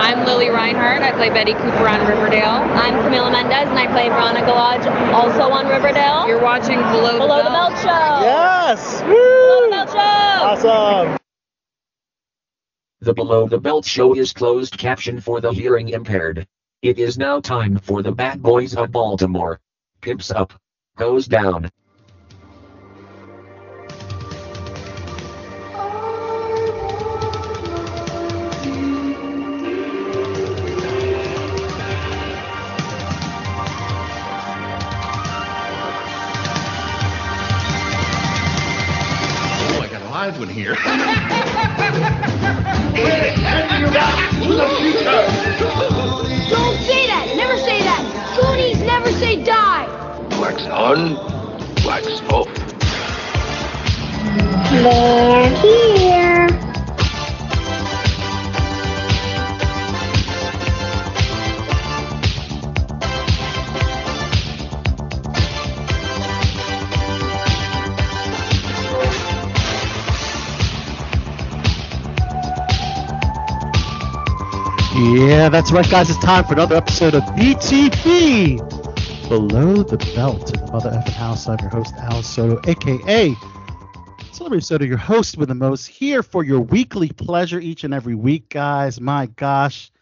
I'm Lili Reinhart. I play Betty Cooper on Riverdale. I'm Camila Mendes, and I play Veronica Lodge, also on Riverdale. You're watching Below, Below the the Belt. Belt Show. Yes! Below the Belt Show. Awesome. The Below the Belt show is closed caption for the hearing impaired. It is now time for the Bad Boys of Baltimore. Pimps up. Goes down. Oh, I live one here. Don't say that! Never say that! Goonies never say die! Wax on, wax off. They're here! Yeah, that's right, guys. It's time for another episode of BTB Below the Belt in the Mother House. I'm your host, Al Soto, aka Celebrity Soto, your host with the most, here for your weekly pleasure each and every week, guys. My gosh.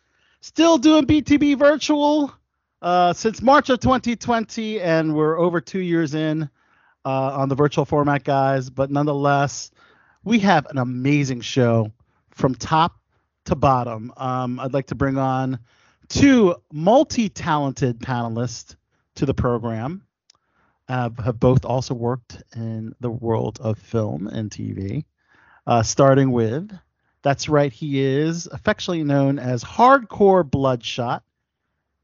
Still doing BTB virtual uh, since March of 2020, and we're over two years in uh, on the virtual format, guys. But nonetheless, we have an amazing show from top to bottom. Um, I'd like to bring on two multi-talented panelists to the program. Uh, have both also worked in the world of film and TV. Uh, starting with, that's right, he is affectionately known as Hardcore Bloodshot.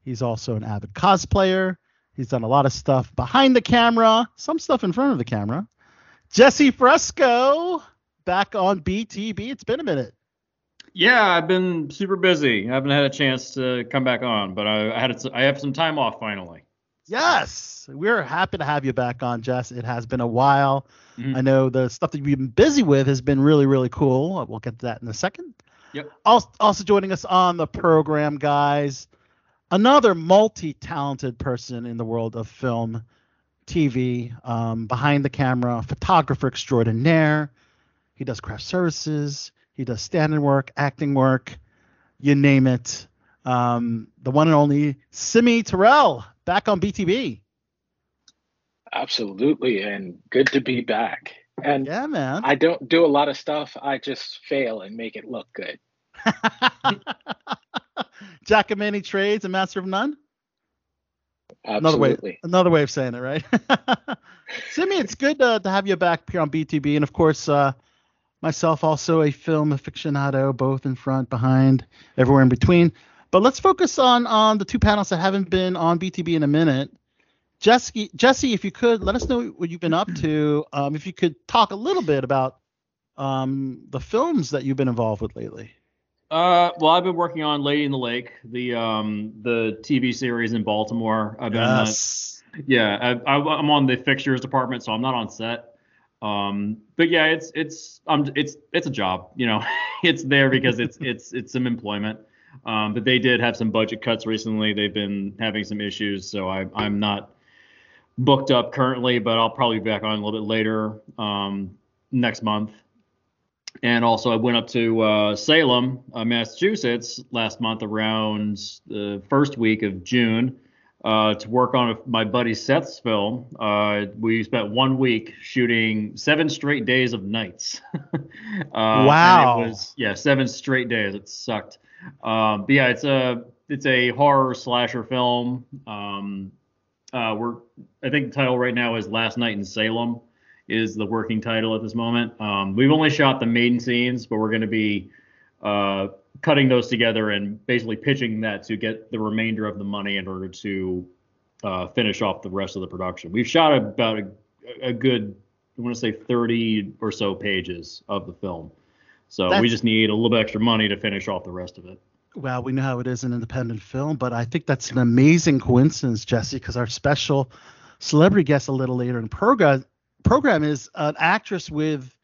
He's also an avid cosplayer. He's done a lot of stuff behind the camera, some stuff in front of the camera. Jesse Fresco, back on BTB. It's been a minute. Yeah, I've been super busy. I haven't had a chance to come back on, but I, I had a, I have some time off finally. Yes, we're happy to have you back on, Jess. It has been a while. Mhm. I know the stuff that you've been busy with has been really, really cool. We'll get to that in a second. Yep. Also, also joining us on the program, guys, another multi-talented person in the world of film, TV, um, behind the camera, photographer extraordinaire. He does craft services. He does stand-in work, acting work, you name it. Um, the one and only Simi Terrell back on BTB. Absolutely, and good to be back. And Yeah, man. I don't do a lot of stuff. I just fail and make it look good. Jack of many trades and master of none. Another way, Absolutely. another way of saying it, right? Simi, it's good uh, to have you back here on BTB, and of course, uh, myself also a film aficionado, both in front, behind, everywhere in between. But let's focus on on the two panels that haven't been on BTB in a minute. Jesse, Jesse, if you could let us know what you've been up to. Um, if you could talk a little bit about um, the films that you've been involved with lately. Uh, well, I've been working on Lady in the Lake, the um the TV series in Baltimore. I've been uh, yeah, I, I, I'm on the fixtures department, so I'm not on set. Um, but yeah, it's it's um it's it's a job, you know, it's there because it's it's it's some employment. Um, but they did have some budget cuts recently. They've been having some issues, so I I'm not booked up currently, but I'll probably be back on a little bit later um, next month. And also, I went up to uh, Salem, uh, Massachusetts last month around the first week of June uh, to work on my buddy Seth's film. Uh, we spent one week shooting seven straight days of nights. uh, Wow. It was, yeah, seven straight days. It sucked. Um, but yeah, it's a it's a horror slasher film. Um, uh, we're I think the title right now is Last Night in Salem is the working title at this moment. Um, we've only shot the main scenes, but we're going to be uh, cutting those together and basically pitching that to get the remainder of the money in order to uh, finish off the rest of the production. We've shot about a, a good, I want to say 30 or so pages of the film. So we just need a little bit extra money to finish off the rest of it. Well, we know how it is an independent film, but I think that's an amazing coincidence, Jesse, because our special celebrity guest a little later in the program program is an actress with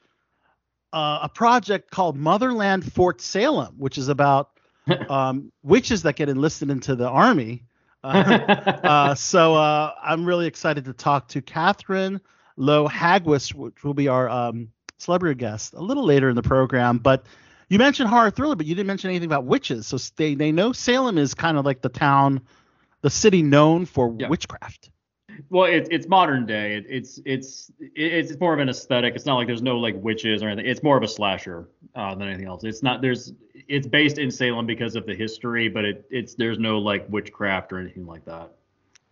uh, a project called Motherland Fort Salem, which is about um, witches that get enlisted into the army. Uh, uh, so uh, I'm really excited to talk to Catherine Lowe Hagwis, which will be our um, celebrity guest a little later in the program. But you mentioned horror thriller, but you didn't mention anything about witches. So they they know Salem is kind of like the town, the city known for Yeah. witchcraft. Well, it's it's modern day. It, it's it's it's more of an aesthetic. It's not like there's no like witches or anything. It's more of a slasher uh, than anything else. It's not there's it's based in Salem because of the history, but it it's there's no like witchcraft or anything like that.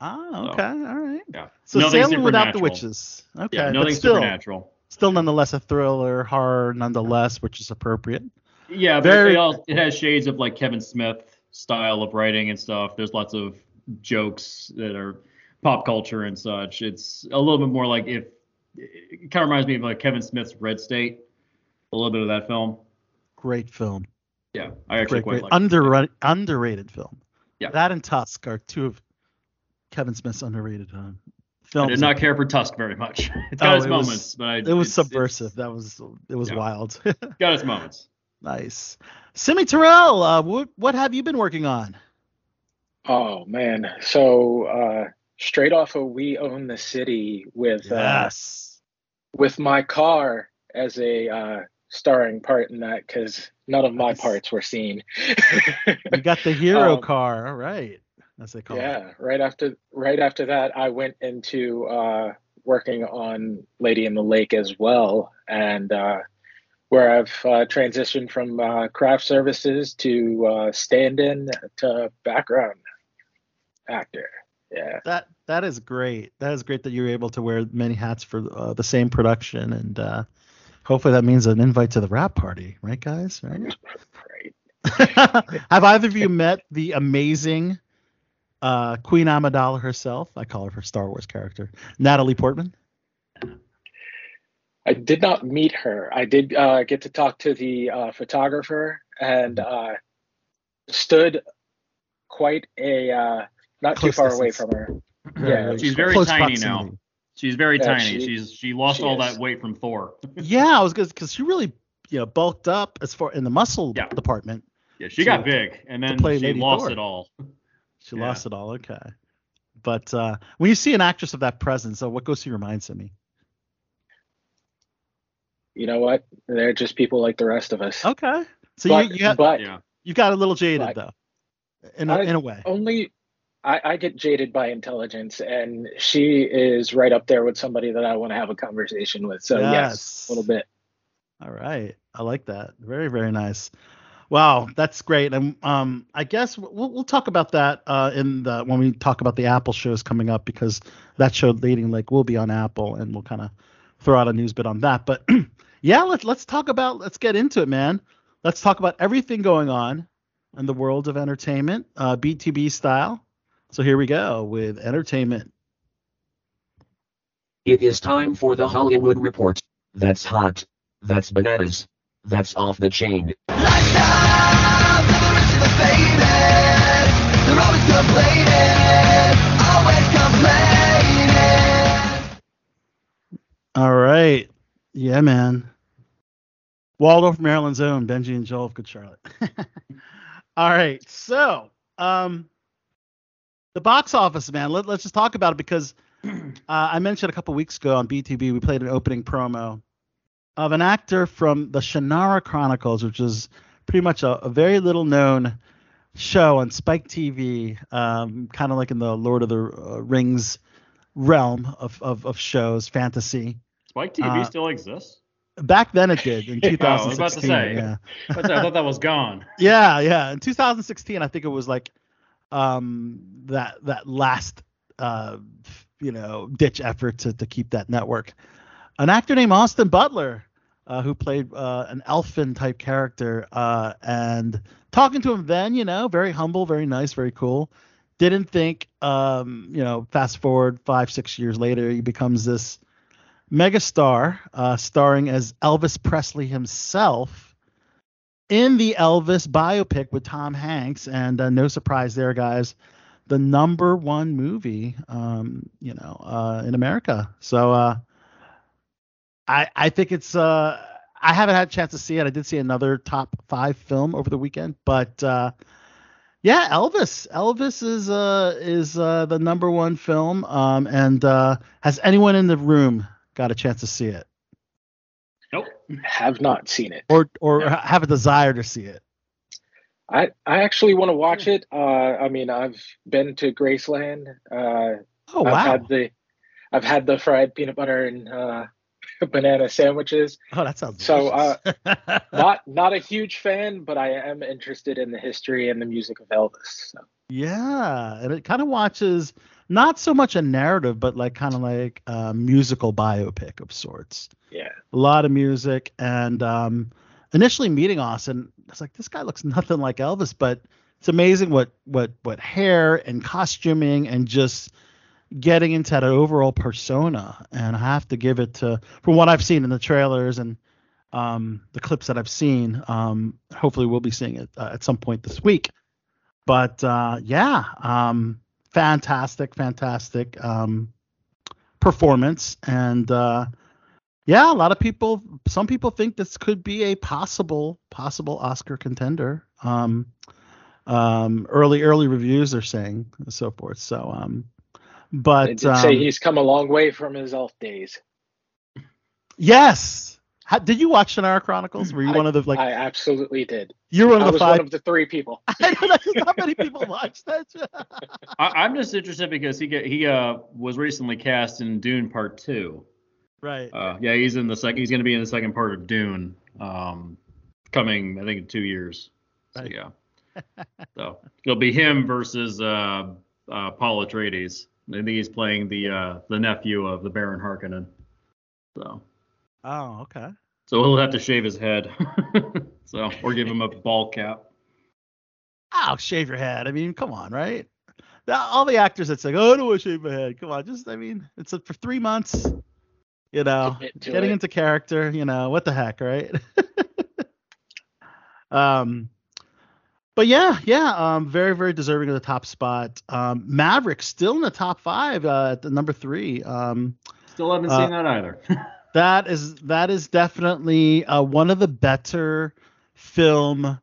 Ah, So, okay, all right. Yeah. So Nothing Salem without the witches. Okay, Yeah, but nothing still, supernatural. still nonetheless a thriller, horror, nonetheless, which is appropriate. Yeah, but Very- it, all, it has shades of like Kevin Smith style of writing and stuff. There's lots of jokes that are pop culture and such. It's a little bit more like if it kind of reminds me of like Kevin Smith's Red State, a little bit of that film. Great film. Yeah, I actually Great, quite great. like. it. Underrated, underrated film. Yeah. That and Tusk are two of Kevin Smith's underrated uh, I did not care for Tusk very much. It's got Oh, its it was- moments, but I, It was it's- subversive. That was it was Yeah. wild. Got its moments. nice. Simi Terrell, uh, what what have you been working on? Oh man. So uh straight off of We Own the City with uh, Yes. with my car as a uh starring part in that because none of my Nice. parts were seen. You got the hero Um, car. All right. As they call it. yeah, right after right after that I went into uh working on Lady in the Lake as well and uh where I've uh, transitioned from uh, craft services to uh, stand-in to background actor. Yeah. That that is great. That is great that you're able to wear many hats for uh, the same production, and uh, hopefully that means an invite to the rap party, right, guys? Right? Right. Have either of you met the amazing uh, Queen Amidala herself? I call her her Star Wars character, Natalie Portman. I did not meet her. I did uh, get to talk to the uh, photographer and uh, stood quite a uh, not Close too far away from her. Yeah, She's very Close tiny proximity. now. She's very Yeah, tiny. she- she's she lost she all is. that weight from Thor. Yeah, I was good because she really, you know, bulked up as far in the muscle Yeah. department. Yeah, she To- got big, and then play she Lady lost Thor. it all. She Yeah. lost it all. Okay, but uh, when you see an actress of that presence, so what goes through your mind, Simi? You know what? They're just people like the rest of us. Okay, so but, you you, have, but Yeah. you got a little jaded Like- though, in a, I- in a way. only I, I get jaded by intelligence, and she is right up there with somebody that I want to have a conversation with. So yes, Yes. a little bit. All right, I like that. Very very nice. Wow, that's great. And um, I guess we'll we'll talk about that uh, in the when we talk about the Apple shows coming up because that show Leading Lake will be on Apple, and we'll kind of throw out a news bit on that. But yeah, let's let's talk about let's get into it, man. Let's talk about everything going on in the world of entertainment, uh, BTB style. So here we go with entertainment. It is time for the Hollywood Report. That's hot. That's bananas. That's off the chain. All right. Yeah, man. Waldorf, Maryland's own Benji and Joel of Good Charlotte. All right. So, um, the box office, man. Let, let's just talk about it because uh, I mentioned a couple weeks ago on BTB we played an opening promo of an actor from the Shannara Chronicles, which is pretty much a, a very little known show on Spike TV, um, kind of like in the Lord of the uh, Rings realm of, of, of shows, fantasy. Spike TV Uh, still exists. Back then it did in Oh, I was about to say. Yeah. I thought that was gone. yeah, yeah. In 2016, I think it was like um that that last uh you know ditch effort to to keep that network. An actor named Austin Butler, uh, who played uh, an elfin type character, uh, and talking to him then, you know, very humble, very nice, very cool. Didn't think, um, you know, fast forward five, six years later, he becomes this megastar, uh, starring as Elvis Presley himself in the Elvis biopic with Tom Hanks. And uh, no surprise there, guys, the number one movie, um, you know, uh, in America. So uh, I I think it's uh, I haven't had a chance to see it. I did see another top five film over the weekend, but uh, yeah, Elvis. Elvis is uh is uh the number one film. Um, and uh, has anyone in the room got a chance to see it, Nope. Have not seen it. or or have a desire to see it? I I actually want to watch it. Uh, I mean, I've been to Graceland. Uh, Oh I've had the I've had the fried peanut butter and uh, banana sandwiches. oh, that sounds so, uh. Not not a huge fan, but I am interested in the history and the music of Elvis. So. Yeah, and it kind of watches not so much a narrative, but like kind of like a musical biopic of sorts. Yeah. A lot of music, and um, initially meeting Austin, I was like, this guy looks nothing like Elvis, but it's amazing what what what hair and costuming and just getting into that overall persona. And I have to give it to from what I've seen in the trailers and um, the clips that I've seen. Um, hopefully, we'll be seeing it uh, at some point this week. But uh, yeah, um, fantastic, fantastic um, performance, and uh, yeah, a lot of people. Some people think this could be a possible, possible Oscar contender. Um, um, early, early reviews are saying and so forth. So, um, They but did say um, he's come a long way from his elf days. yes. How, did you watch Shannara Chronicles? Were you I- one of the like? I absolutely did. you're one I of the was five. one of the three people. I don't know that's not many people watch that. I, I'm just interested because he get, he uh was recently cast in Dune Part Two. right. Uh, yeah, he's in the second. He's going to be in the second part of Dune, um, coming I think in two years. So Right. yeah. so it'll be him versus uh, uh, Paul Atreides. I think he's playing the uh, the nephew of the Baron Harkonnen. So Oh, okay. so he'll have to shave his head. so or give him a ball cap. Oh, shave your head. I mean, come on, right? All the actors that say, "Oh, I don't want to shave my head." Come on, just I mean, it's a, for three months. You know, getting it. into character. You know, what the heck, right? um, but yeah, yeah, um, very, very deserving of the top spot. Um, Maverick still in the top five uh, at the number three. Um, Still haven't Uh, seen that either. That is that is definitely uh, one of the better film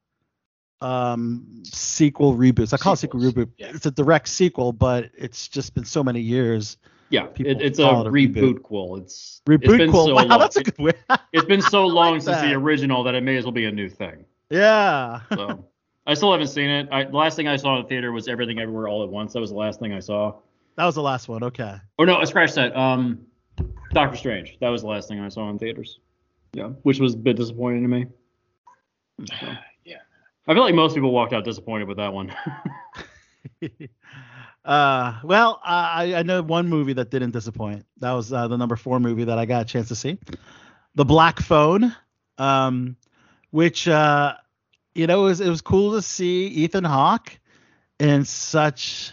um sequel reboots. I call it sequel reboot. yeah. It's a direct sequel, but it's just been so many years. yeah, it, it's a it a reboot. quel. It's Reboot it's been so wow, long. that's a good way. It's been so long like since the original that it may as well be a new thing. yeah. So I still haven't seen it. I, the last thing I saw in the theater was Everything Everywhere All at Once. That was the last thing I saw. that was the last one. Okay. Oh no, I scratched that. Um, Doctor Strange. That was the last thing I saw in theaters. Yeah, which was a bit disappointing to me. So, Yeah. I feel like most people walked out disappointed with that one. uh, well, I I know one movie that didn't disappoint. That was uh, the number four movie that I got a chance to see, The Black Phone, um, which uh, you know it was it was cool to see Ethan Hawke in such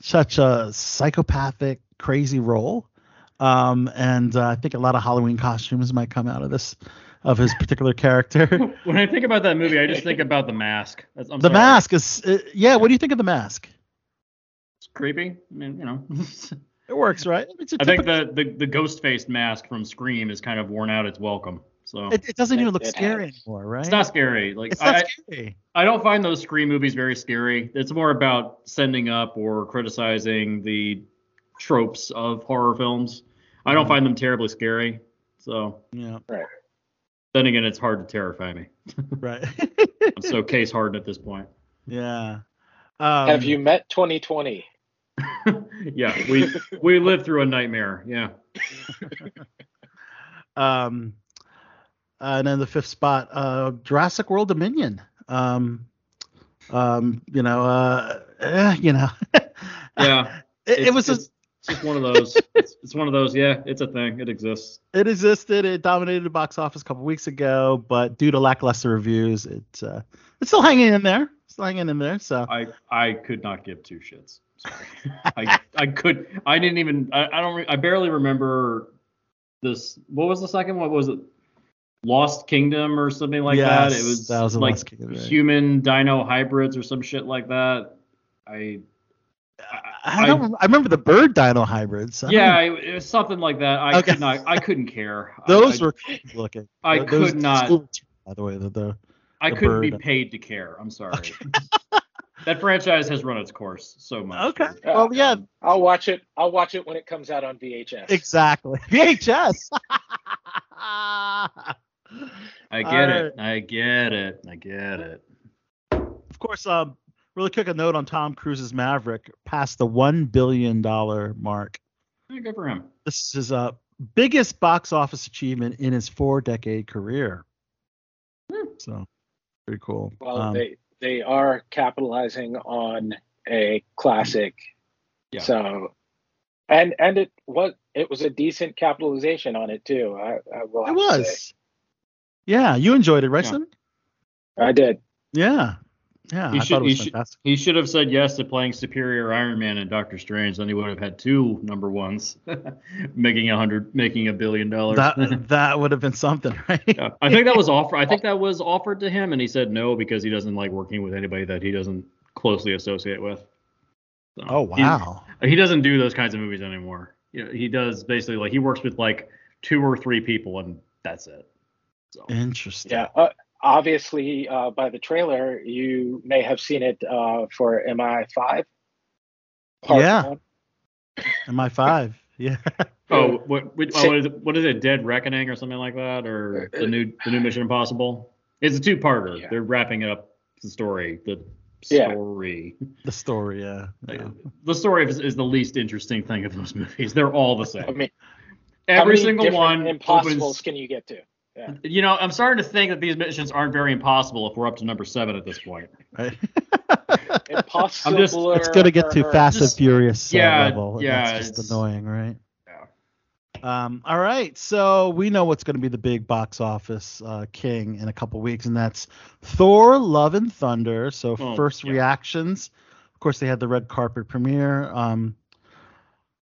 such a psychopathic crazy role. Um, and uh, I think a lot of Halloween costumes might come out of this of his particular character. when I think about that movie, I just think about the mask. That's, I'm the sorry. mask is uh, yeah. What do you think of the mask? It's creepy. I mean, you know. It works, right? It's a I think the, the the ghost faced mask from Scream is kind of worn out its welcome. So It, it doesn't even look it scary has. anymore, right? it's not scary. Like It's not I, scary. I don't find those Scream movies very scary. It's more about sending up or criticizing the tropes of horror films. I don't Mhm. find them terribly scary. So Yeah, Right. then again, it's hard to terrify me. right. I'm so case hardened at this point. yeah. Um, Have you met 2020? yeah, we we lived through a nightmare. Yeah. Um, and then the fifth spot, uh, Jurassic World Dominion. Um, um, you know, uh, eh, you know, Yeah. it, it was a, it's, it's just one of those. It's, it's one of those. Yeah, it's a thing. It exists. it existed. It dominated the box office a couple weeks ago, but due to lackluster reviews, it uh, it's still hanging in there. It's still hanging in there. So I I could not give two shits. Sorry. I I could. I didn't even. I, I don't. Re, I barely remember this. What was the second one? Was it Lost Kingdom or something like that? It was, that was like Kingdom, right. human dino hybrids or some shit like that. I I don't. I, remember the bird dino hybrids. I Yeah, don't- it, it was something like that. I Okay. could not. I couldn't care. I- those I, were cool looking. I Those- could not- cool By the way, the, the I the couldn't be paid to care. I'm sorry. that franchise has run its course so much. okay. Well, yeah, I'll watch it. I'll watch it when it comes out on VHS. exactly. VHS. I get All it. I get it. I get it. of course, um, really quick a note on Tom Cruise's Maverick passed the one billion dollar mark. Yeah, good for him. This is his uh, biggest box office achievement in his four decade career. So, pretty cool. Well, Um, they they are capitalizing on a classic. Yeah. So, and and it was it was a decent capitalization on it too. I, I will. it Have To say. was. Yeah, you enjoyed it, right, Yeah. son? I did. Yeah. Yeah, He I should- thought it he was should- He should have said yes to playing Superior Iron Man and Doctor Strange. Then he would have had two number ones, making a hundred, making a billion dollars. That that would have been something, right? Yeah. I think that was offered. I think that was offered to him, and he said no because he doesn't like working with anybody that he doesn't closely associate with. So, Oh he- wow. He, doesn't do those kinds of movies anymore. You know, he does basically like he works with like two or three people, and that's it. So Interesting. Yeah. Uh, obviously, uh, by the trailer, you may have seen it uh, for MI5. Part Yeah. one. My five. Yeah. Oh, what what, oh, what is it? What is it? Dead Reckoning or something like that, or the new the new Mission Impossible? It's a two-parter. Yeah. They're wrapping up the story. The Yeah. story. the story. Yeah. Like, yeah. The story is, is the least interesting thing of those movies. They're all the same. I same. mean, how Every many single different one impossibles opens. can you get to? You know, I'm starting to think that these missions aren't very impossible if we're up to number seven at this point. Right. Impossible. just- it's gonna get to or- Fast and just- Furious uh, yeah, level. yeah, That's just it's- annoying, right? Yeah. Um, all right, so we know what's going to be the big box office uh, king in a couple weeks, and that's Thor: Love and Thunder. So Oh, first yeah. reactions, of course, they had the red carpet premiere, um,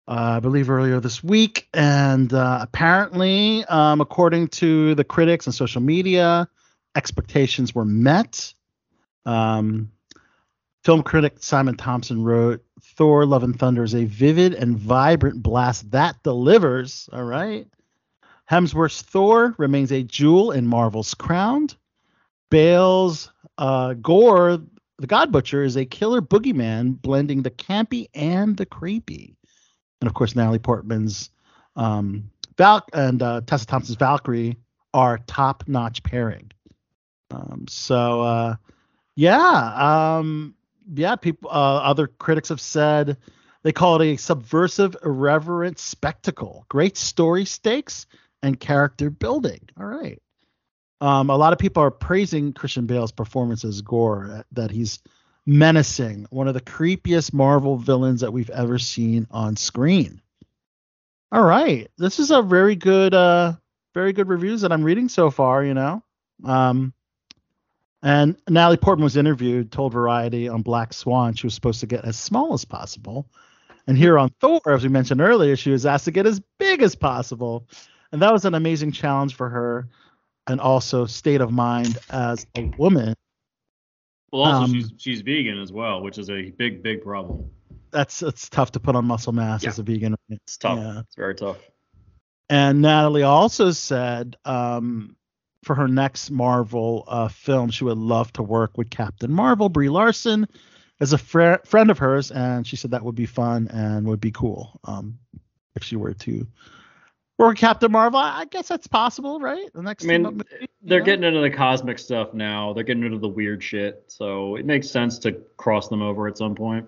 I believe earlier this week, and uh, apparently, um, according to the critics and social media, expectations were met. Um, film critic Simon Thompson wrote, Thor: Love and Thunder is a vivid and vibrant blast that delivers. All right. Hemsworth's Thor remains a jewel in Marvel's crown. Bale's uh, Gorr, the God Butcher, is a killer boogeyman blending the campy and the creepy. And of course, Natalie Portman's um, Val and uh, Tessa Thompson's Valkyrie are top-notch pairing. Um, so uh, yeah, um, yeah. People, uh, other critics have said they call it a subversive, irreverent spectacle. Great story stakes and character building. All right. Um, a lot of people are praising Christian Bale's performance as Gorr, uh, that he's menacing, one of the creepiest Marvel villains that we've ever seen on screen. All right, this is a very good, uh, very good reviews that I'm reading so far. You know, um, and Natalie Portman was interviewed, told Variety on Black Swan she was supposed to get as small as possible. And here on Thor, as we mentioned earlier, she was asked to get as big as possible. And that was an amazing challenge for her and also state of mind as a woman. Well, also Um, she's she's vegan as well, which is a big big problem. That's it's tough to put on muscle mass Yeah. as a vegan. It's tough. Yeah. It's very tough. And Natalie also said um, for her next Marvel uh, film, she would love to work with Captain Marvel, Brie Larson, as a fr- friend of hers, and she said that would be fun and would be cool um, if she were to with Captain Marvel. I guess that's possible, right? The next I mean, movie, They're know? getting into the cosmic stuff now. They're getting into the weird shit. So it makes sense to cross them over at some point.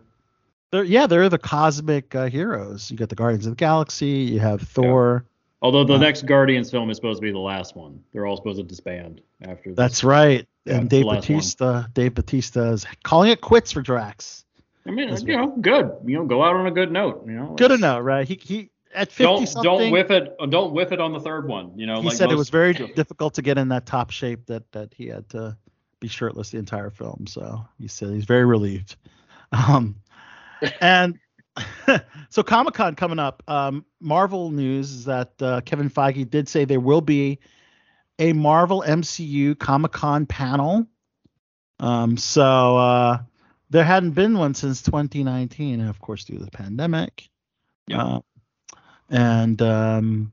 They're, yeah, they're the cosmic uh, heroes. You got the Guardians of the Galaxy. You have Thor. Although the Uh, next Guardians film is supposed to be the last one. They're all supposed to disband after. That's right. Yeah, and Dave last one. Batista. Dave Bautista is calling it quits for Drax. I mean, you know, good. You know, go out on a good note. You know, Good enough, right? He he at 50 Don't something. don't whiff it. Don't whiff it on the third one. You know, he like said it was very difficult to get in that top shape that that he had to be shirtless the entire film. So he said he's very relieved. Um, and so Comic Con coming up. Um, Marvel news is that uh, Kevin Feige did say there will be a Marvel MCU Comic Con panel. Um, so uh, there hadn't been one since 2019, of course, due to the pandemic. Yeah. Uh, and um,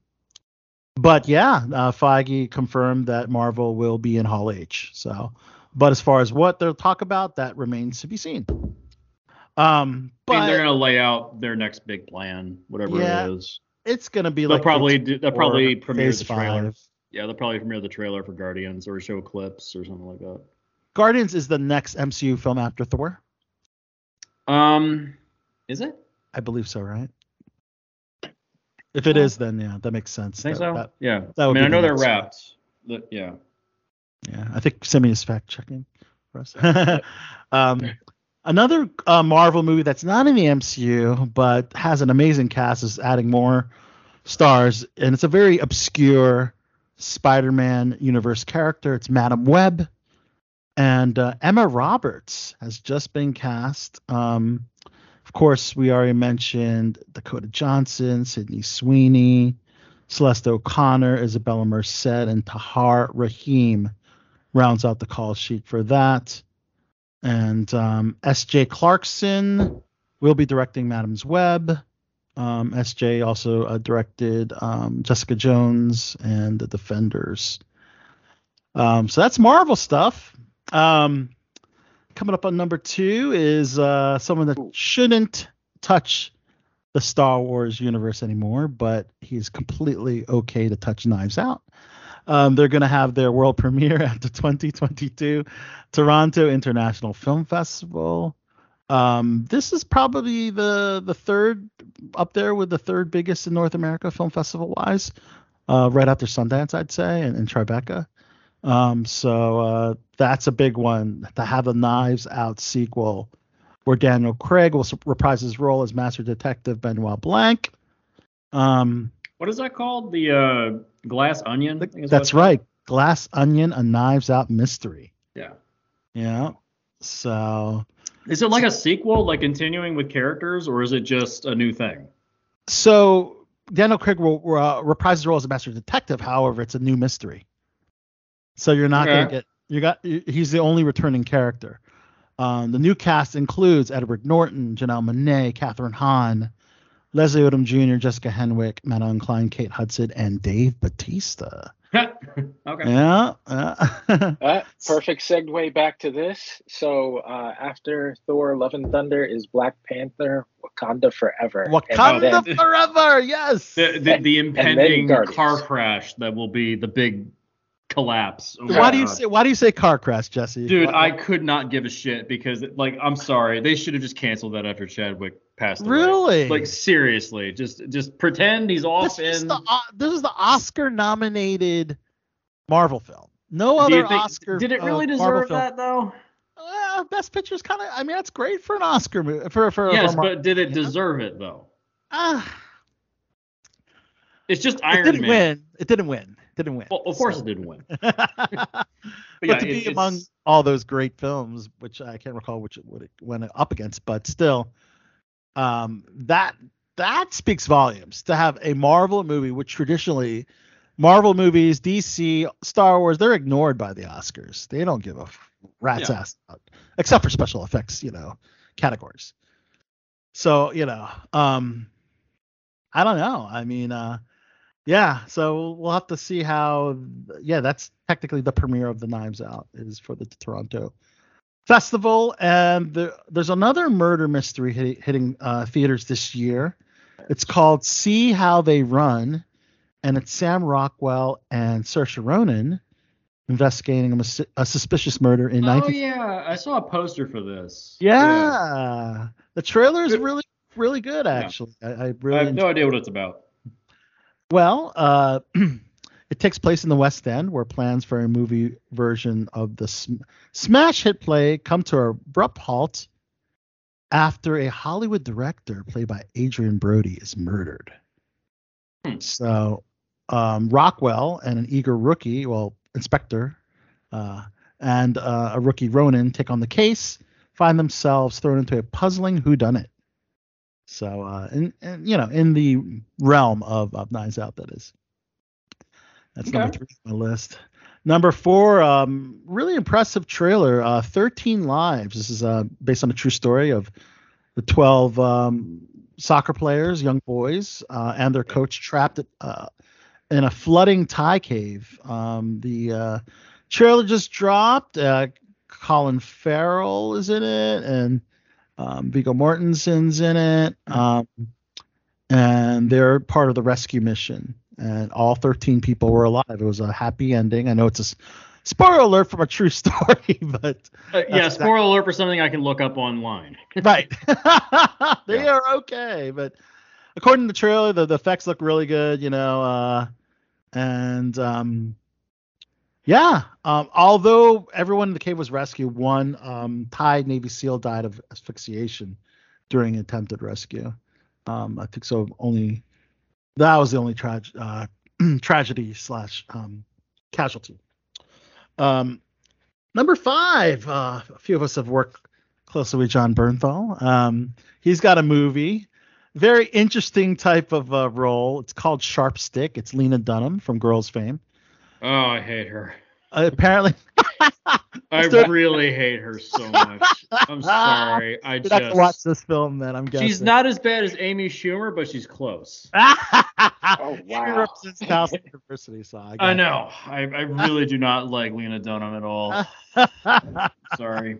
but yeah, uh, Feige confirmed that Marvel will be in Hall H. So, but as far as what they'll talk about, that remains to be seen. Um, I mean, but they're gonna lay out their next big plan, whatever Yeah, it is. it's gonna be like They'll like probably do, they'll probably premiere the trailer. five. Yeah, they'll probably premiere the trailer for Guardians or show clips or something like that. Guardians is the next MCU film after Thor. Um, is it? I believe so, right? If it is, then yeah, that makes sense. I think That- so. that- yeah. that I mean, I know the they're wrapped. but yeah. Yeah, I think Simi is fact checking for us. um, another uh, Marvel movie that's not in the MCU but has an amazing cast is adding more stars, and it's a very obscure Spider-Man universe character. It's Madame Web, and uh, Emma Roberts has just been cast. Um, of course, we already mentioned Dakota Johnson, Sydney Sweeney, Celeste O'Connor, Isabella Merced, and Tahar Rahim rounds out the call sheet for that. And um, S.J. Clarkson will be directing Madam's Web. Um, S.J. also uh, directed um, Jessica Jones and The Defenders. Um, so that's Marvel stuff. Um, coming up on number two is uh, someone that shouldn't touch the Star Wars universe anymore, but he's completely okay to touch Knives Out. Um, they're going to have their world premiere at the 2022 Toronto International Film Festival. Um, this is probably the the third up there with the third biggest in North America film festival wise, uh, right after Sundance, I'd say, and, and Tribeca. Um, so uh, that's a big one to have a Knives Out sequel where Daniel Craig will reprise his role as Master Detective Benoit Blanc. Um, What is that called? The uh, glass onion. I think is what that's it's called? right. Glass Onion, a Knives Out mystery. Yeah. Yeah. So, Is it like a sequel, like continuing with characters, or is it just a new thing? so Daniel Craig will uh, reprise his role as a Master Detective. However, it's a new mystery. So you're not gonna get you got he's the only returning character. Um, the new cast includes Edward Norton, Janelle Monae, Kathryn Hahn, Leslie Odom Jr., Jessica Henwick, Madelyn Cline, Kate Hudson, and Dave Bautista. okay. Yeah. yeah. Uh, perfect segue back to this. So uh, after Thor: Love and Thunder is Black Panther: Wakanda Forever. Wakanda then- forever. Yes. The, the, the impending car crash that will be the big collapse. Why do you say why do you say car crash, Jesse? Dude, Why- I could not give a shit because, like, I'm sorry, they should have just canceled that after Chadwick passed away. Really? Like, seriously, just just pretend he's off this is in. the uh, this is the Oscar nominated Marvel film. No other think- Oscar. Did it uh, really Marvel deserve that though? Well, Best Picture is kind of. I mean, that's great for an Oscar movie. For for Yes, for Mar- but did it you know? deserve it though? Ah, It's just Iron it didn't Man. win. It didn't win. Didn't win. Well, of course So- it didn't win. but yeah, to it- be it's- among all those great films, which I can't recall which it what it went up against, but still, um, that that speaks volumes to have a Marvel movie, which traditionally Marvel movies, DC, Star Wars, they're ignored by the Oscars. They don't give a rat's Yeah. ass about, except for special effects, you know, categories. So you know, um, I don't know. I mean, uh, yeah. So we'll have to see how. Yeah, that's technically the premiere of the Knives Out is for the Toronto festival, and the, there's another murder mystery hit, hitting uh, theaters this year. It's called See How They Run, and it's Sam Rockwell and Saoirse Ronan investigating a, a suspicious murder in Oh 19. yeah, I saw a poster for this. Yeah. the trailer is really really good actually. I, I I really have no idea what it's about. Well, uh, it takes place in the West End, where plans for a movie version of the sm- smash hit play come to an abrupt halt after a Hollywood director, played by Adrien Brody, is murdered. Hmm. So, um, Rockwell and an eager rookie, well, inspector, uh, and uh, a rookie Ronan take on the case, find themselves thrown into a puzzling whodunit. So, uh, in, in you know, in the realm of, of Knives Out, that is. That's number three on my list. Number four, um, really impressive trailer. Uh, 13 Lives. This is uh, based on a true story of the 12 um, soccer players, young boys, uh, and their coach trapped at, uh, in a flooding Thai cave. Um, the uh, trailer just dropped. Uh, Colin Farrell is in it, and um, Viggo Mortensen's in it, um, and they're part of the rescue mission and all 13 people were alive. It was a happy ending. I know it's a spoiler alert from a true story, but Uh, yeah, spoiler alert for something I can look up online. right, they are okay. But according to the trailer, the, the effects look really good, you know, uh, and um, yeah. Um, although everyone in the cave was rescued, one um, Thai Navy SEAL died of asphyxiation during attempted rescue. Um, I think so. Only that was the only trage- uh, tragedy slash um, casualty. Um, number five. Uh, a few of us have worked closely with Jon Bernthal. Um, he's got a movie, very interesting type of uh, role. It's called Sharp Stick. It's Lena Dunham from Girls Fame. Oh, I hate her. Uh, apparently, I really hate her so much. I'm sorry. I you'd have to watch this film. Then I'm guessing She's not as bad as Amy Schumer, but she's close. Oh, wow. represents Towson University, so I, I know. I, I really do not like Lena Dunham at all. it. Sorry.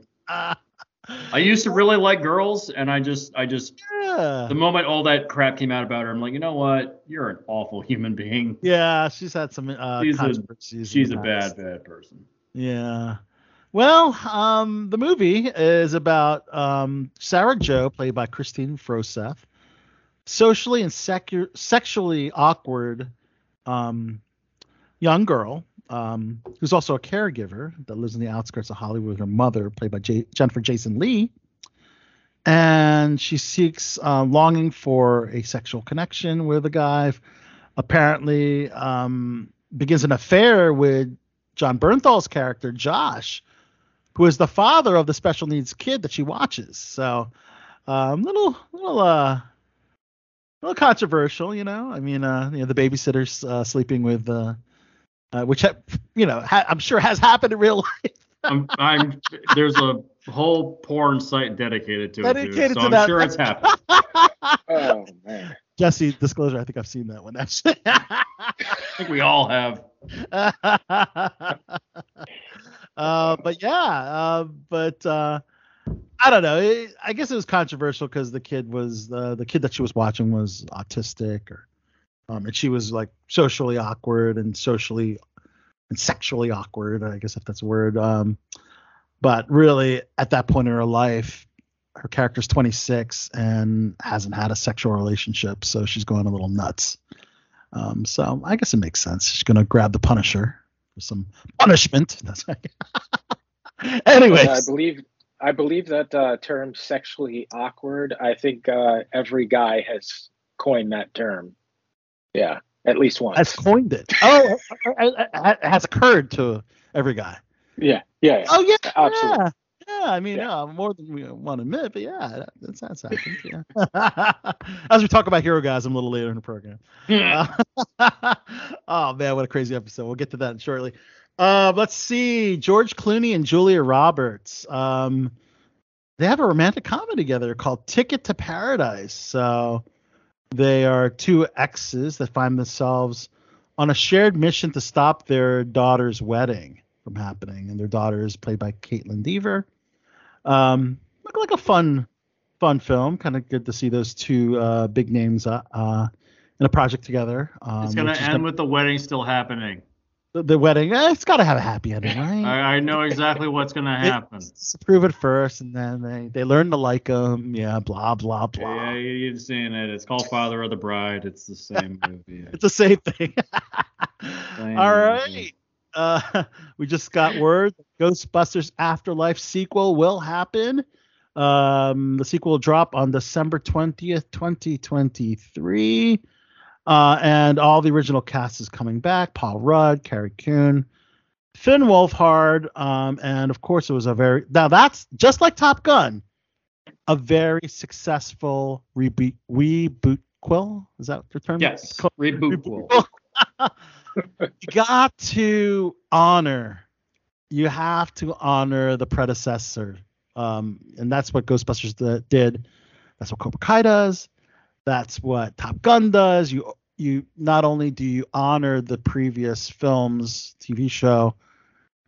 I used to really like girls, and I just, I just, yeah. the moment all that crap came out about her, I'm like, you know what? You're an awful human being. Yeah, she's had some uh, She's a- She's a bad, bad person. Yeah. Well, um, the movie is about um, Sarah Jo, played by Kristine Froseth, socially and secu- sexually awkward um, young girl um, who's also a caregiver that lives in the outskirts of Hollywood with her mother, played by J- Jennifer Jason Lee. And she seeks uh, longing for a sexual connection with a guy. Apparently, um, begins an affair with Jon Bernthal's character, Josh, who is the father of the special needs kid that she watches. So, um, little, little, uh, little controversial, you know. I mean, uh, you know, the babysitter's uh, sleeping with, uh, uh, which, ha- you know, ha- I'm sure has happened in real life. I'm, I'm, there's a whole porn site dedicated to it, Dedicated too, so to I'm that. sure it's happened. Oh, man. Jesse, disclosure, I think I've seen that one actually. I think we all have. uh, but yeah, uh, but uh, I don't know. It, I guess it was controversial because the kid was uh, the kid that she was watching was autistic, or um, and she was like socially awkward and socially and sexually awkward. I guess if that's a word. Um, but really, at that point in her life, her character's 26 and hasn't had a sexual relationship, so she's going a little nuts. Um, so I guess it makes sense. She's gonna grab the Punisher for some punishment. That's right. Anyways, I believe I believe that uh, term "sexually awkward." I think uh, every guy has coined that term. Yeah, at least once. has coined it. Oh, it has occurred to every guy. yeah, yeah, yeah. Oh yeah, Absolutely. yeah. Yeah, I mean, Yeah. yeah, more than we want to admit, but yeah, that- that's that's happened. Yeah. As we talk about hero guys, I'm a little later in the program. Uh, oh man, what a crazy episode. We'll get to that shortly. Uh, let's see, George Clooney and Julia Roberts. Um, they have a romantic comedy together called Ticket to Paradise. So they are two exes that find themselves on a shared mission to stop their daughter's wedding from happening, and their daughter is played by Kaitlyn Dever. Um, look like a fun, fun film. Kind of good to see those two uh, big names uh, uh, in a project together. Um, It's gonna end with the wedding still happening. The, the wedding. Eh, it's got to have a happy ending, right? I, I know exactly what's gonna They- happen. Disapprove it first, and then they they learn to like them. Yeah, blah blah blah. Yeah, you- you've seen it. It's called Father of the Bride. It's the same movie. It's the same thing. Same All movie. Uh, we just got word Ghostbusters Afterlife sequel will happen. Um, the sequel will drop on December 20th, 2023. Uh, and all the original cast is coming back Paul Rudd, Carrie Coon, Finn Wolfhard. Um, and of course, it was a very, now that's just like Top Gun, a very successful reboot, reboot quill. Is that the term? Yes. Reboot. Pool. you got to honor. You have to honor the predecessor, um, and that's what Ghostbusters did. That's what Cobra Kai does. That's what Top Gun does. You you not only do you honor the previous film's TV show,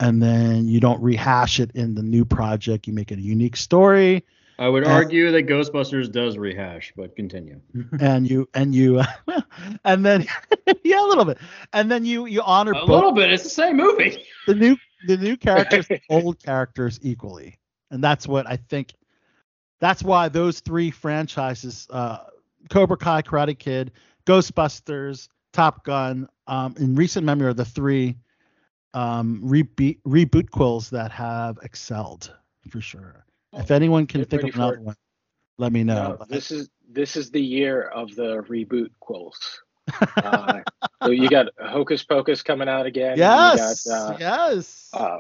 and then you don't rehash it in the new project. You make it a unique story, I would Uh, argue that Ghostbusters does rehash, but continue. and you and you and then yeah, a little bit, and then you you honor A both little bit. It's the same movie. the new the new characters, the old characters equally, and that's what I think. That's why those three franchises, uh, Cobra Kai, Karate Kid, Ghostbusters, Top Gun, um, in recent memory are the three um, reboot reboot quills that have excelled for sure. If anyone can think of another one, let me know. No, this is this is the year of the reboot quills. Uh, so you got Hocus Pocus coming out again. Yes, got, uh, yes. uh,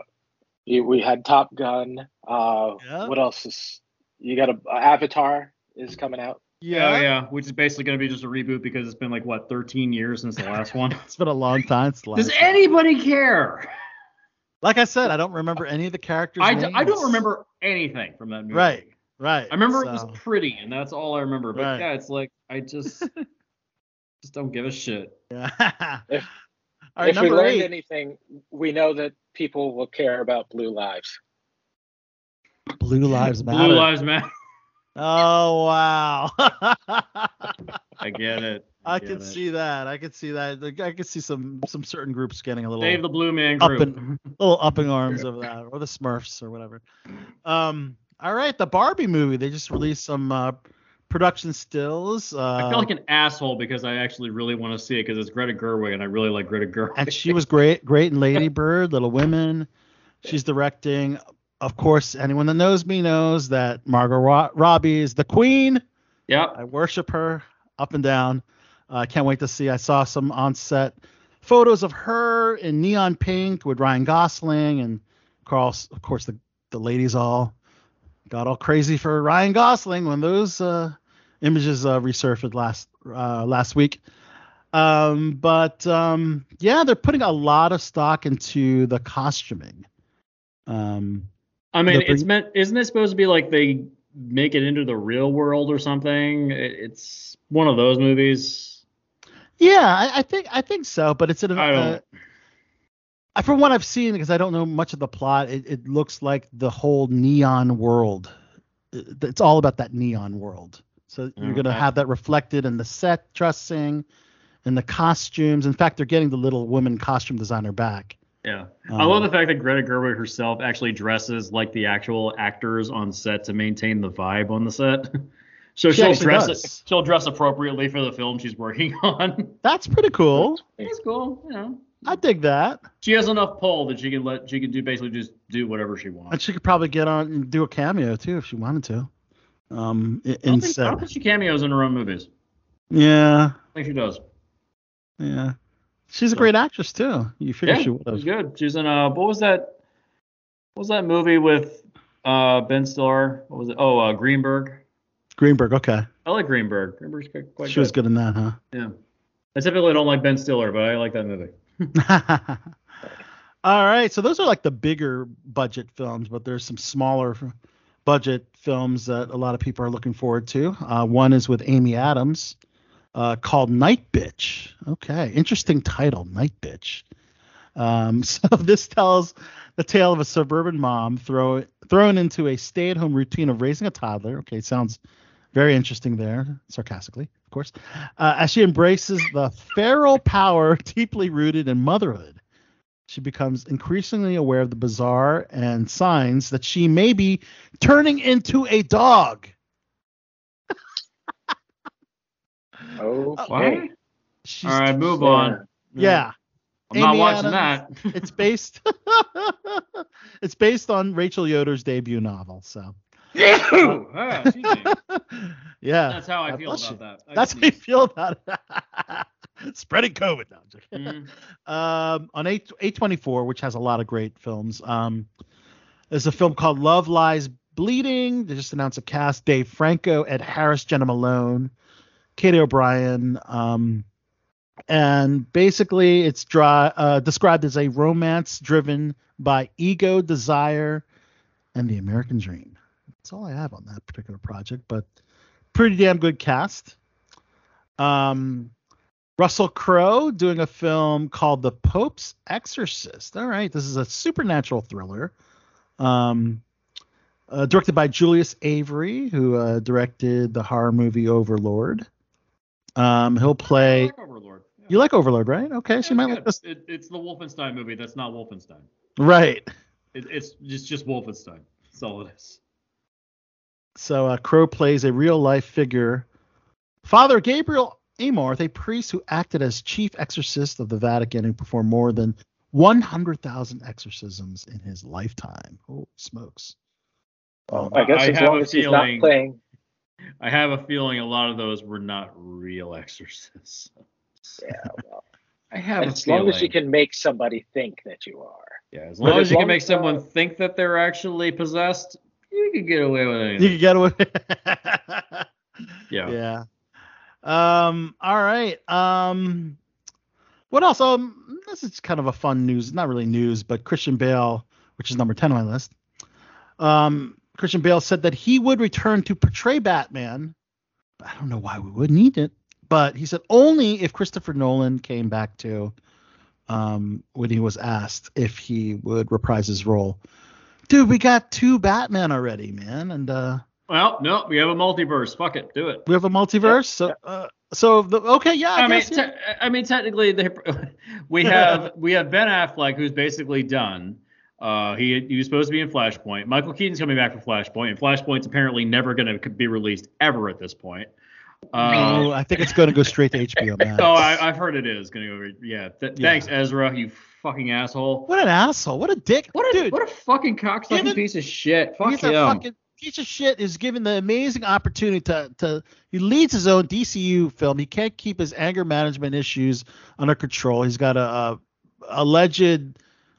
you, we had Top Gun. Uh, Yeah. What else is? You got a Avatar is coming out. Yeah, oh, yeah. Which is basically going to be just a reboot because it's been like what 13 years since the last one. It's been a long time. Since the Does last one. anybody care? Like I said, I don't remember any of the characters. I, d- I don't remember anything from that movie. Right, right. I remember it was pretty, and that's all I remember. But Right. yeah, it's like I just just don't give a shit. Yeah. If- All right, if we learned eight. anything, we know that people will care about blue lives. Blue Lives Matter. Blue Lives Matter. Oh wow. I get it. I get can it. see that. I can see that. Like, I can see some some certain groups getting a little Dave the Blue Man group. up in little upping arms of that, or the Smurfs or whatever. Um. All right, the Barbie movie. They just released some uh, production stills. Uh, I feel like an asshole because I actually really want to see it because it's Greta Gerwig and I really like Greta Gerwig. and she was great, great in Lady Bird, Little Women. She's directing. Of course, anyone that knows me knows that Margot Ro- Robbie is the queen. Yeah, I worship her up and down. I can't wait to see. I saw some on set photos of her in neon pink with Ryan Gosling and Carl. Of course, the the ladies all got all crazy for Ryan Gosling when those uh, images uh, resurfaced last uh, last week. Um, but um, yeah, they're putting a lot of stock into the costuming. Um, I mean, The- it's meant. Isn't it supposed to be like they make it into the real world or something? It's one of those movies. Yeah, I, I think I think so, but it's an. I don't- Uh, I- from what I've seen, because I don't know much of the plot, it, it looks like the whole neon world. It's all about that neon world. So you're gonna have that reflected in the set dressing, and the costumes. In fact, they're getting the little woman costume designer back. Yeah. I Um, love the fact that Greta Gerwig herself actually dresses like the actual actors on set to maintain the vibe on the set. So She she'll dress does. she'll dress appropriately for the film she's working on. That's pretty cool. That's cool. You know, I dig that. she has enough pull that she can let she can do basically just do whatever she wants. And she could probably get on and do a cameo too if she wanted to. Um, i- I don't, in think, I don't think she cameos in her own movies. Yeah, I think she does. yeah. She's a great actress too. You figure Yeah, she would have. good. She's in uh, what was that? What was that movie with uh Ben Stiller? What was it? Oh, uh, Greenberg. Greenberg. Okay, I like Greenberg. Greenberg's quite quite she was good in that, huh? Yeah. I typically don't like Ben Stiller, but I like that movie. All right, so those are like the bigger budget films, but there's some smaller budget films that a lot of people are looking forward to. Uh, one is with Amy Adams, uh, called Night Bitch. Okay, interesting title, Night Bitch. Um, so this tells the tale of a suburban mom throw, thrown into a stay-at-home routine of raising a toddler. Okay, sounds very interesting there, sarcastically, of course, uh, as she embraces the feral power deeply rooted in motherhood. She becomes increasingly aware of the bizarre and signs that she may be turning into a dog. Okay. What? She's, All right, move on. Yeah, I'm not watching Adams. that. it's based. it's based on Rachel Yoder's debut novel. So Ah, excuse me. yeah, That's how I God feel about you. that. I That's how you feel about it. Spreading COVID now. I'm joking. Mhm. um, on eight eight twenty four, which has a lot of great films. Um, there's a film called Love Lies Bleeding. They just announced a cast: Dave Franco, Ed Harris, Jena Malone, Katy O'Brian. Um, and basically it's dry, uh, described as a romance driven by ego, desire, and the American dream. That's all I have on that particular project, but pretty damn good cast. Um, Russell Crowe doing a film called The Pope's Exorcist. All right, this is a supernatural thriller. Um, uh, directed by Julius Avery, who uh, directed the horror movie Overlord. Um, he'll I play. like Overlord. Yeah. You like Overlord, right? Okay, so you might it's like this. It, it's the Wolfenstein movie. That's not Wolfenstein. Right. It, it's just just Wolfenstein. That's all it is. So uh, Crowe plays a real life figure. Father Gabriel Amorth, a priest who acted as chief exorcist of the Vatican and performed more than 100,000 exorcisms in his lifetime. Holy smokes. Well, I guess I as long as he's not playing. I have a feeling a lot of those were not real exorcists. Yeah, well, I have a as feeling. long as you can make somebody think that you are. Yeah, as But long as as you can make as, someone uh, think that they're actually possessed, you can get away with anything. You can get away. Yeah. yeah. Um. All right. Um. What else? Um. This is kind of a fun news. Not really news, but Christian Bale, which is number ten on my list. Um. Christian Bale said that he would return to portray Batman. I don't know why we would need it, but he said only if Christopher Nolan came back to. Um. When he was asked if he would reprise his role. Dude, we got two Batman already, man, and uh. Well, no, we have a multiverse. Fuck it, do it. We have a multiverse. So, uh, so the, okay, yeah. I, I mean, guess, yeah. te- I mean, technically, they, we have we have Ben Affleck, who's basically done. Uh, he he was supposed to be in Flashpoint. Michael Keaton's coming back for Flashpoint, and Flashpoint's apparently never going to be released ever at this point. Uh, no, I think it's going to go straight to HBO Max. oh, I, I've heard it is going to go. Yeah, th- Yeah. thanks, Ezra. You fucking asshole. what an asshole! What a dick! What a dude. what a fucking cocksucking piece of shit. Fuck he's him. a fucking piece of shit. Is given the amazing opportunity to to he leads his own DCU film. He can't keep his anger management issues under control. He's got a, a alleged,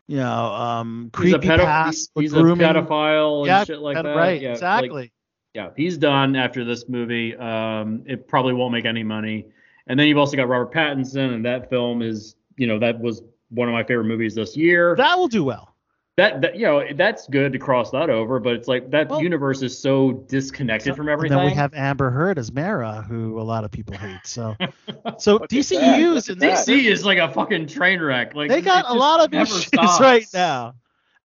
you know, um, he's a, creepy pedo- past with he's a pedophile and yeah, shit like that. right, Yeah, like- exactly. yeah, he's done after this movie. Um, it probably won't make any money. And then you've also got Robert Pattinson, and that film is, you know, that was one of my favorite movies this year. that will do well. That, that you know, that's good to cross that over, but it's like that Well- universe is so disconnected from everything. And then we have Amber Heard as Mara, who a lot of people hate. So, so Look at that, DCU is in that. DC is like a fucking train wreck. Like they got a lot of issues stops. right now.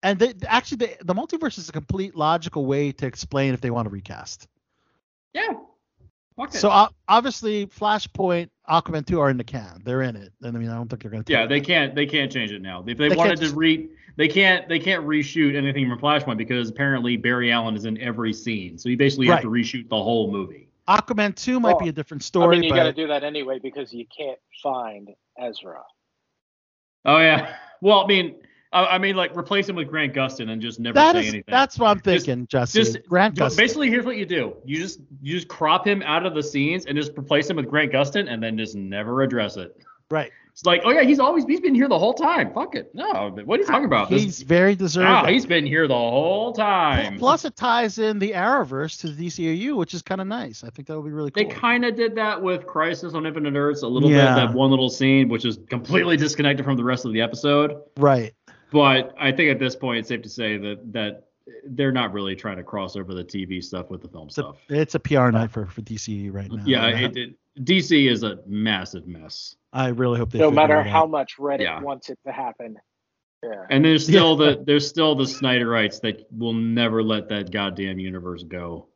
And they, actually, the, the multiverse is a complete logical way to explain if they want to recast. Yeah. Fuck. So uh, obviously, Flashpoint, Aquaman 2 are in the can. They're in it. And I mean, I don't think they're going to. Yeah, they can't they can't change it now. If they, They wanted to re they can't they can't reshoot anything from Flashpoint because apparently Barry Allen is in every scene. So you basically have to reshoot the whole movie. Aquaman 2 might Well, be a different story. I story, mean, you got to do that anyway because you can't find Ezra. Oh yeah. Well, I mean I, I mean like replace him with Grant Gustin and just never that say is anything. that's what I'm Just- thinking, Jesse. just Grant But Gustin. Basically, here's what you do: you just you just crop him out of the scenes and just replace him with Grant Gustin, and then just never address it. Right. It's like, oh yeah, he's always he's been here the whole time. Fuck it. No, what are you talking about? This- He's very deserving. Ah, he's been here the whole time. Plus, it ties in the Arrowverse to the DCAU, which is kind of nice. I think that would be really cool. They kind of did that with Crisis on Infinite Earths a little Yeah. bit. That one little scene, which is completely disconnected from the rest of the episode. right. But I think at this point, it's safe to say that that they're not really trying to cross over the TV stuff with the film stuff. it's a PR night for, for DCU right now. Yeah, And it, it, DC is a massive mess. I really hope they. no matter it how out. much Reddit Yeah. wants it to happen. Yeah. And there's still Yeah. the there's still the Snyderites that will never let that goddamn universe go.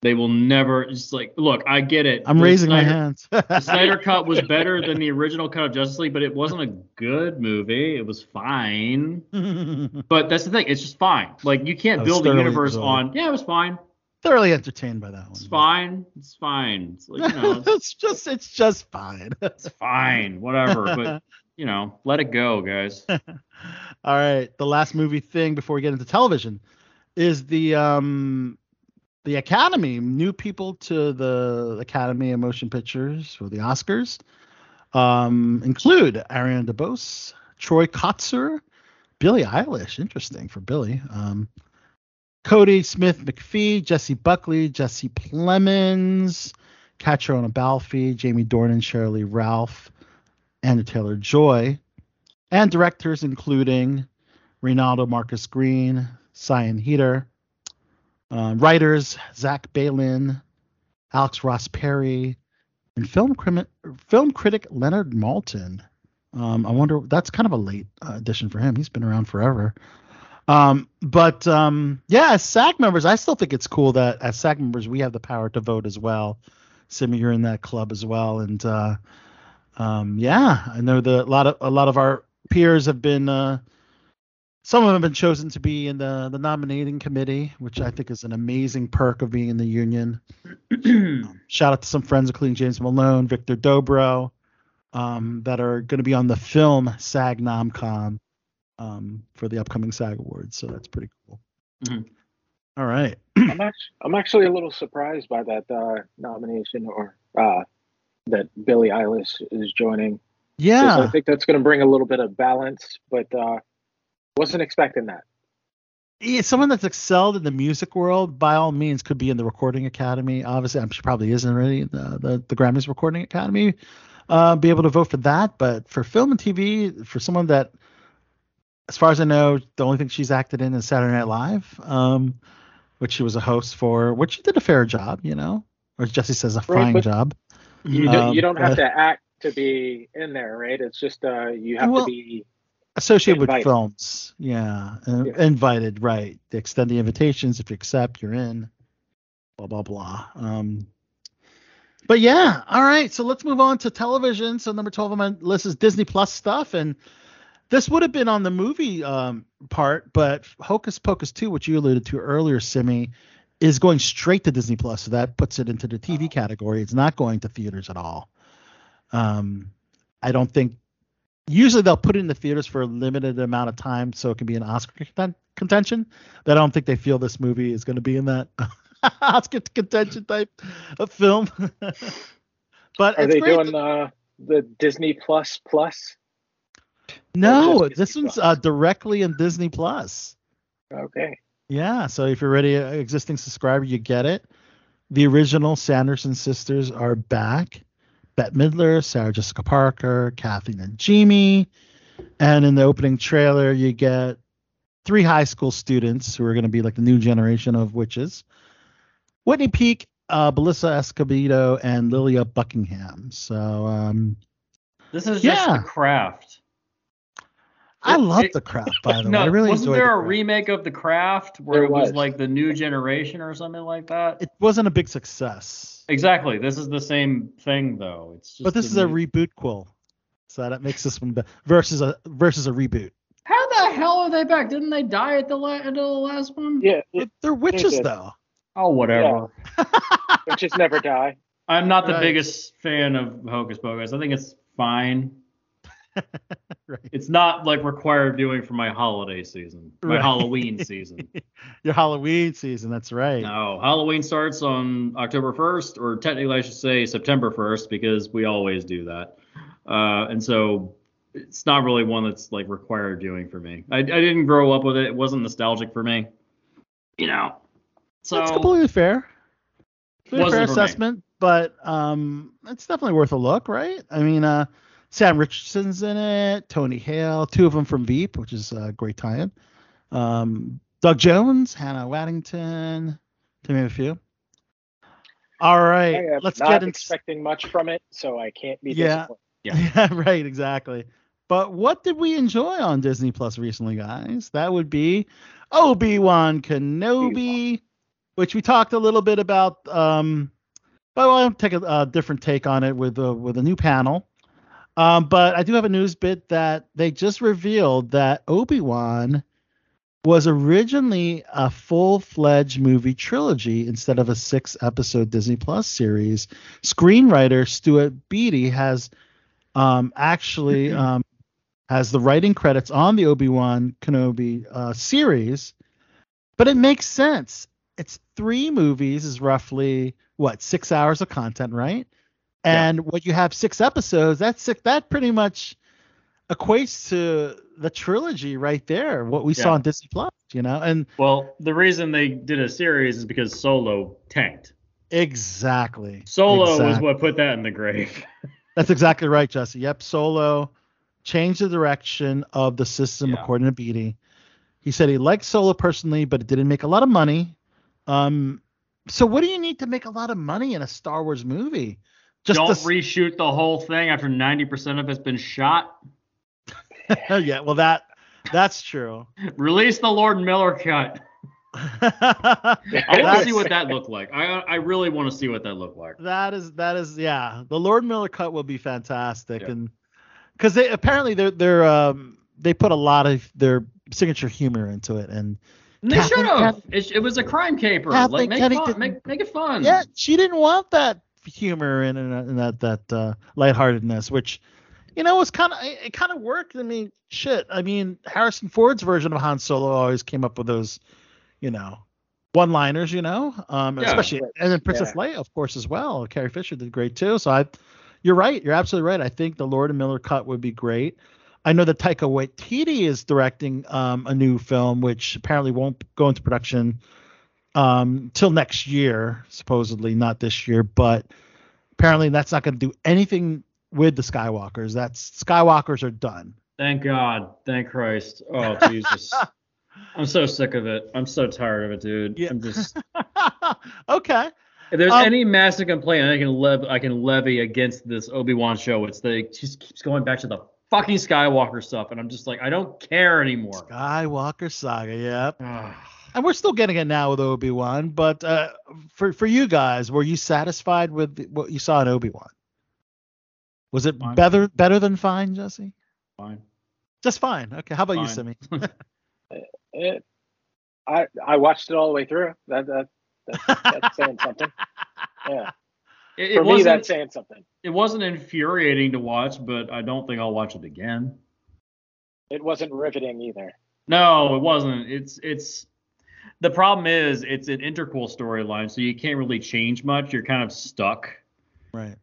They will never. It's like, look, I get it. I'm The raising my hands. The Snyder Cut was better than the original cut of Justice League, but it wasn't a good movie. It was fine. But that's the thing, it's just fine. Like you can't build a universe on. Yeah, it was fine. Thoroughly entertained by that one. It's fine. It's fine. It's like, you know, it's just it's just fine. it's fine. Whatever. But you know, let it go, guys. All right, the last movie thing before we get into television is the um the Academy, new people to the Academy of Motion Pictures for the Oscars. Um include Ariana DeBose, Troy Kotsur, Billie Eilish, interesting for Billie. Um Cody Smith McPhee, Jessie Buckley, Jesse Plemons, Caitríona Balfe, Jamie Dornan, Shirley Ralph, Anya Taylor-Joy, and directors including Reinaldo Marcus Green, Sian Heder, uh, writers Zach Baylin, Alex Ross Perry, and film, crimi- film critic Leonard Maltin. Um, I wonder that's kind of a late uh, addition for him. He's been around forever. Um, but um, yeah, as SAG members, I still think it's cool that as SAG members we have the power to vote as well. Simi, you're in that club as well, and uh, um, yeah, I know the a lot of a lot of our peers have been. Uh, some of them have been chosen to be in the the nominating committee, which I think is an amazing perk of being in the union. Um, shout out to some friends, including James Malone, Victor Dobro, um, that are going to be on the film SAG NomCom um, for the upcoming SAG Awards. So that's pretty cool. Mhm. All right. I'm actually, I'm actually a little surprised by that uh, nomination or uh, that Billie Eilish is joining. Yeah. I think that's going to bring a little bit of balance, but uh, wasn't expecting that. yeah, someone that's excelled in the music world, by all means, could be in the Recording Academy. Obviously, I'm sure probably isn't already in the, the, the Grammys Recording Academy. Uh, be able to vote for that, but for film and TV, for someone that, as far as I know, the only thing she's acted in is Saturday Night Live, um, which she was a host for, which she did a fair job, you know, or as Jesse says, a fine job. You, don't, Um, you don't have uh, to act to be in there, right? It's just uh, you have Well, to be. associated with films. Yeah, uh, Yeah. invited, right? They extend the invitations. If you accept, you're in. Blah blah blah. Um, but yeah, all right. So let's move on to television. So number twelve on my list is Disney Plus stuff, and this would have been on the movie um, part, but Hocus Pocus two, which you alluded to earlier, Simi, is going straight to Disney Plus. So that puts it into the TV category. It's not going to theaters at all. Um, I don't think usually they'll put it in the theaters for a limited amount of time so it can be an Oscar conten- contention. But I don't think they feel this movie is going to be in that Oscar contention type of film. but Are it's they doing uh, the Disney Plus Plus? No, just Disney this one's uh, directly in Disney Plus. Okay. Yeah, so if you're already an existing subscriber, you get it. The original Sanderson sisters are back. Bette Midler, Sarah Jessica Parker, Kathy Najimy. And in the opening trailer, you get three high school students who are going to be like the new generation of witches. Whitney Peak, uh, Belissa Escobedo, and Lilia Buckingham. So um, This is just Yeah. the craft. I love it- the craft, by the no, way. I really wasn't there the a remake of the craft where There it was, was. like the new generation or something like that? It wasn't a big success. exactly. This is the same thing though. It's just But this the is a reboot quill. So that makes this one be- versus a versus a reboot. How the hell are they back? Didn't they die at the la- end of the last one? Yeah, But they're witches did. though. Oh, whatever. which is never die. I'm not the Right. biggest fan of Hocus Pocus. I think it's fine. Right. It's not like required viewing for my holiday season, my Right. Halloween season. Your Halloween season, that's right. No, Halloween starts on October 1st, or technically I should say September 1st, because we always do that. Uh, and so it's not really one that's like required viewing for me. I, I didn't grow up with it. It wasn't nostalgic for me. You know. So That's completely fair. Completely fair assessment, but um, it's definitely worth a look, right? I mean, uh, Sam Richardson's in it, Tony Hale, two of them from Veep, which is a great tie-in. Um, Doug Jones, Hannah Waddingham, to name a few. All right, let's not get into expecting much from it, so I can't be Yeah. disappointed. Yeah, right, exactly. But what did we enjoy on Disney Plus recently, guys? That would be Obi Wan Kenobi, which we talked a little bit about. Um, but I'll take a, a different take on it with a, with a new panel. Um, but I do have a news bit that they just revealed that Obi Wan was originally a full-fledged movie trilogy instead of a six-episode Disney Plus series. Screenwriter Stuart Beattie has um, actually um, has the writing credits on the Obi-Wan Kenobi uh, series, but it makes sense. It's three movies is roughly what six hours of content, right? And when you have six episodes, that's six, that pretty much equates to the trilogy right there. What we saw in Disney Plus, you know, and well, the reason they did a series is because Solo tanked. exactly Solo was what put that in the grave. That's exactly right, Jesse. Yep, Solo changed the direction of the system Yeah. according to Beattie. He said he liked Solo personally, but it didn't make a lot of money. Um, so what do you need to make a lot of money in a Star Wars movie? Just Don't to, reshoot the whole thing after 90% of it's been shot. yeah, well that that's true. Release the Lord Miller cut. I want to see what that looked like. I I really want to see what that looked like. That is that is yeah. The Lord Miller cut will be fantastic, Yeah. and because they apparently they're they're um they put a lot of their signature humor into it, and And they should have. It, it was a crime caper. Kathleen Like make Kennedy fun, didn't- make make it fun. yeah, she didn't want that humor and, in that that uh, lightheartedness, which you know was kind of it, it kind of worked. I mean, shit. I mean, Harrison Ford's version of Han Solo always came up with those, you know, one-liners. You know, um, Yeah. especially and then Princess Leia, of course, as well. Carrie Fisher did great too. So I, you're right. You're absolutely right. I think the Lord and Miller cut would be great. I know that Taika Waititi is directing um, a new film, which apparently won't go into production um, till next year, supposedly not this year, but apparently that's not going to do anything with the Skywalkers. That's Skywalkers are done. Thank God. Thank Christ. Oh Jesus. I'm so sick of it. I'm so tired of it, dude. Yeah. I'm just. okay. If there's Um, any massive complaint I can lev- I can levy against this Obi Wan show, it's that it just keeps going back to the fucking Skywalker stuff, and I'm just like, I don't care anymore. Skywalker saga, yep. And we're still getting it now with Obi Wan, but uh, for for you guys, were you satisfied with what you saw in Obi Wan? Was it Fine. better better than fine, Jesse? Fine. Just fine. Okay. How about you, Fine. Simi? It, I I watched it all the way through. That that, that that's saying something. Yeah, It, it for me wasn't. that's saying something. it wasn't infuriating to watch, but I don't think I'll watch it again. It wasn't riveting either. No, it wasn't. It's it's the problem is it's an interquel storyline, so you can't really change much. You're kind of stuck. right.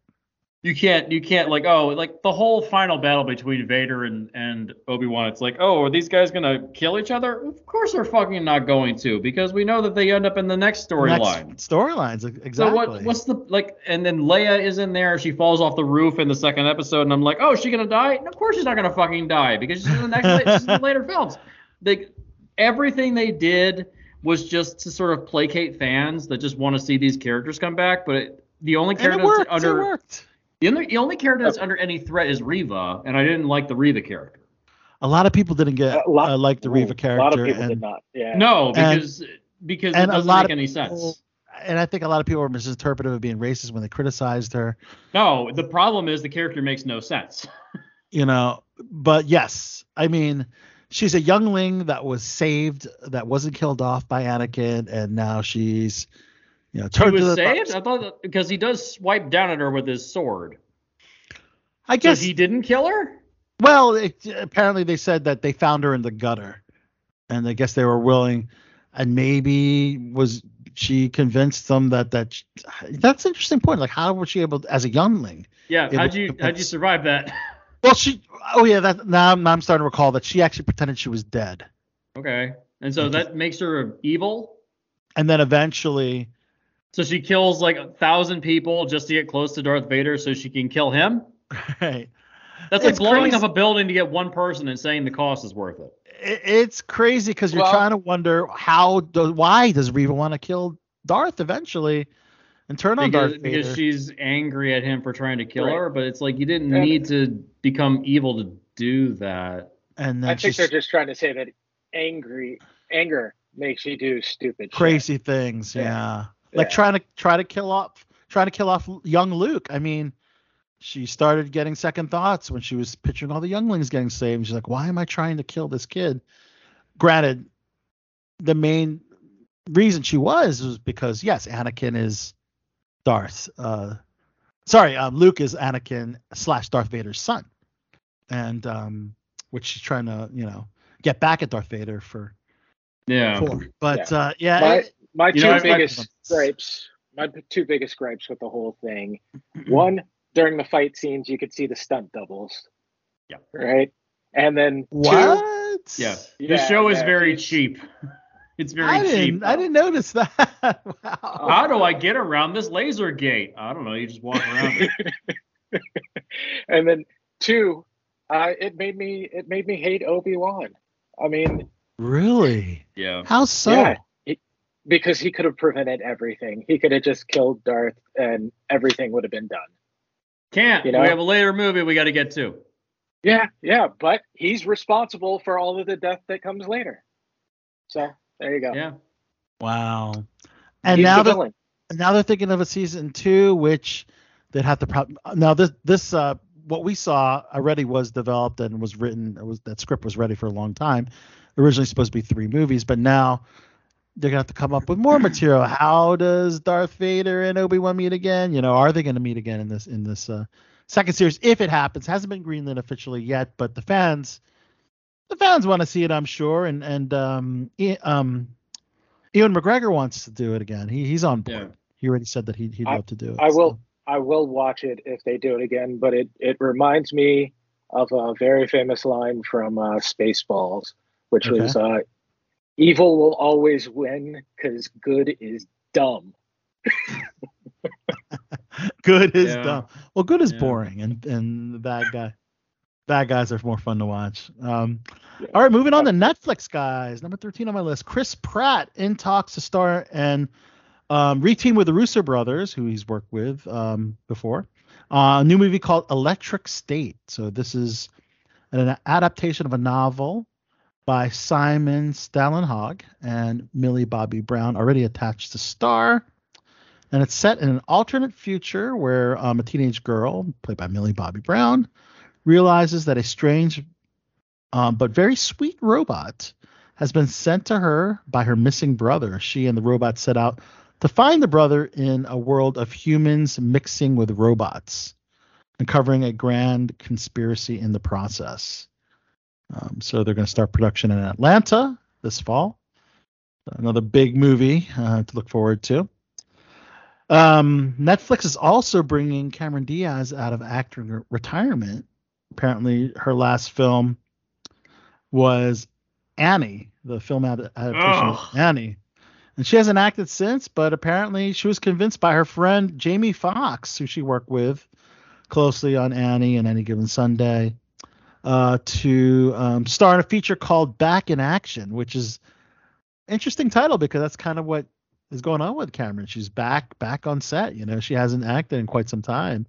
You can't you can't like oh like the whole final battle between Vader and and Obi Wan. It's like oh are these guys gonna kill each other? Of course they're fucking not going to because we know that they end up in the next storyline. Storylines exactly. So what what's the like and then Leia is in there, she falls off the roof in the second episode, and I'm like, oh, is she gonna die? And of course she's not gonna fucking die because she's in the next she's in the later films. They everything they did was just to sort of placate fans that just want to see these characters come back, but it, the only character worked. that's under it worked. the only, the only character that's under any threat is Reva, and I didn't like the Reva character. A lot of people didn't get A lot- uh, like the Reva Ooh, character. A lot of people and, did not. Yeah. No, And- because because it and doesn't lot make of any people- sense. And I think a lot of people were misinterpretive of being racist when they criticized her. No, the problem is the character makes no sense. you know but yes i mean she's a youngling that was saved that wasn't killed off by anakin and now she's you know She turned to was saved. I thought that, because he does swipe down at her with his sword. i So guess he didn't kill her. well it, apparently they said that they found her in the gutter and i guess they were willing and maybe was she convinced them that that that's an interesting point like how was she able to, as a youngling Yeah. Yeah, how'd you how'd you survive that? Well she oh yeah that now, I'm- now i'm starting to recall that she actually pretended she was dead okay. And so that makes her evil. and then eventually So she kills like a thousand people just to get close to Darth Vader, so she can kill him. right That's like It's blowing crazy. up a building to get one person and saying the cost is worth it. it- it's crazy because you're Well- trying to wonder how do, why does Reva want to kill Darth eventually and turn on Because, Darth Vader? because she's angry at him for trying to kill Right. her, but it's like you didn't And- need to become evil to do that. and then I think they're just trying to say that angry anger makes you do stupid shit. crazy things, yeah. Yeah. Like Yeah. trying to try to kill off trying to kill off young Luke. I mean, she started getting second thoughts when she was picturing all the younglings getting saved. She's like, why am I trying to kill this kid? Granted, the main reason she was was because yes, Anakin is Darth. Uh, sorry, um, Luke is Anakin slash Darth Vader's son, and um, which she's trying to you know get back at Darth Vader for. Yeah. for. But uh, yeah, My it- my two know, I- I- biggest gripes, my two biggest gripes with the whole thing. One, during the fight scenes, you could see the stunt doubles. Yeah. Right. And then two, what? Yeah. Yeah, this show is yeah, very cheap. It's very I cheap. didn't. I didn't notice that. wow. How do I get around this laser gate? I don't know. You just walk around it. and then two, uh, it made me it made me hate Obi Wan. I mean, Really? Yeah. How so? Yeah, he- because he could have prevented everything. He could have just killed Darth, and everything would have been done. Can't. You know? We have a later movie we got to get to. Yeah, yeah, but he's responsible for all of the death that comes later. So there you go. Yeah. Wow. And He's now the that villain. now they're thinking of a season two, which they'd have to pro- now this this uh what we saw already was developed and was written. It was that script was ready for a long time. Originally supposed to be three movies, but now they're gonna have to come up with more material. How does Darth Vader and Obi Wan meet again? You know, are they gonna meet again in this in this uh, second series if it happens? Hasn't been greenlit officially yet, but the fans the fans want to see it, I'm sure. And and um I- um Ewan McGregor wants to do it again. He he's on board. Yeah. He already said that he'd, he'd I- love to do it. I will. I will watch it if they do it again, but it it reminds me of a very famous line from uh, Spaceballs, which Okay. was uh, "Evil will always win because good is dumb." Good is Yeah. dumb. Well, good is Yeah. boring, and and the bad guy, bad guys are more fun to watch. Um, Yeah. all right, moving on to Netflix, guys. Number thirteen on my list. Chris Pratt in talks to star and um, reteam with the Russo brothers, who he's worked with um, before. Uh, a new movie called Electric State. So this is an adaptation of a novel by Simon Stålenhag and Millie Bobby Brown, already attached to star. And it's set in an alternate future where um, a teenage girl, played by Millie Bobby Brown, realizes that a strange um, but very sweet robot has been sent to her by her missing brother. She and the robot set out to find the brother in a world of humans mixing with robots, uncovering a grand conspiracy in the process. Um, so they're going to start production in Atlanta this fall. Another big movie uh, to look forward to. Um, Netflix is also bringing Cameron Diaz out of acting retirement. Apparently, her last film was Annie, the film ad- adaptation of Annie. And she hasn't acted since, but apparently she was convinced by her friend Jamie Foxx, who she worked with closely on Annie and Any Given Sunday, uh, to um, star in a feature called Back in Action, which is interesting title because that's kind of what is going on with Cameron. She's back back on set. You know, she hasn't acted in quite some time.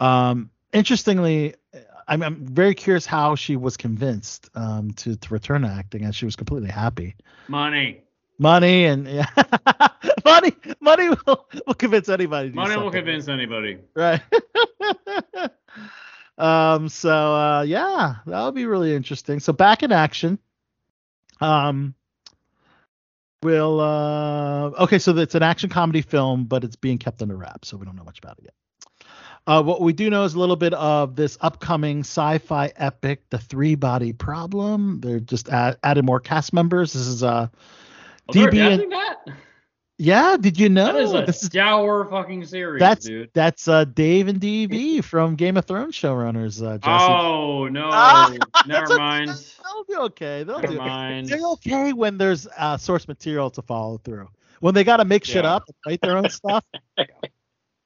Um, interestingly, I'm, I'm very curious how she was convinced um, to to return to acting, and she was completely happy. Money. Money and yeah, money, money will, will convince anybody. Money will convince anybody. Right. um. So uh, yeah, that'll be really interesting. So back in action. Um. Will uh okay, so it's an action comedy film, but it's being kept under wraps, so we don't know much about it yet. Uh, what we do know is a little bit of this upcoming sci-fi epic, The Three Body Problem. They're just add, added more cast members. This is uh, Oh, DB and that? yeah. Did you know That is a this is dour fucking series, that's dude. that's uh Dave and DB from Game of Thrones showrunners. Uh. Oh no, Ah, never mind. They'll be okay. They'll Never do. mind. They're okay when there's uh, source material to follow through. When they got to make shit Yeah. up and write their own stuff,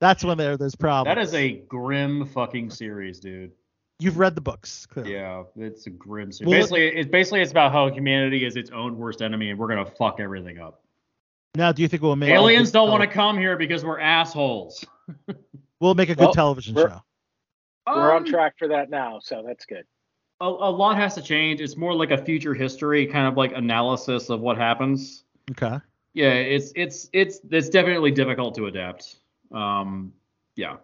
that's when there there's problems. That is a grim fucking series, dude. You've read the books, clearly. Yeah, it's a grim series. Well, basically, it's basically it's about how humanity is its own worst enemy, and we're gonna fuck everything up. Now, do you think we'll make Aliens don't want to come here because we're assholes. We'll make a good Well, television we're- show. We're on Um, track for that now, so that's good. A, a lot has to change. It's more like a future history kind of like analysis of what happens. Okay. Yeah, it's it's it's it's definitely difficult to adapt. Um, yeah.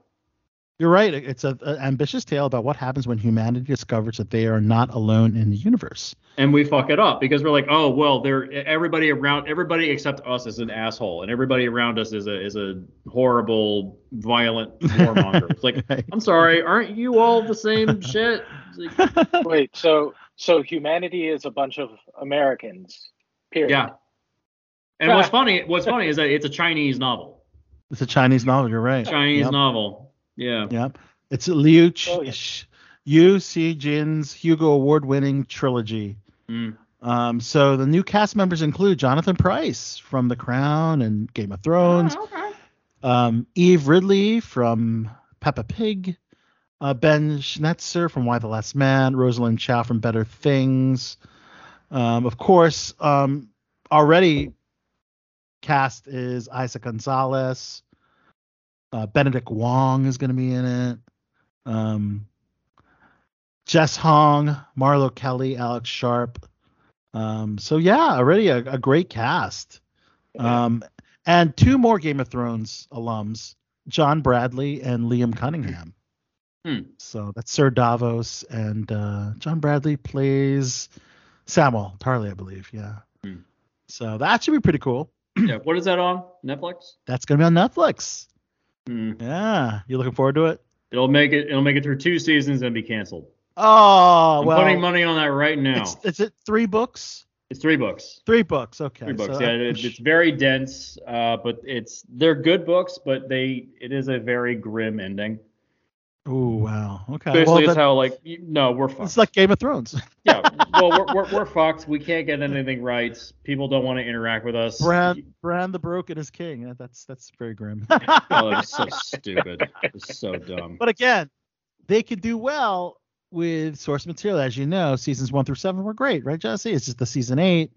You're right. It's an ambitious tale about what happens when humanity discovers that they are not alone in the universe. and we fuck it up because we're like, oh well, they're everybody around everybody except us is an asshole, and everybody around us is a is a horrible, violent warmonger. it's like, Right. I'm sorry, aren't you all the same shit? Like, Wait, so so humanity is a bunch of Americans. Period. yeah. And what's funny, what's funny is that it's a Chinese novel. It's a Chinese novel. You're right. Chinese Yep. novel. Yeah. Yep. It's Liu Ch- Oh, yeah. Yu Si Jin's Hugo Award-winning trilogy. Mm. Um, so the new cast members include Jonathan Pryce from The Crown and Game of Thrones, Oh, okay. um, Eve Ridley from Peppa Pig, uh, Ben Schnetzer from Y: The Last Man, Rosalind Chao from Better Things. Um, of course, um, already cast is Isaac Gonzalez. Uh, Benedict Wong is going to be in it. Um, Jess Hong, Marlo Kelly, Alex Sharp. Um, so yeah, already a, a great cast. Um, and two more Game of Thrones alums, John Bradley and Liam Cunningham. Hmm. So that's Sir Davos, and uh, John Bradley plays Samwell Tarly, I believe. Yeah. Hmm. So that should be pretty cool. Yeah. What is that on Netflix? That's gonna be on Netflix. Hmm. Yeah, you looking forward to it? It'll make it. It'll make it through two seasons and be canceled. Oh I'm well, putting money on that right now. it's, is it three books? It's three books. Three books. Okay. Three books. so yeah, it, it's very dense, uh, but it's they're good books, but they it is a very grim ending. Ooh, wow. Okay. Basically, well, it's that- how like you, no, we're fucked. it's like Game of Thrones. yeah, well, we're, we're we're fucked. We can't get anything right. People don't want to interact with us. Bran, Bran the Broken is king. That's that's very grim. Oh, it's so stupid. It's so dumb. But again, they could do well with source material. As you know, seasons one through seven were great, right, Jesse? It's just the season eight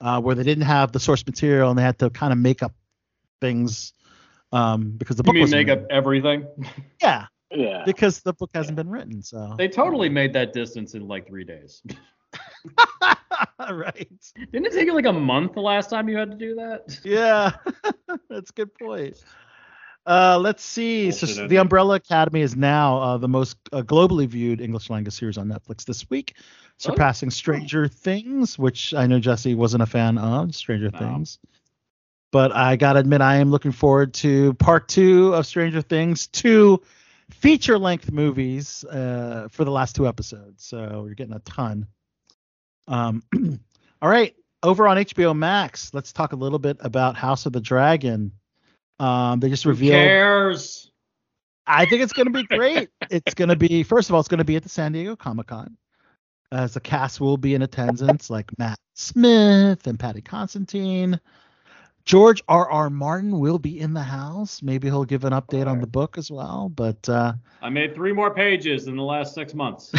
uh, where they didn't have the source material and they had to kind of make up things um, because the You book mean was make up everything? Yeah, Yeah. because the book hasn't been written. So They totally made that distance in like three days. right. Didn't it take you like a month the last time you had to do that? Yeah, that's a good point. Uh, let's see. So the. Umbrella Academy is now uh, the most uh, globally viewed English language series on Netflix this week, surpassing Stranger Things, which I know Jesse wasn't a fan of Stranger No. Things. But I gotta admit, I am looking forward to part two of Stranger Things, two feature-length movies uh, for the last two episodes. So you're getting a ton. Um, all right, over on HBO Max, let's talk a little bit about House of the Dragon. Um, they just Who revealed. cares? I think it's going to be great. it's going to be first of all, it's going to be at the San Diego Comic Con. As the cast will be in attendance, like Matt Smith and Paddy Considine. George R. R. Martin will be in the house. Maybe he'll give an update on the book as well. But uh, I made three more pages in the last six months.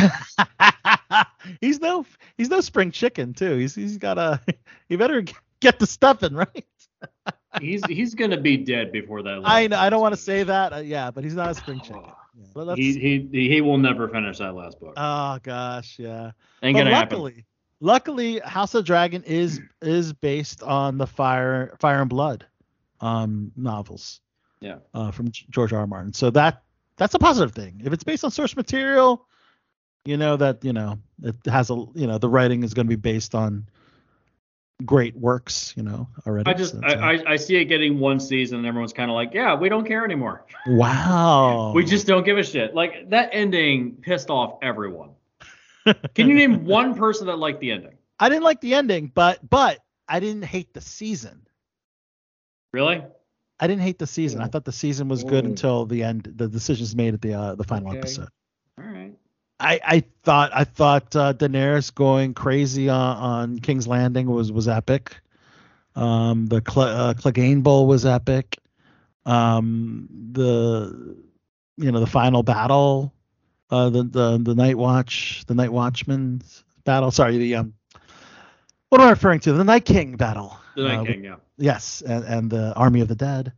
he's no he's no spring chicken too. He's he's got a he better get the stuffing right. he's he's gonna be dead before that. I know, I don't want to say that. Uh, yeah, but he's not a spring chicken. Yeah, but He, he he will never finish that last book. oh gosh, yeah. Ain't but gonna happen. Luckily, House of Dragon is is based on the Fire Fire and Blood um, novels. Yeah. Uh, from George R. R. Martin. So that that's a positive thing. If it's based on source material, you know that you know it has a you know the writing is going to be based on great works. You know already. I just So I, I I see it getting one season and everyone's kind of like, yeah, we don't care anymore. wow. We just don't give a shit. Like that ending pissed off everyone. Can you name one person that liked the ending? I didn't like the ending, but but I didn't hate the season. Really? I didn't hate the season. I thought the season was good Mm. until the end. The decisions made at the uh, the final Okay. episode. All right. I, I thought I thought uh, Daenerys going crazy on, on King's Landing was was epic. Um, the Cl- uh, Clegane Bowl was epic. Um, the you know the final battle, uh, the the the Night Watch, the Night Watchman's battle. Sorry, the um, what am I referring to? The Night King battle. The Night Uh, King, yeah. Yes, and, and the Army of the Dead.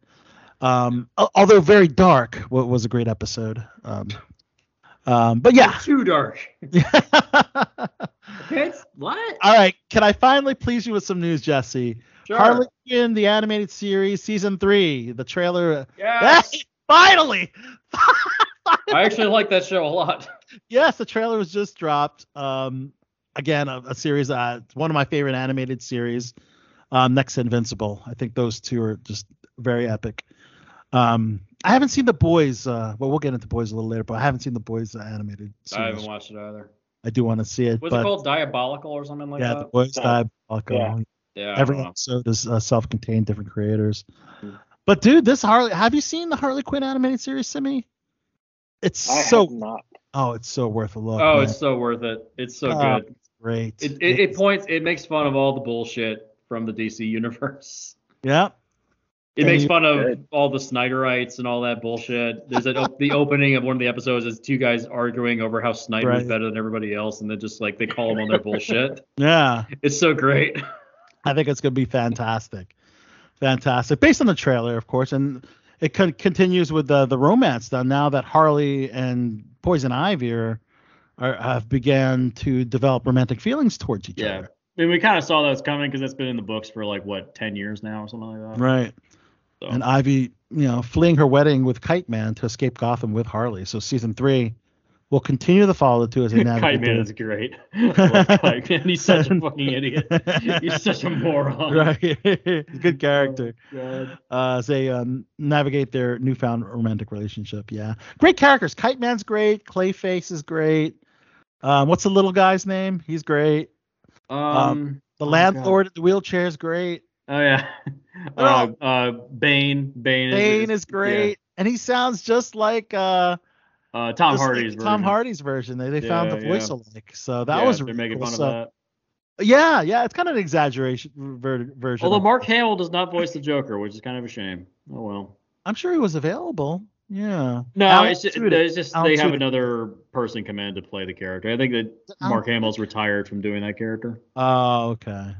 Um, al- although very dark, what was a great episode. Um, um, but yeah. Too dark. Okay. What? All right. Can I finally please you with some news, Jesse? Sure. Harley Quinn, the animated series, season three, the trailer. Yes. Hey, finally. I actually like that show a lot. yes, the trailer was just dropped. Um, again, a, a series, uh, one of my favorite animated series. Um, next to Invincible. I think those two are just very epic. Um, I haven't seen the boys. Uh, well, we'll get into boys a little later, but I haven't seen the boys uh, animated Series. I haven't watched it either. I do want to see it. Was but it called Diabolical or something like that? yeah, the boys Yeah. diabolical. Yeah. yeah. I Every episode is uh, self-contained, different creators. Hmm. But dude, this Harley. Have you seen the Harley Quinn animated series, Simi? It's I so. have not. Oh, it's so worth a look. Oh, man. it's so worth it. It's so Oh, good. great. It, it, it points. It makes fun of all the bullshit from the DC universe. Yeah. It And makes you- fun of Good. all the Snyderites and all that bullshit. There's an, op- the opening of one of the episodes is two guys arguing over how Snyder's Right. better than everybody else, and then just like they call them on their bullshit. Yeah, It's so great. I think it's gonna be fantastic, fantastic. Based on the trailer, of course, and it con- continues with the the romance. Now, now that Harley and Poison Ivy are, are have began to develop romantic feelings towards each Yeah. other. I mean, we kind of saw that was coming because that's been in the books for like what ten years now or something like that. Right. So. And Ivy, you know, fleeing her wedding with Kite Man to escape Gotham with Harley. So season three will continue to follow the two as they navigate. Kite. Man is great. Kite Man. He's such a fucking idiot. He's such a moron. right. Good character. Oh, uh, as they um, navigate their newfound romantic relationship. Yeah, great characters. Kite Man's great. Clayface is great. Um, what's the little guy's name? He's great. Um. The Oh, landlord in the wheelchair is great. Oh yeah. Uh, uh, Bane. Bane. Bane is, is great, and he sounds just like uh, Yeah. Uh, Tom just Hardy's Tom version. Hardy's version. They they found the voice yeah. alike, so that Yeah, was they're really making cool. fun So- of that. Yeah, yeah, it's kind of an exaggeration ver- version. Although Mark Hamill does not voice the Joker, which is kind of a shame. Oh well. I'm sure he was available. Yeah. No, Alan it's just, it's just they have another person come in to play the character. I think that Alan Mark Hamill's retired from doing that character. Oh, okay.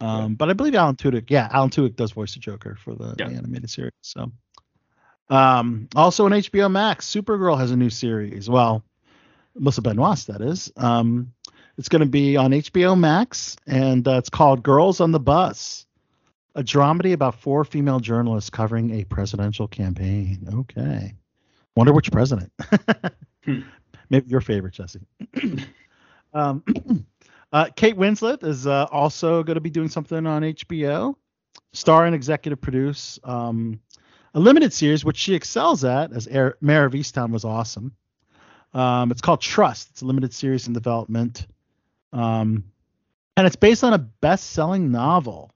Um, but I believe Alan Tudyk, yeah, Alan Tudyk does voice the Joker for the, Yeah. the animated series. So, um, also on HBO Max, Supergirl has a new series. Well, Melissa Benoist, that is. Um, it's going to be on HBO Max, and uh, it's called Girls on the Bus, a dramedy about four female journalists covering a presidential campaign. Okay, wonder which president. Hmm. Maybe your favorite, Jesse. um, uh, Kate Winslet is uh, also going to be doing something on HBO, star and executive produce um, a limited series, which she excels at, as Air, Mare of Easttown was awesome. Um, it's called Trust. It's a limited series in development, um, and it's based on a best-selling novel.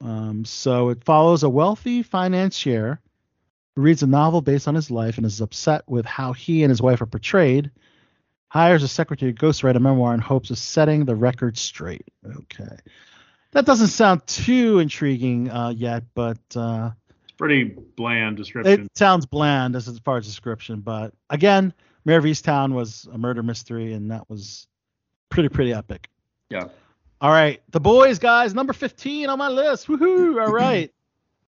Um, so it follows a wealthy financier who reads a novel based on his life and is upset with how he and his wife are portrayed hires a secretary to ghostwrite a memoir in hopes of setting the record straight. Okay. That doesn't sound too intriguing uh, yet, but uh, pretty bland description. it sounds bland as, far as description. But again, Mare of Easttown was a murder mystery, and that was pretty, pretty epic. yeah. All right. The boys, guys, number 15 on my list. Woohoo. All right.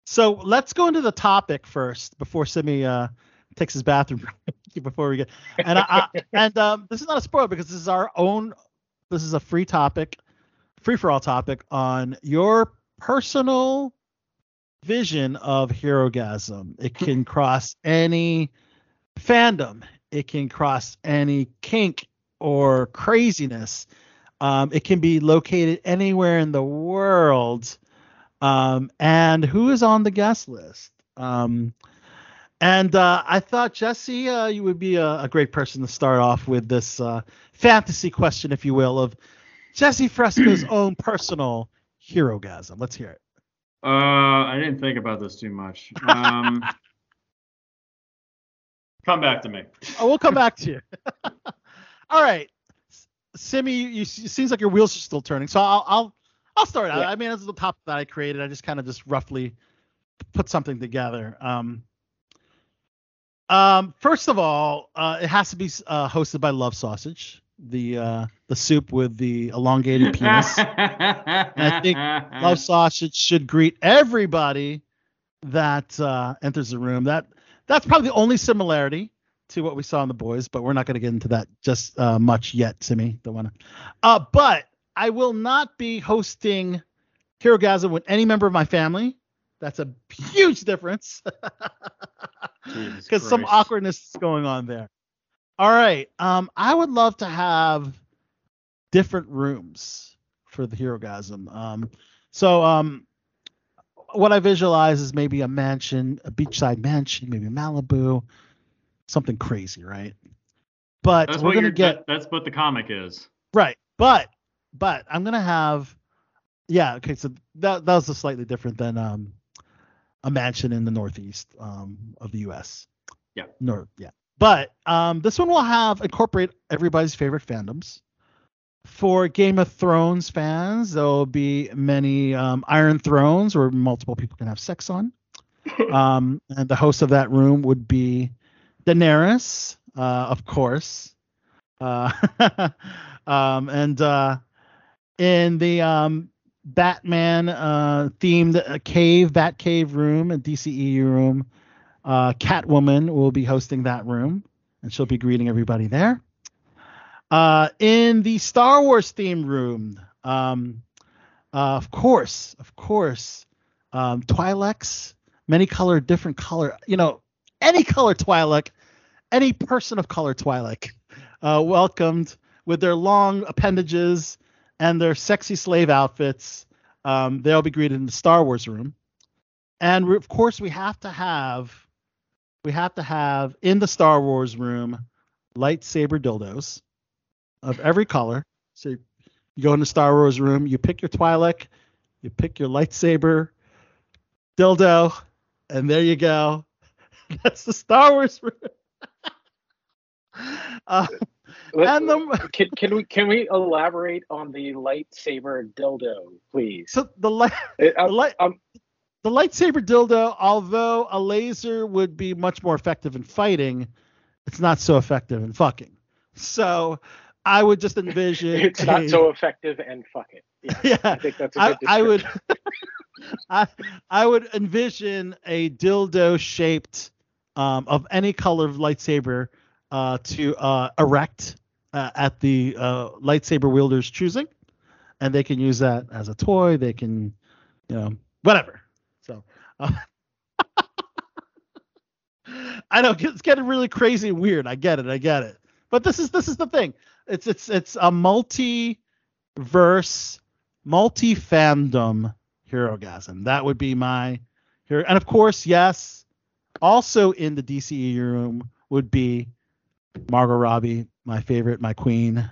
so let's go into the topic first before Simi uh, takes his bathroom before we get. And I, I and um, this is not a spoiler because this is our own. This is a free topic, free for all topic on your personal vision of Herogasm. It can cross any fandom. It can cross any kink or craziness. Um, it can be located anywhere in the world. Um, and who is on the guest list? Um, and uh, I thought Jesse, uh, you would be a, a great person to start off with this uh, fantasy question, if you will, of Jesse Fresco's own personal herogasm. Let's hear it. Uh, I didn't think about this too much. Um, come back to me. Oh, we'll come back to you. All right, Simi, you, you, it seems like your wheels are still turning, so I'll I'll, I'll start out. Yeah. I mean, this is the top that I created. I just kind of just roughly put something together. Um, um, first of all, uh, it has to be uh, hosted by Love Sausage, the uh, the soup with the elongated penis. I think Love Sausage should greet everybody that uh, enters the room. That that's probably the only similarity to what we saw in the boys, but we're not going to get into that just uh, much yet, Simi. Don't want to. Uh, but I will not be hosting Herogasm with any member of my family. That's a huge difference because some awkwardness is going on there. All right. Um, I would love to have different rooms for the Herogasm. Um, so um, what I visualize is maybe a mansion, a beachside mansion, maybe Malibu, something crazy, right? But That's we're what gonna get that- that's what the comic is. right, but but I'm gonna have yeah. Okay, so that that was a slightly different than um a mansion in the northeast um of the U.S. Yeah. North, yeah. But um, this one will have incorporate everybody's favorite fandoms. For Game of Thrones fans, there will be many um, Iron Thrones where multiple people can have sex on. Um, and the host of that room would be Daenerys, uh, of course. Uh, um, and uh, in the um, Batman uh, themed uh, cave, Bat Cave room, and DCEU room, uh, Catwoman will be hosting that room, and she'll be greeting everybody there. Uh, in the Star Wars theme room, um, uh, of course, of course, um, Twi'leks, many color, different color, you know, any color Twi'lek, any person of color Twi'lek, uh, welcomed with their long appendages and their sexy slave outfits. Um, they'll be greeted in the Star Wars room, and of course, we have to have, we have to have in the Star Wars room, lightsaber dildos of every color. So you go in the Star Wars room, you pick your Twi'lek, you pick your lightsaber dildo, and there you go. That's the Star Wars room. uh, and the can, can we can we elaborate on the lightsaber dildo, please? so the light I'm- light I'm- the lightsaber dildo, although a laser would be much more effective in fighting, it's not so effective in fucking. So I would just envision it's not so effective and fuck it. Yeah, I think that's a I, good I would. I I would envision a dildo shaped um, of any color of lightsaber uh, to uh, erect uh, at the uh, lightsaber wielder's choosing, and they can use that as a toy. They can, you know, whatever. I know it's getting really crazy and weird. I get it. I get it. But this is this is the thing. It's it's it's a multi-verse, multi-fandom Herogasm. That would be my hero. And of course, yes, also in the DCE room would be Margot Robbie, my favorite, my queen,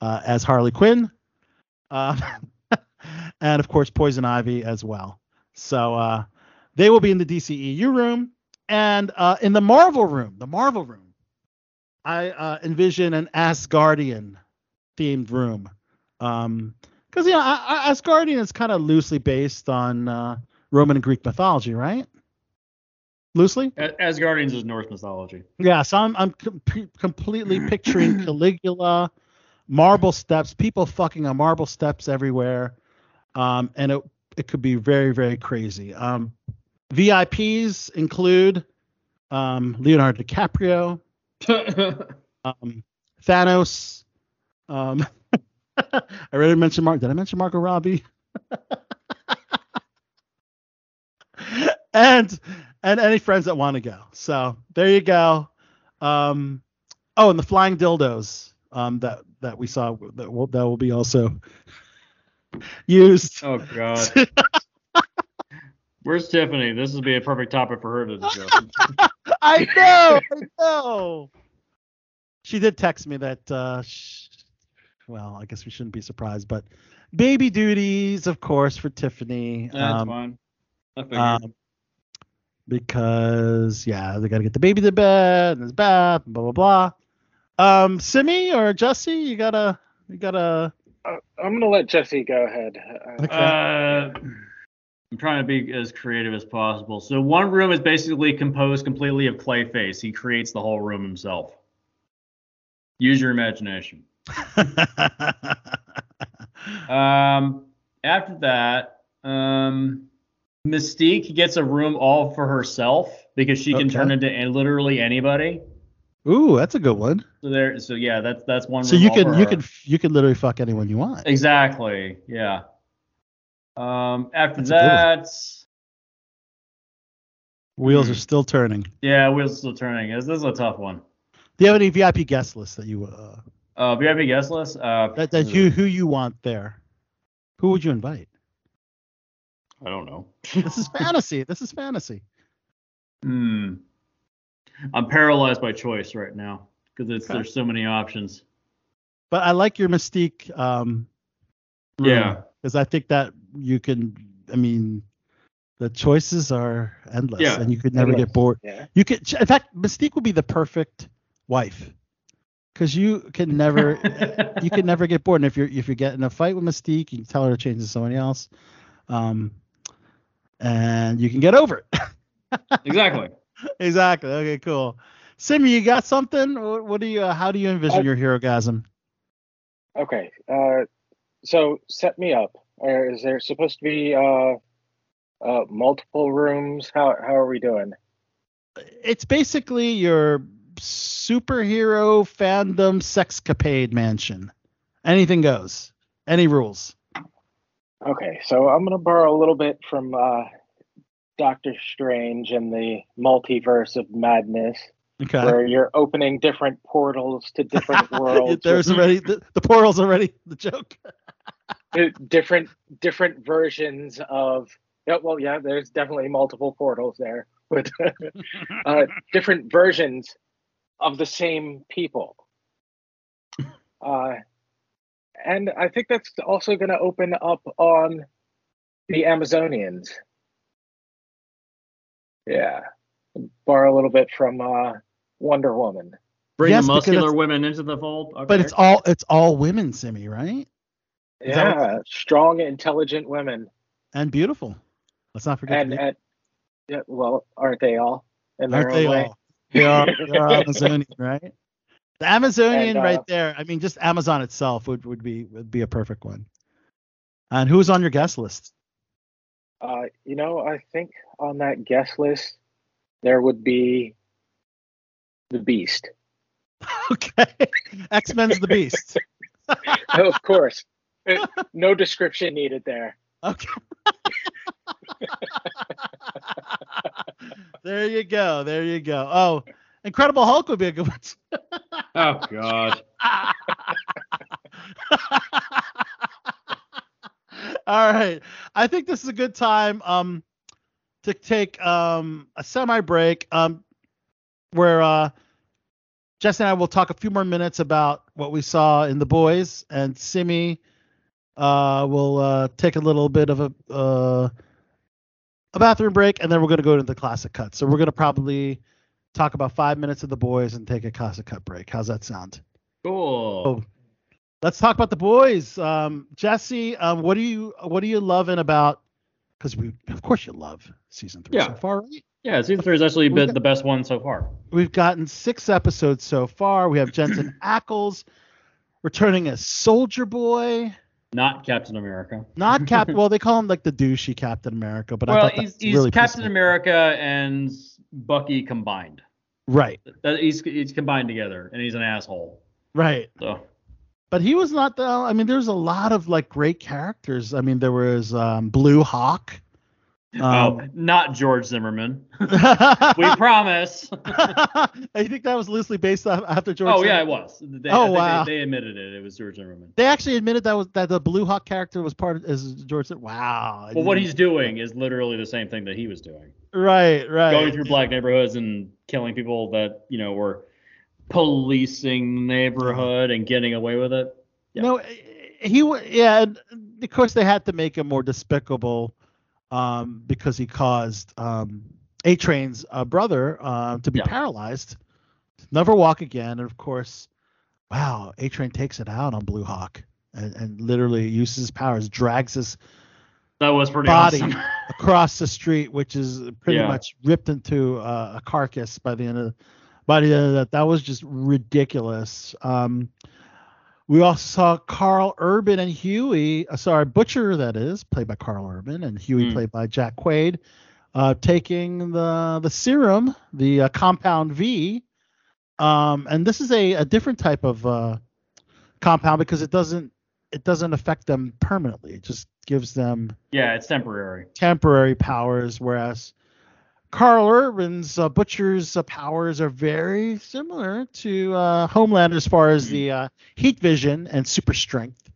uh, as Harley Quinn, uh, and of course Poison Ivy as well. So uh, they will be in the DCEU room and uh, in the Marvel room. The Marvel room, I uh, envision an Asgardian themed room. Um, because you know, Asgardian is kind of loosely based on uh, Roman and Greek mythology, right? Loosely. Asgardians is Norse mythology. Yeah, so I'm I'm com- completely picturing Caligula, marble steps, people fucking on marble steps everywhere, um, and it it could be very very crazy. Um, VIPs include um, Leonardo DiCaprio, um, Thanos. Um, I already mentioned Mark. Did I mention Margot Robbie? and and any friends that want to go. So there you go. Um, oh, and the flying dildos um, that that we saw that will that will be also used. oh God. Where's Tiffany? This would be a perfect topic for her to discuss. I know, I know. She did text me that. Uh, sh- well, I guess we shouldn't be surprised, but baby duties, of course, for Tiffany. That's um, fine. I figured. um, because yeah, they got to get the baby to bed and his bath, blah blah blah. Um, Simi or Jesse, you gotta, you gotta. Uh, I'm gonna let Jesse go ahead. Uh, Okay. I'm trying to be as creative as possible. So one room is basically composed completely of Clayface. He creates the whole room himself. Use your imagination. Um, after that, um, Mystique gets a room all for herself because she can turn into literally anybody. Ooh, that's a good one. So there, so yeah, that's that's one. So room you can you her. can you can literally fuck anyone you want. exactly, yeah. Um, after That's a good one. that, Wheels Hmm. are still turning. yeah, wheels are still turning. This, this is a tough one. Do you have any VIP guest lists that you uh Uh, VIP guest list. Uh, that, that you who you want there? Who would you invite? I don't know. This is fantasy. This is fantasy. Hmm. I'm paralyzed by choice right now because Okay. there's so many options. But I like your mystique. Um, Yeah. Because I think that you can. I mean, the choices are endless, Yeah. and you could never Endless. get bored. yeah. You could. In fact, Mystique would be the perfect wife. Because you can never. you can never get bored. And if you're if you get in a fight with Mystique, you can tell her to change to somebody else, um, and you can get over it. exactly. exactly. Okay, cool. Simi, you got something? What, what do you? Uh, how do you envision I- your hero gasm? Okay. Uh, so set me up. Or is there supposed to be uh, uh, multiple rooms? How how are we doing? It's basically your superhero fandom sexcapade mansion. Anything goes. Any rules. Okay, so I'm gonna borrow a little bit from uh, Doctor Strange and the multiverse of madness, Okay. where you're opening different portals to different worlds. There's already the, the portal's already the joke. di- different different versions of. Yeah, well, yeah, there's definitely multiple portals there, but uh, different versions of the same people. Uh, and I think that's also going to open up on the Amazonians. Yeah, borrow a little bit from uh, Wonder Woman. Bring Yes, the muscular women into the fold. Okay. But it's all it's all women, Simi, right? Is that what- Yeah, strong, intelligent women, And beautiful. Let's not forget. and and yeah, well, aren't they all? In aren't they own way? all? They are, they are Amazonian, right? The Amazonian And, uh, right there. I mean, just Amazon itself would, would be would be a perfect one. And who's on your guest list? Uh, you know, I think on that guest list there would be the Beast. Okay. X Men's the Beast. Oh, of course, No description needed there. Okay. there you go. There you go. Oh, Incredible Hulk would be a good one. too. oh god. All right. I think this is a good time um to take um a semi break um where uh Jess and I will talk a few more minutes about what we saw in the boys and Simi uh will uh take a little bit of a uh a bathroom break and then we're going to go into the classic cut. So we're going to probably talk about 5 minutes of the boys and take a classic cut break. How's that sound? Cool. Oh, let's talk about the boys. Um, Jesse, um, what do you what are you loving about? Because we, of course, you love season three Yeah. so far, right? Yeah, season three has actually been got- the best one so far. We've gotten six episodes so far. We have Jensen Ackles returning as Soldier Boy, Not Captain America. not Cap. well, they call him like the douchey Captain America, but I well, thought he's, he's really Captain. America and Bucky combined. Right, That he's he's combined together, and he's an asshole. right. So But he was not the. I mean, there's a lot of like great characters. I mean, there was um, Blue Hawk. Oh, Um, not George Zimmerman. we promise. I think that was loosely based off after George. oh yeah, it was. They, Oh, wow. They, they admitted it. It was George Zimmerman. They actually admitted that was that the Blue Hawk character was part of as George. Wow. Well, what he's doing is literally the same thing that he was doing. right, right. Going through black neighborhoods and killing people that you know were policing neighborhood and getting away with it. Yeah. No, he yeah. Of course, they had to make him more despicable, um, because he caused um A Train's uh, brother uh, to be Yeah. paralyzed, never walk again, and of course, wow, A Train takes it out on Blue Hawk and, and literally uses his powers, drags his That was pretty body awesome. across the street, which is pretty Yeah. much ripped into uh, a carcass by the end of by the end of that. That was just ridiculous. Um, we also saw Karl Urban and Huey, uh, sorry, Butcher, that is, played by Karl Urban, and Huey Mm. played by Jack Quaid, uh, taking the the serum, the uh, Compound V. Um, and this is a, a different type of uh, compound because it doesn't it doesn't affect them permanently. It just gives them yeah, it's temporary. temporary powers, whereas Karl Urban's uh, Butcher's uh, powers are very similar to uh, Homelander as far as the uh, heat vision and super strength.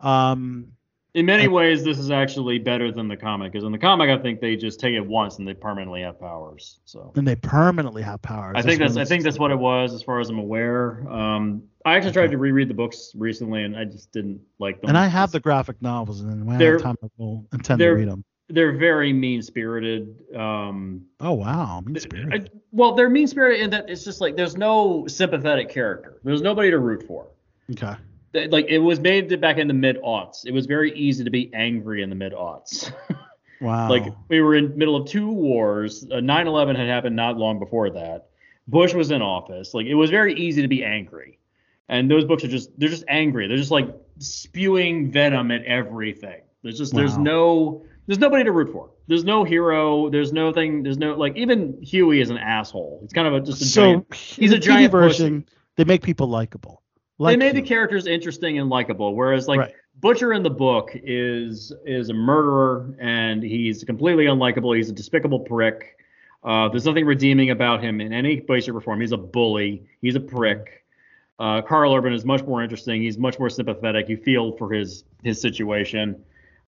Um, In many I- ways, this is actually better than the comic, because in the comic, I think they just take it once and they permanently have powers. So and they permanently have powers. I think that's I think that's what it was, as far as I'm aware. Um, I actually tried to reread the books recently, and I just didn't like them. And I have the graphic novels, and when I have time, I will intend to read them. They're very mean spirited. Um, Oh wow, mean spirit. I- well, they're mean spirited in that it's just like there's no sympathetic character. There's nobody to root for. Okay. Like it was made back in the mid aughts. It was very easy to be angry in the mid aughts. Wow. Like we were in middle of two wars. Uh, 9/11 had happened not long before that. Bush was in office. Like it was very easy to be angry. And those books are just they're just angry. They're just like spewing venom at everything. There's just there's no there's nobody to root for. There's no hero. There's no thing. There's no like even Huey is an asshole. He's kind of a, just a so giant. He's a giant TV version. They make people likable. Like they made the characters interesting and likable, whereas like Right. Butcher in the book is is a murderer and he's completely unlikable. He's a despicable prick. Uh, there's nothing redeeming about him in any way, shape, or form. He's a bully. He's a prick. Uh, Karl Urban is much more interesting. He's much more sympathetic. You feel for his his situation.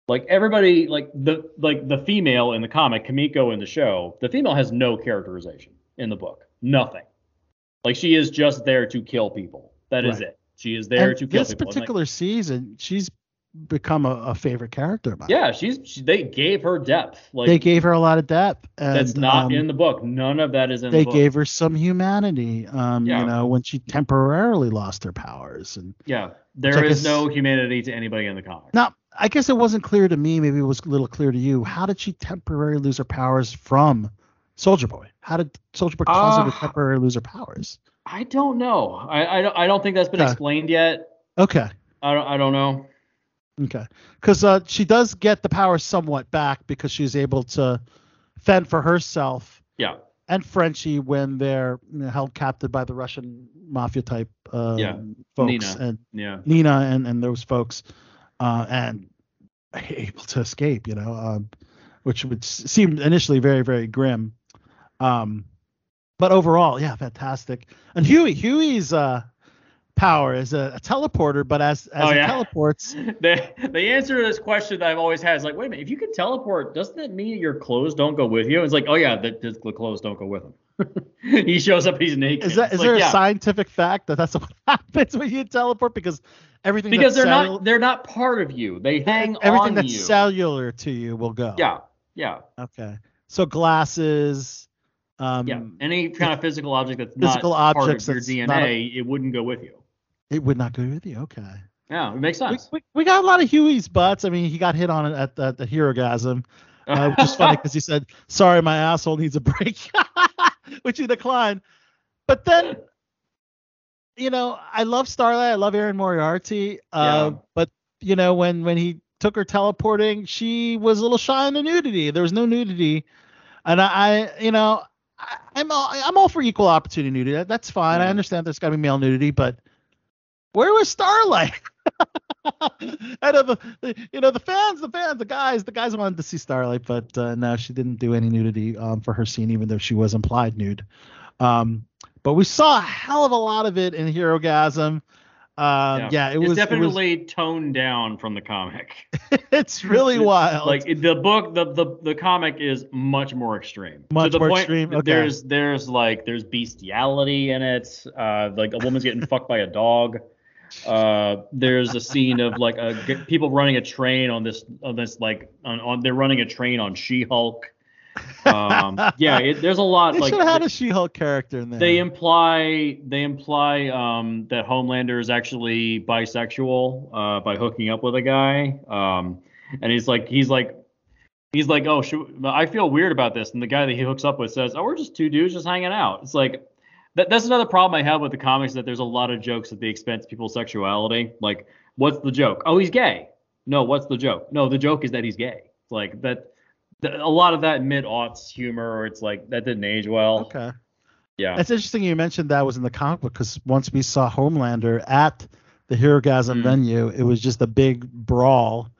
Like everybody, like the like the female in the comic, Kimiko in the show, the female has no characterization in the book. Nothing. Like she is just there to kill people. That is Right. it. She is there And to kill this people. Like, particular season, she's become a, a favorite character. Yeah, she's she, they gave her depth. Like they gave her a lot of depth. And, that's not um, in the book. None of that is in They the gave her some humanity. Um, Yeah. you know, when she temporarily lost her powers. And yeah, there is no humanity to anybody in the comic. now, I guess it wasn't clear to me. Maybe it was a little clear to you. How did she temporarily lose her powers from Soldier Boy? How did Soldier Boy cause her to Uh, temporarily lose her powers? I don't know. I I don't, I don't think that's been Okay. explained yet. Okay. I don't I don't know. Okay. Because uh, she does get the powers somewhat back because she's able to fend for herself Yeah. and Frenchie when they're you know, held captive by the Russian mafia type um, Yeah. folks Nina. and Yeah. Nina and, and those folks, uh, and able to escape, you know, um, which would seem initially very, very grim. Um, but overall, yeah, fantastic. And Huey, Huey's uh, power is a, a teleporter, but as as Oh, he yeah. teleports, The the answer to this question that I've always had is like, wait a minute, if you can teleport, doesn't that mean your clothes don't go with you? It's like, oh yeah, the, the, the clothes don't go with him. he shows up, he's naked. is that It's is like, there a yeah, scientific fact that that's what happens when you teleport? Because everything because that's they're cellu- not they're not part of you. They hang everything on that's you. cellular to you will go. yeah, yeah, Okay. So glasses. Um, yeah. Any kind of physical object that's Physical not objects part of your DNA, it wouldn't go with you. It would not go with you. Okay. Yeah, it makes sense. we, we got a lot of Huey's butts. I mean, he got hit on it at the, the Herogasm, uh, which is funny because he said, "Sorry, my asshole needs a break," which he declined. But then, you know, I love Starlight. I love Erin Moriarty. Uh, Yeah. But you know, when when he took her teleporting, she was a little shy on the nudity. There was no nudity, and I, I you know, I, I'm all, I'm all for equal opportunity nudity. That, that's fine. I understand there's got to be male nudity, but where was Starlight? I know the, the you know the fans, the fans, the guys, the guys wanted to see Starlight, but uh, no, she didn't do any nudity um, for her scene, even though she was implied nude. Um, but we saw a hell of a lot of it in Herogasm. Um, yeah. it it's was definitely toned down from the comic. It's really wild. Like the book, the, the the comic is much more extreme. Much more extreme? Okay. There's there's like there's bestiality in it. Uh, like a woman's getting fucked by a dog. Uh, there's a scene of like a, people running a train on this on this like on, on they're running a train on She-Hulk. Um, yeah, it, there's a lot they like should have had a She-Hulk character in there. they imply they imply um, that Homelander is actually bisexual uh, by hooking up with a guy, um, and he's like he's like he's like oh should, I feel weird about this, and the guy that he hooks up with says oh we're just two dudes just hanging out. It's like that, that's another problem I have with the comics that there's a lot of jokes at the expense of people's sexuality. Like what's the joke? Oh he's gay. No, what's the joke? No, the joke is that he's gay. It's like that. A lot of that mid aughts humor, or it's like that didn't age well. okay. Yeah. It's interesting you mentioned that was in the comic book because once we saw Homelander at the Herogasm Mm. venue, it was just a big brawl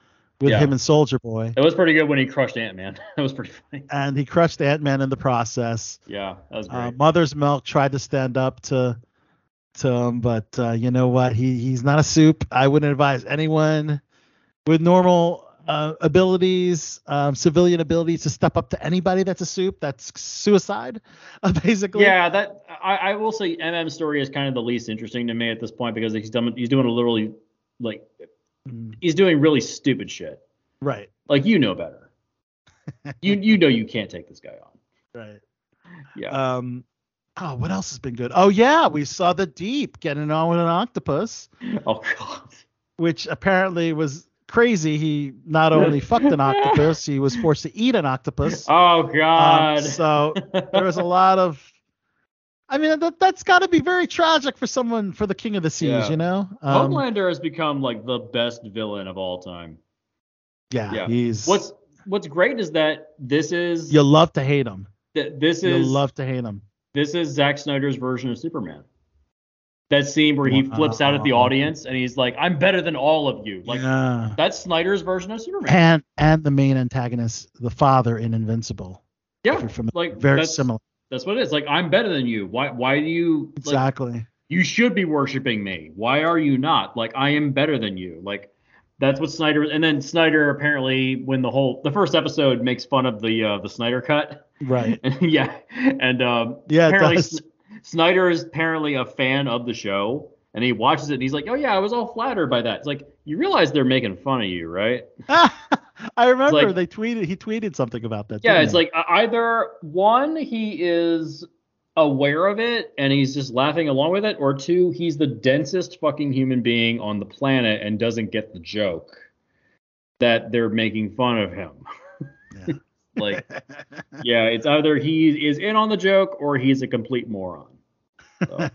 with Yeah. him and Soldier Boy, It was pretty good when he crushed Ant Man. That was pretty funny. and he crushed Ant Man in the process. Yeah, that was great. Uh, Mother's Milk tried to stand up to to him, but uh, you know what? He he's not a soup. I wouldn't advise anyone with normal uh, abilities, um, civilian abilities, to step up to anybody that's a soup. That's suicide, uh, basically. yeah, that I, I will say MM story is kind of the least interesting to me at this point because he's done he's doing a literally like Mm, he's doing really stupid shit. Right. Like you know better. you you know you can't take this guy on. Right. Yeah. Um. Oh, what else has been good? Oh yeah, we saw the Deep getting on with an octopus, oh god. which apparently was crazy, he not only fucked an octopus, he was forced to eat an octopus. Oh Um, God. so there was a lot of. I mean, that that's got to be very tragic for someone for the King of the Seas, Yeah. you know. Um, Homelander has become like the best villain of all time. yeah, Yeah. he's. What's What's great is that this is you love to hate him. th- this is. You love to hate him. this is Zack Snyder's version of Superman. That scene where he flips out at the audience and he's like, "I'm better than all of you." Like yeah. that's Snyder's version of Superman. And and the main antagonist, the father in Invincible. yeah, familiar. like Very that's, similar. That's what it is. Like I'm better than you. Why? Why do you? Like, Exactly. you should be worshiping me. Why are you not? Like I am better than you. Like that's what Snyder and then Snyder apparently when the whole the first episode makes fun of the uh, the Snyder cut. Right. yeah. And um Yeah, it apparently does. Sn- Snyder is apparently a fan of the show and he watches it and he's like, "Oh yeah, I was all flattered by that." It's like you realize they're making fun of you, right? I remember like- they tweeted. He tweeted something about that. Yeah, it's like either one, he is aware of it and he's just laughing along with it, or two, he's the densest fucking human being on the planet and doesn't get the joke that they're making fun of him. Yeah. Like, yeah, it's either he is in on the joke or he's a complete moron. So,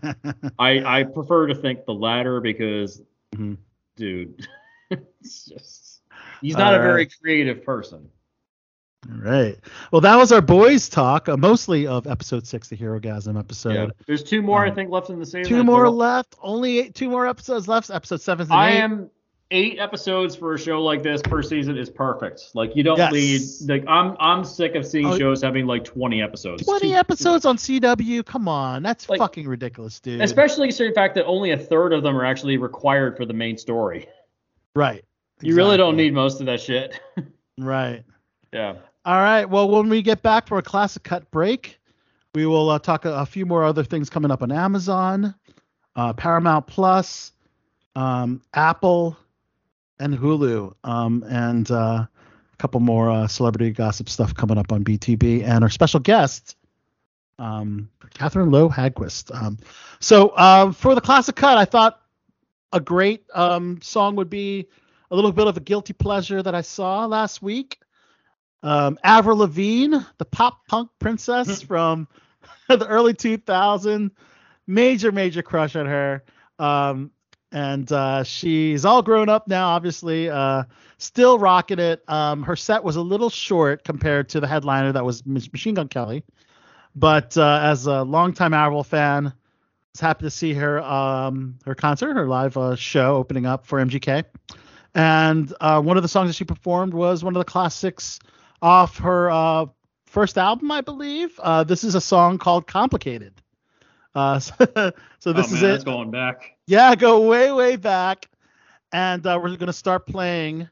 I I prefer to think the latter because, Mhm. dude, it's just he's not a All very creative person. All right. Well, that was our boys' talk, uh, mostly of episode six, the Hero Gasm episode. Yeah. There's two more, I Um, think, left in the season. Two more left. Only eight, two more episodes left. Episode seven and I eight. am eight episodes for a show like this per season is perfect. Like you don't Yes. need like I'm I'm sick of seeing Oh. shows having like 20 episodes. Twenty Too- episodes on CW. Come on, that's Like- fucking ridiculous, dude. Especially considering the fact that only a third of them are actually required for the main story. right. You really don't need most of that shit. Right. yeah. All right. Well, when we get back for a classic cut break, we will uh, talk a, a few more other things coming up on Amazon, uh, Paramount Plus, um, Apple, and Hulu, um, and uh, a couple more uh, celebrity gossip stuff coming up on BTB, and our special guest, um, Catherine Lowe Hagquist. Um, so um, for the classic cut, I thought a great um, song would be a little bit of a guilty pleasure that I saw last week um, Avril Lavigne, the pop punk princess from the early 2000s. Major, major crush on her. Um, and uh, she's all grown up now, obviously. Uh, still rocking it. Um, her set was a little short compared to the headliner that was Machine Gun Kelly. But uh, as a longtime Avril fan, I was happy to see her um, her concert, her live uh, show opening up for MGK. And uh, one of the songs that she performed was one of the classics off her uh, first album, I believe. Uh, this is a song called "Complicated." Uh, so, so this oh, is it. That's going back. Yeah, go way, way back. And uh, we're going to start playing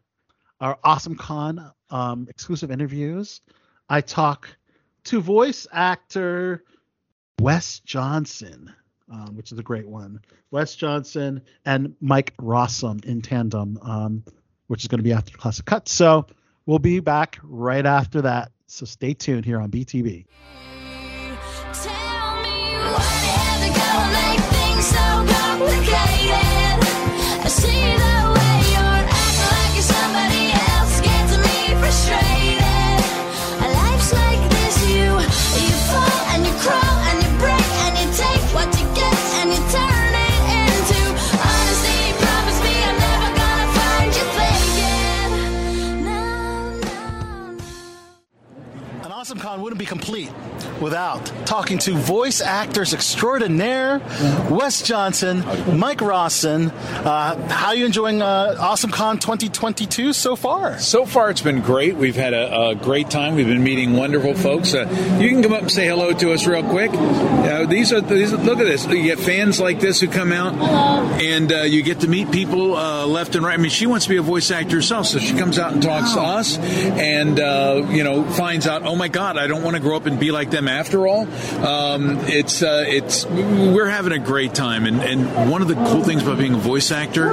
our Awesome Con um, exclusive interviews. I talk to voice actor Wes Johnson, um, which is a great one. Wes Johnson and Mike Rossum in tandem, um, which is going to be after classic cut. So we'll be back right after that. So stay tuned here on BTB. Tell me gonna make things so complicated. Wouldn't be complete without talking to voice actors extraordinaire, Wes Johnson, Mike Rawson. Uh, how are you enjoying uh, Awesome Con 2022 so far? So far, it's been great. We've had a, a great time. We've been meeting wonderful folks. Uh, you can come up and say hello to us real quick. Uh, these are these, look at this. You get fans like this who come out, and uh, you get to meet people uh, left and right. I mean, she wants to be a voice actor herself, so she comes out and talks to us, and uh, you know, finds out, oh my God, I don't want to grow up and be like them after all. Um, it's uh, it's we're having a great time, and, and one of the cool things about being a voice actor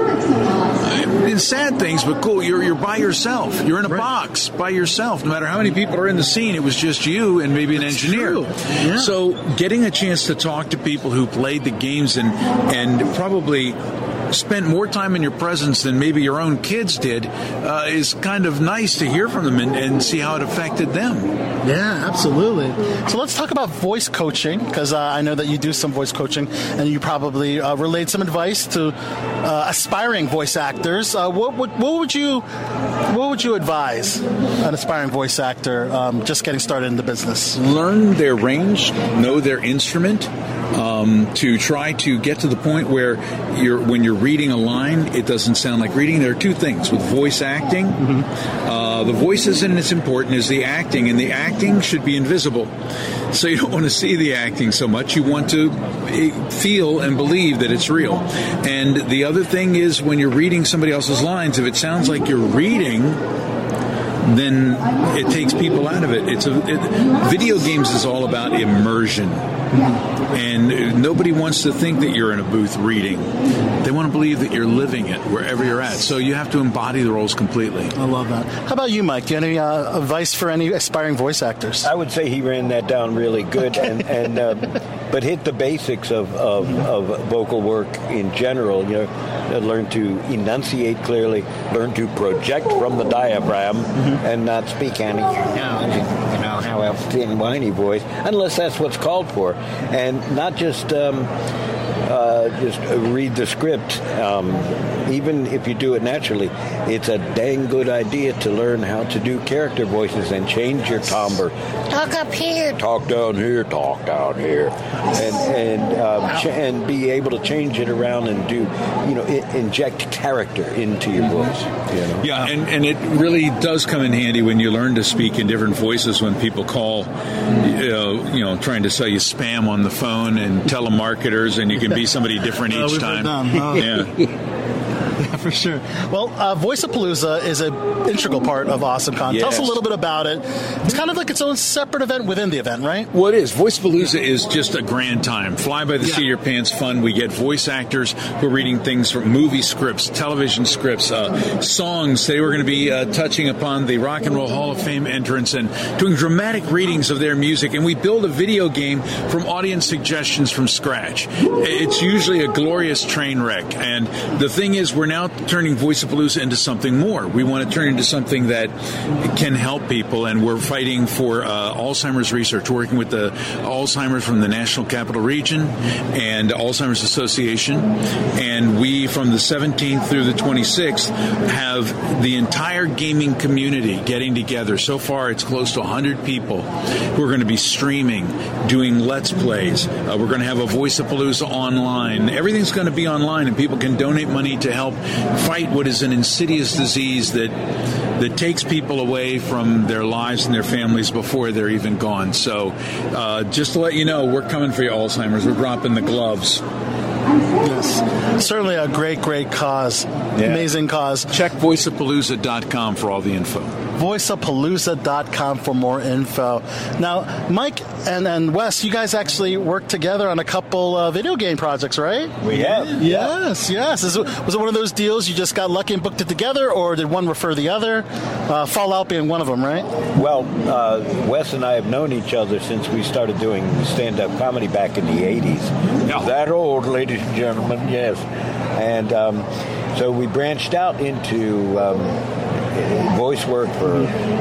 it's sad things, but cool. You're you're by yourself. You're in a box by yourself. No matter how many people are in the scene, it was just you and maybe an engineer. Yeah. So getting a chance to talk to people who played the games and and probably spent more time in your presence than maybe your own kids did uh, is kind of nice to hear from them and, and see how it affected them. Yeah, absolutely. So let's talk about voice coaching because uh, I know that you do some voice coaching and you probably uh, relayed some advice to uh, aspiring voice actors. Uh, what, would what would you what would you advise an aspiring voice actor um, just getting started in the business? Learn their range, know their instrument. Um, to try to get to the point where you're when you're reading a line, it doesn't sound like reading. There are two things with voice acting. Uh, the voice isn't as important as the acting, and the acting should be invisible. So you don't want to see the acting so much. You want to eh, feel and believe that it's real. And the other thing is when you're reading somebody else's lines, if it sounds like you're reading, then it takes people out of it. It's a it, video games is all about immersion, and nobody wants to think that you're in a booth reading. They want to believe that you're living it wherever you're at. So you have to embody the roles completely. I love that. How about you, Mike? Do you have any uh, advice for any aspiring voice actors? I would say he ran that down really good, and, and um, but hit the basics of, of, of vocal work in general. You know, learn to enunciate clearly, learn to project from the diaphragm, and not speak any you know how a thin whiny voice, unless that's what's called for, and not just. Um, uh, just read the script. Um, even if you do it naturally, it's a dang good idea to learn how to do character voices and change your timbre. Talk up here. Talk down here. Talk down here, and and um, ch- and be able to change it around and do, you know, i- inject character into your voice. You know. Yeah, and, and it really does come in handy when you learn to speak in different voices when people call, you know, you know trying to sell you spam on the phone and telemarketers, and you can be somebody different Uh, each time. Oh. Yeah. Yeah, for sure. Well, uh, Voice of Palooza is an integral part of AwesomeCon. Tell us a little bit about it. It's kind of like its own separate event within the event, right? Well, it is. Voice Palooza is just a grand time. Fly by the seat of your pants fun. We get voice actors who are reading things from movie scripts, television scripts, uh, songs. They were going to be uh, touching upon the Rock and Roll Hall of Fame entrance and doing dramatic readings of their music. And we build a video game from audience suggestions from scratch. It's usually a glorious train wreck. And the thing is, we're now turning Voice of Palooza into something more. We want to turn it into something that can help people. And we're fighting for uh, Alzheimer's research, working with the Alzheimer's from the National Capital Region and Alzheimer's Association. And we, from the 17th through the 26th, have the entire gaming community getting together. So far, it's close to 100 people who are going to be streaming, doing Let's Plays. Uh, we're going to have a Voice of Palooza online. Everything's going to be online, and people can donate money to help fight what is an insidious disease that that takes people away from their lives and their families before they're even gone. So, uh, just to let you know, we're coming for you, Alzheimer's. We're dropping the gloves. Yes. Certainly a great, great cause. Amazing cause. Check voiceofpalooza.com for all the info. voiceofpalooza.com for more info. Now, Mike and, and Wes, you guys actually worked together on a couple uh, video game projects, right? We have. Yes, yes. Is it, was it one of those deals you just got lucky and booked it together, or did one refer the other? Uh, Fallout being one of them, right? Well, uh, Wes and I have known each other since we started doing stand-up comedy back in the '80s. That old, ladies and gentlemen, yes. And um, so we branched out into um, voice work for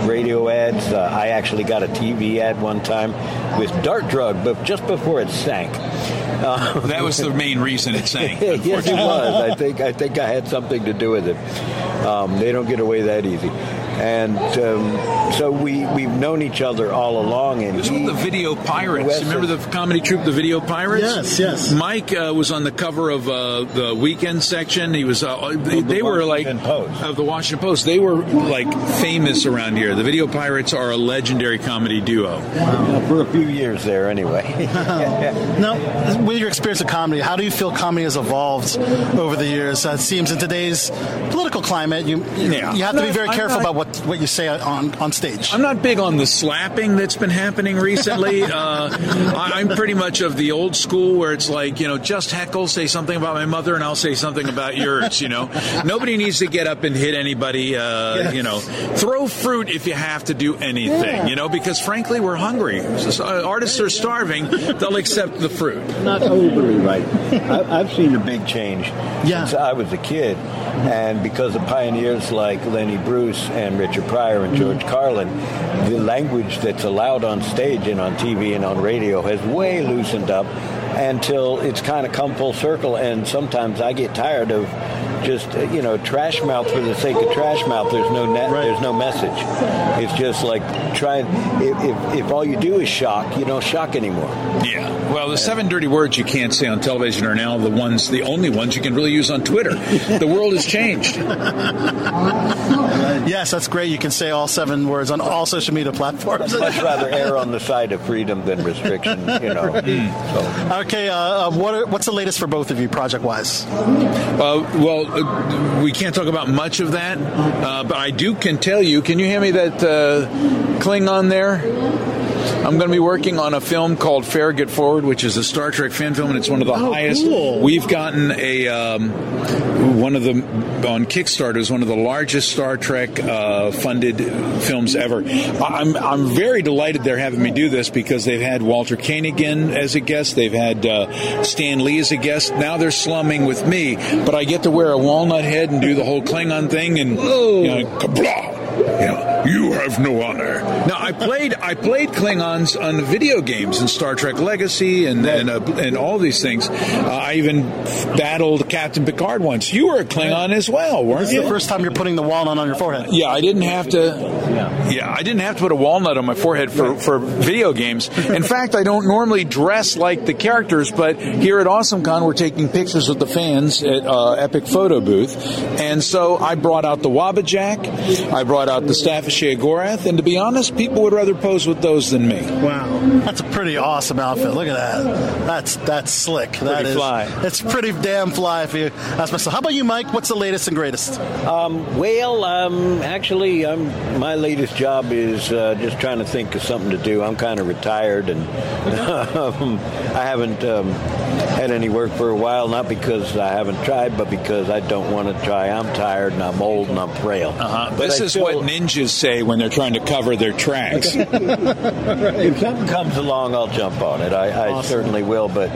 radio ads. Uh, I actually got a TV ad one time with Dart Drug, but just before it sank. Uh, That was the main reason it sank. yes, it was. I think I think I had something to do with it. Um, they don't get away that easy, and um, so we we've known each other all along. And It was he- with the Video Pirates. Wes Remember the comedy troupe, the Video Pirates? Yes, yes. Mike uh, was on the cover of uh, the Weekend section. He was. Uh, they, they were like of the Washington Post. They were like famous around here. The Video Pirates are a legendary comedy duo. Wow. for a few years there, anyway. now, with your experience of comedy, how do you feel comedy has evolved over the years? Uh, it seems in today's political climate, you you, Yeah. you have to be very I- careful I- about what what what you say on on stage. I'm not big on the slapping that's been happening recently. uh, I, I'm pretty much of the old school where it's like, you know, just heckle, say something about my mother, and I'll say something about yours. You know, nobody needs to get up and hit anybody. Uh, You know, throw fruit if you have to do anything. Yeah. You know, because frankly, we're hungry. So, uh, artists are starving. They'll accept the fruit. Not overly right. I, I've seen a big change since I was a kid, and because of pioneers like Lenny Bruce and Richard Pryor and George Carlin, the language that's allowed on stage and on TV and on radio has way loosened up until it's kind of come full circle. And sometimes I get tired of just uh, you know trash mouth for the sake of trash mouth. There's no net, there's no message. It's just like try. If, if, if all you do is shock, you don't shock anymore. Yeah. Well, the seven dirty words you can't say on television are now the ones, the only ones you can really use on Twitter. The world has changed. yes, that's great. You can say all seven words on all social media platforms. I'd much rather err on the side of freedom than restriction. You know. So. Okay, uh, uh, what are, what's the latest for both of you, project wise? Uh, well, uh, we can't talk about much of that, uh, but I do can tell you. Can you hand me that uh, Klingon there? I'm going to be working on a film called Farragut Forward, which is a Star Trek fan film, and it's one of the Oh, highest. cool. We've gotten a um, one of the on Kickstarter is one of the largest Star Trek uh, funded films ever. I'm I'm very delighted they're having me do this because they've had Walter Koenig as a guest, they've had uh, Stan Lee as a guest. Now they're slumming with me, but I get to wear a walnut head and do the whole Klingon thing and you know, kablah. You, know, you have no honor. Now I played I played Klingons on video games in Star Trek Legacy and and, uh, and all these things. Uh, I even battled Captain Picard once. You were a Klingon as well, weren't This you? the first time you're putting the walnut on your forehead. Yeah, I didn't have to. Yeah, I didn't have to put a walnut on my forehead for, for video games. In fact, I don't normally dress like the characters, but here at AwesomeCon, we're taking pictures with the fans at uh, Epic Photo Booth, and so I brought out the Wabbajack, I brought out the Staff of Sheogorath, and to be honest, people would rather pose with those than me. Wow, that's a pretty awesome outfit. Look at that. That's that's slick. That Pretty is- fly. It's pretty damn fly. If you ask myself, how about you, Mike? What's the latest and greatest? Um, well, um, actually, um, my latest job is uh, just trying to think of something to do. I'm kind of retired, and um, I haven't um, had any work for a while. Not because I haven't tried, but because I don't want to try. I'm tired, and I'm old, and I'm frail. Uh-huh. This I is still- what ninjas say when they're trying to cover their tracks. if something comes along, I'll jump on it. I, I certainly will, but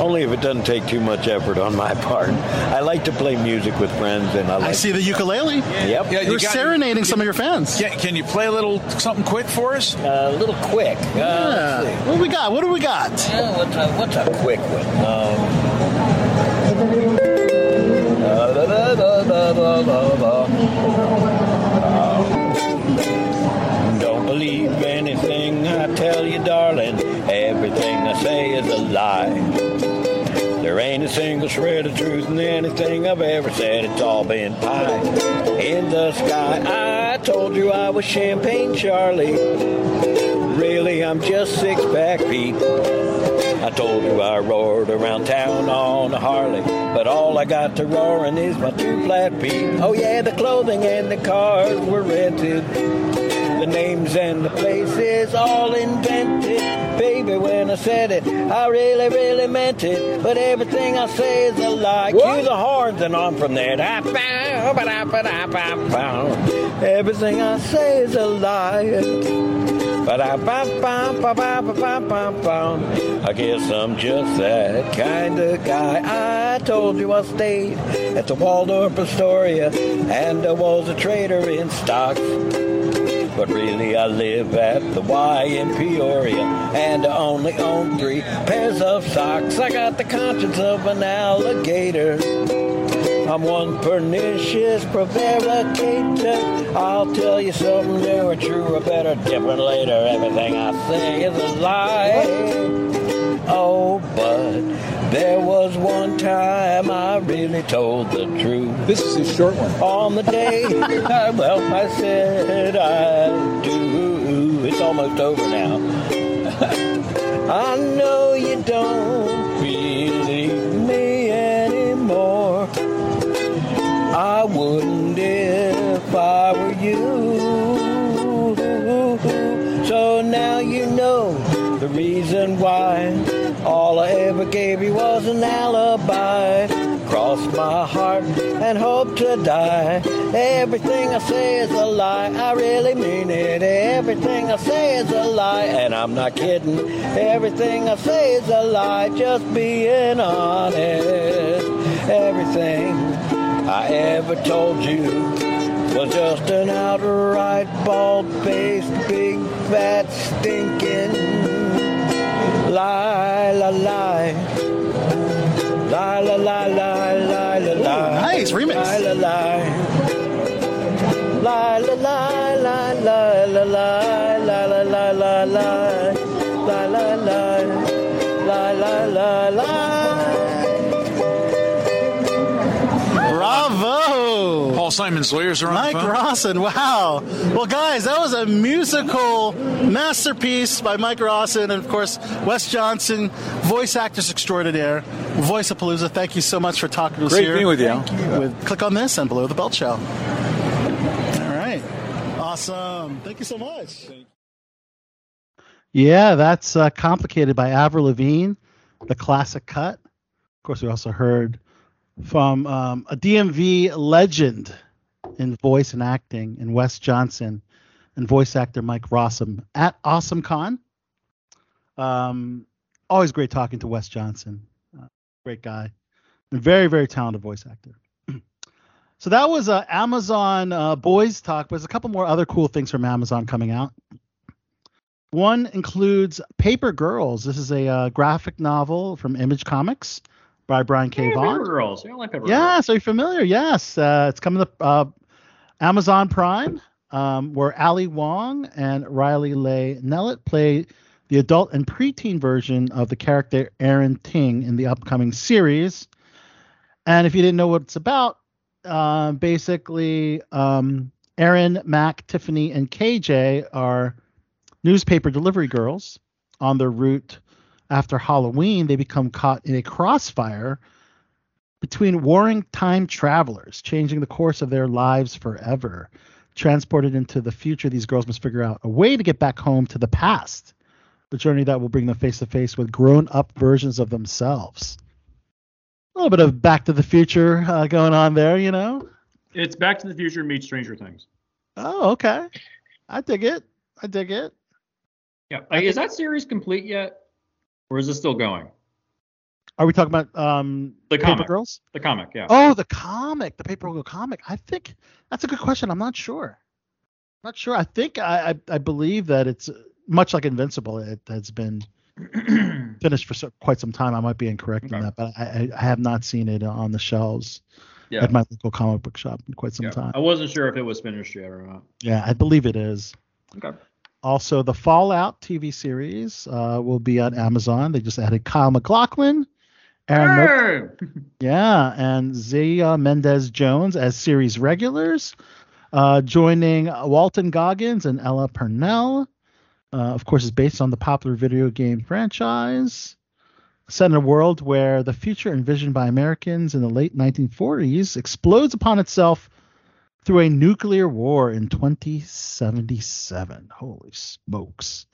only if it doesn't take too much effort on my part. I like to play music with friends, and I like. I see the ukulele. Yep. Yeah, you You're got- serenading some of your fans. Can, can you play a little something quick for us? A little quick. Uh, Yeah. let's see. What do we got? What do we got? Yeah, what's a, what's a quick one? Um, da, da, da, Tell you, darling. Everything I say is a lie. There ain't a single shred of truth in anything I've ever said. It's all been pie in the sky. I told you I was Champagne Charlie. Really, I'm just six pack Pete. I told you I roared around town on a Harley, but all I got to roaring is my two flat feet. Oh yeah, the clothing and the cars were rented. The names and the places all invented. Baby, when I said it, I really, really meant it. But everything I say is a lie. Cue the horns and on from there. Da, bow, ba, da, ba, da, ba, bow. Everything I say is a lie. I guess I'm just that kind of guy. I told you I stayed at the Waldorf Astoria and I was a trader in stocks. But really, I live at the Y in Peoria, and I only own three pairs of socks. I got the conscience of an alligator. I'm one pernicious prevaricator. I'll tell you something new or true or better, different later. Everything I say is a lie. Oh, but there was one time I really told the truth. This is a short one. On the day, I, well, I said I do. It's almost over now. I know you don't believe me anymore. I wouldn't if I were you. So now you know the reason why ever gave you was an alibi. Cross my heart and hope to die. Everything I say is a lie. I really mean it. Everything I say is a lie. And I'm not kidding. Everything I say is a lie. Just being honest. Everything I ever told you was just an outright bald-faced, big, fat, stinking lie, lie, lie. Lie, lie, lie, lie, lie, lie, lie. nice remix. Lie, lie, lie. Lie, lie, lie, lie, lie, lie, lie, lie, lie, lie, lie, Simon's lawyers are on Mike the phone. Rawson, wow. Well, guys, that was a musical masterpiece by Mike Rawson and, of course, Wes Johnson, voice actors extraordinaire, voice of Palooza. Thank you so much for talking to us Great here. being with you, Al. With, click on this and Below the Belt Show. All right. Awesome. Thank you so much. Yeah, that's uh, complicated by Avril Lavigne, the classic cut. Of course, we also heard from um, a DMV legend in voice and acting, in Wes Johnson, and voice actor Mike Rossum at AwesomeCon. Um, always great talking to Wes Johnson. Uh, great guy, very very talented voice actor. so that was uh, Amazon uh, Boys Talk. But there's a couple more other cool things from Amazon coming out. One includes Paper Girls. This is a uh, graphic novel from Image Comics by Brian K. Hey, Vaughan. Paper Girls. You don't like Paper Girls? Yes, are you familiar? Yes, uh, it's coming to uh, Amazon Prime, um, where Ali Wong and Riley Lai Nelet play the adult and preteen version of the character Erin Tieng in the upcoming series. And if you didn't know what it's about, uh, basically, um, Aaron, Mac, Tiffany, and KJ are newspaper delivery girls on their route after Halloween. They become caught in a crossfire between warring time travelers, changing the course of their lives forever. Transported into the future, these girls must figure out a way to get back home to the past. the journey that will bring them face to face with grown up versions of themselves. A little bit of Back to the Future uh, going on there, you know? It's Back to the Future meets Stranger Things. Oh, okay. I dig it. I dig it. Yeah. Like, is that series complete yet? Or is it still going? Are we talking about um, The Paper comic. Girls? The comic, yeah. Oh, the comic, the Paper Girl comic. I think that's a good question. I'm not sure. Not sure. I think I I, I believe that it's uh, much like Invincible. It has been finished for so, quite some time. I might be incorrect in that, but I, I I have not seen it on the shelves Yeah. at my local comic book shop in quite some Yeah. time. I wasn't sure if it was finished yet or not. Yeah, I believe it is. Okay. Also, the Fallout TV series uh, will be on Amazon. They just added Kyle MacLachlan, Aaron, Mc- yeah, and Xelia Mendes-Jones as series regulars, uh, joining Walton Goggins and Ella Purnell. Uh, of course, is based on the popular video game franchise. Set in a world where the future envisioned by Americans in the late 1940s explodes upon itself through a nuclear war in 2077. Holy smokes.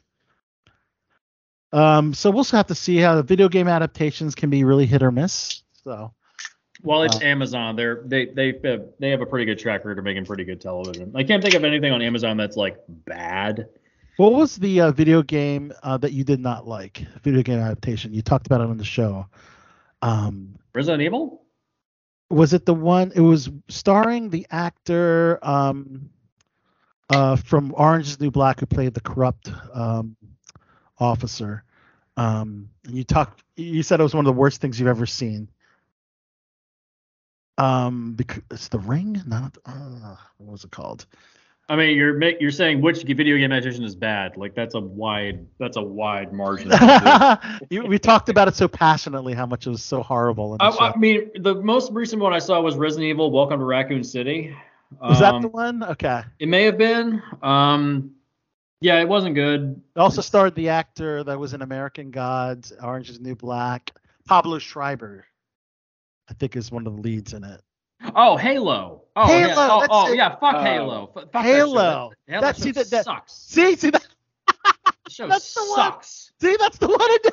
Um, so we'll also have to see how the video game adaptations can be really hit or miss. So Well, it's Uh, Amazon. They're they they have, they have a pretty good track record of making pretty good television. I can't think of anything on Amazon that's like bad. What was the uh, video game uh, that you did not like? Video game adaptation. You talked about it on the show. Um, Resident Evil? was it the one? It was starring the actor um, uh, from Orange Is the New Black who played the corrupt um, officer. Um, and you talked. You said it was one of the worst things you've ever seen. Um, because it's The Ring. Not uh, what was it called? I mean, you're you're saying which video game adaptation is bad? Like that's a wide that's a wide margin. you, we talked about it so passionately how much it was so horrible. I. I mean, the most recent one I saw was Resident Evil: Welcome to Raccoon City. was that Um, the one? Okay. It may have been. Um, yeah, it wasn't good. It also starred the actor that was in American Gods, Orange is the New Black, Pablo Schreiber. I think is one of the leads in it. Oh, Halo. Oh, Halo, Yeah. Oh, oh yeah. Fuck Oh. Halo. Fuck that. Halo. That, That- show see, that- that- sucks. See, see that The show that's the one. sucks. See, that's the one. I did.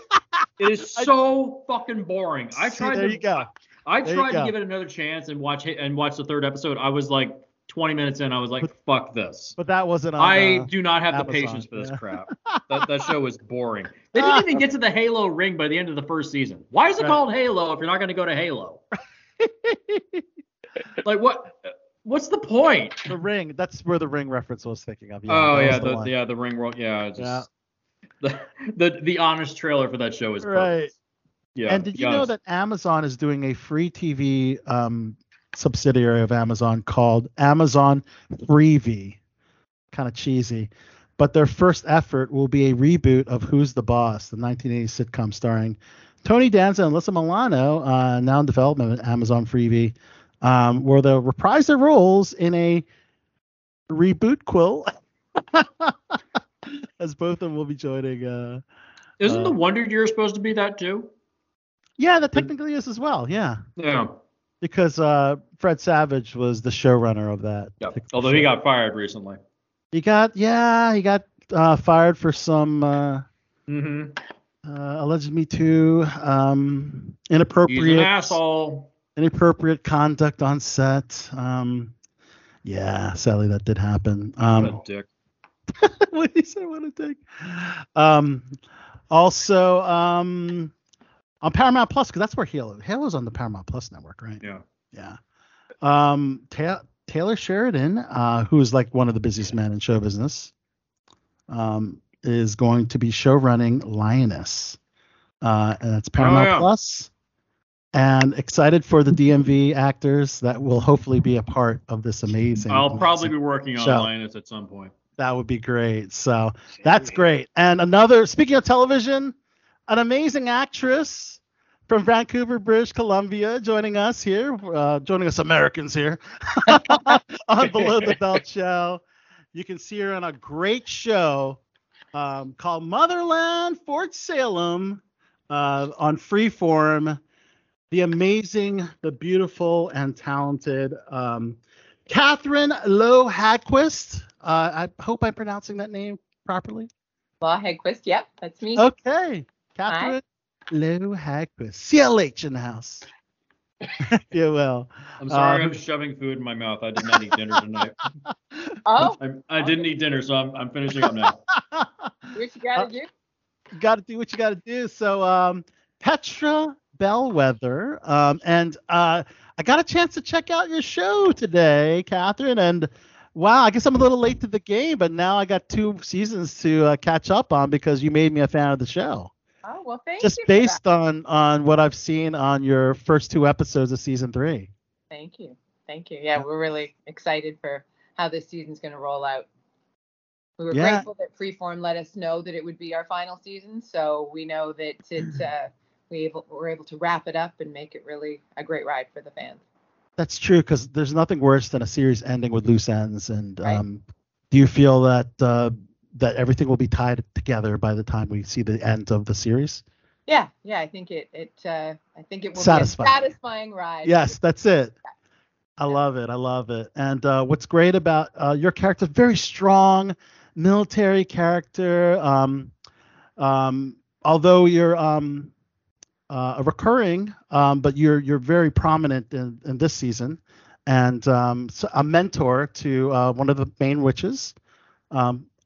It is so fucking boring. I See, tried there to you go. I tried to go. give it another chance and watch and watch the third episode. I was like 20 minutes in. I was like, fuck this. But that wasn't on. I uh, do not have the patience for this yeah. crap. That, that show was boring. They didn't even get to the Halo ring by the end of the first season. Why is it Right. called Halo if you're not going to go to Halo? like what? What's the point? the ring. That's where the ring reference was thinking of. oh yeah, was the, yeah, the ring world. Yeah, it's Yeah. the, the the honest trailer for that show is perfect. Right. Yeah. and did you know that Amazon is doing a free TV um, subsidiary of Amazon called Amazon Freevee? Kind of cheesy, but their first effort will be a reboot of Who's the Boss, the 1980s sitcom starring Tony Danza and Alyssa Milano, uh, now in development at Amazon Freevee, um, where they'll reprise their roles in a reboot quill, as both of them will be joining. Uh, Isn't the uh, Wonder Year supposed to be that too? yeah, that technically is as well. Yeah. Yeah. Because uh, Fred Savage was the showrunner of that. Yeah. Although he got fired recently. He got yeah, he got uh, fired for some uh, Mm-hmm. uh, alleged Me Too, um, inappropriate, asshole. inappropriate conduct on set. Um, yeah, sadly that did happen. What Um, a dick. what did he say? What a dick. Um, also, um, on Paramount Plus, because that's where Halo. Is. Halo's on the Paramount Plus network, right? Yeah. Yeah. Um, Ta- Taylor Sheridan, uh, who is like one of the busiest men in show business, um, is going to be show running Lioness. Uh, and that's Paramount yeah. Plus. And excited for the DMV actors that will hopefully be a part of this amazing. I'll probably be working on show. Lioness at some point. That would be great. So that's great. And another, speaking of television, an amazing actress from Vancouver, British Columbia, joining us here, uh, joining us Americans here on Below the Belt Show. You can see her on a great show um, called Motherland Fort Salem uh, on Freeform. The amazing, the beautiful, and talented um, Catherine Lough Haggquist. Uh, I hope I'm pronouncing that name properly. Lough Haggquist, yep, that's me. Okay, Catherine Lough Haggquist. CLH in the house. yeah, well. I'm sorry, Um, I'm shoving food in my mouth. I did not eat dinner tonight. Oh, I, I didn't eat dinner, so I'm, I'm finishing up now. what you gotta do? you got to do what you got to do. So, um, Petra Bellweather, um, and uh, I got a chance to check out your show today, Catherine, and wow, I guess I'm a little late to the game, but now I got two seasons to uh, catch up on because you made me a fan of the show. Oh well, thank Just you. for based that. on on what I've seen on your first two episodes of season three. Thank you, thank you. Yeah, we're really excited for how this season's going to roll out. We were Yeah. grateful that Freeform let us know that it would be our final season, so we know that it uh, we able we're able to wrap it up and make it really a great ride for the fans. That's true because there's nothing worse than a series ending with loose ends. And Right. um, do you feel that uh, that everything will be tied together by the time we see the end of the series? Yeah, yeah, I think it it uh, I think it will Satisfying. be a satisfying ride. Yes, that's it. I love it. I love it. And uh, what's great about uh, your character, very strong military character. Um, um, although you're um, uh, a recurring, um, but you're you're very prominent in, in this season, and um, so a mentor to uh, one of the main witches,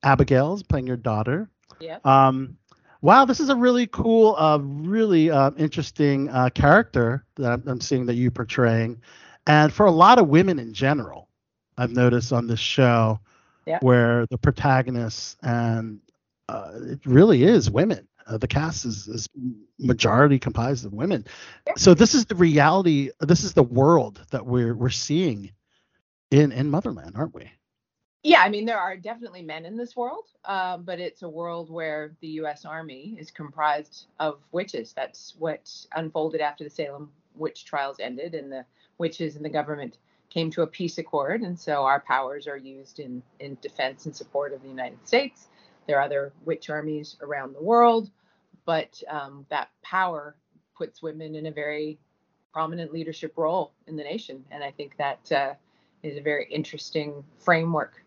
Abigail, is playing your daughter. Yeah. Um, wow, this is a really cool, uh, really uh, interesting uh, character that I'm, I'm seeing that you're portraying, and for a lot of women in general, I've noticed on this show, Yeah. where the protagonists and uh, it really is women. Uh, the cast is, is majority comprised of women. Yeah. So this is the reality. This is the world that we're we're seeing in in Motherland, aren't we? Yeah, I mean, there are definitely men in this world, um, but it's a world where the U.S. Army is comprised of witches. That's what unfolded after the Salem witch trials ended, and the witches and the government came to a peace accord, and so our powers are used in in defense and support of the United States. There are other witch armies around the world, but um, that power puts women in a very prominent leadership role in the nation, and I think that uh, is a very interesting framework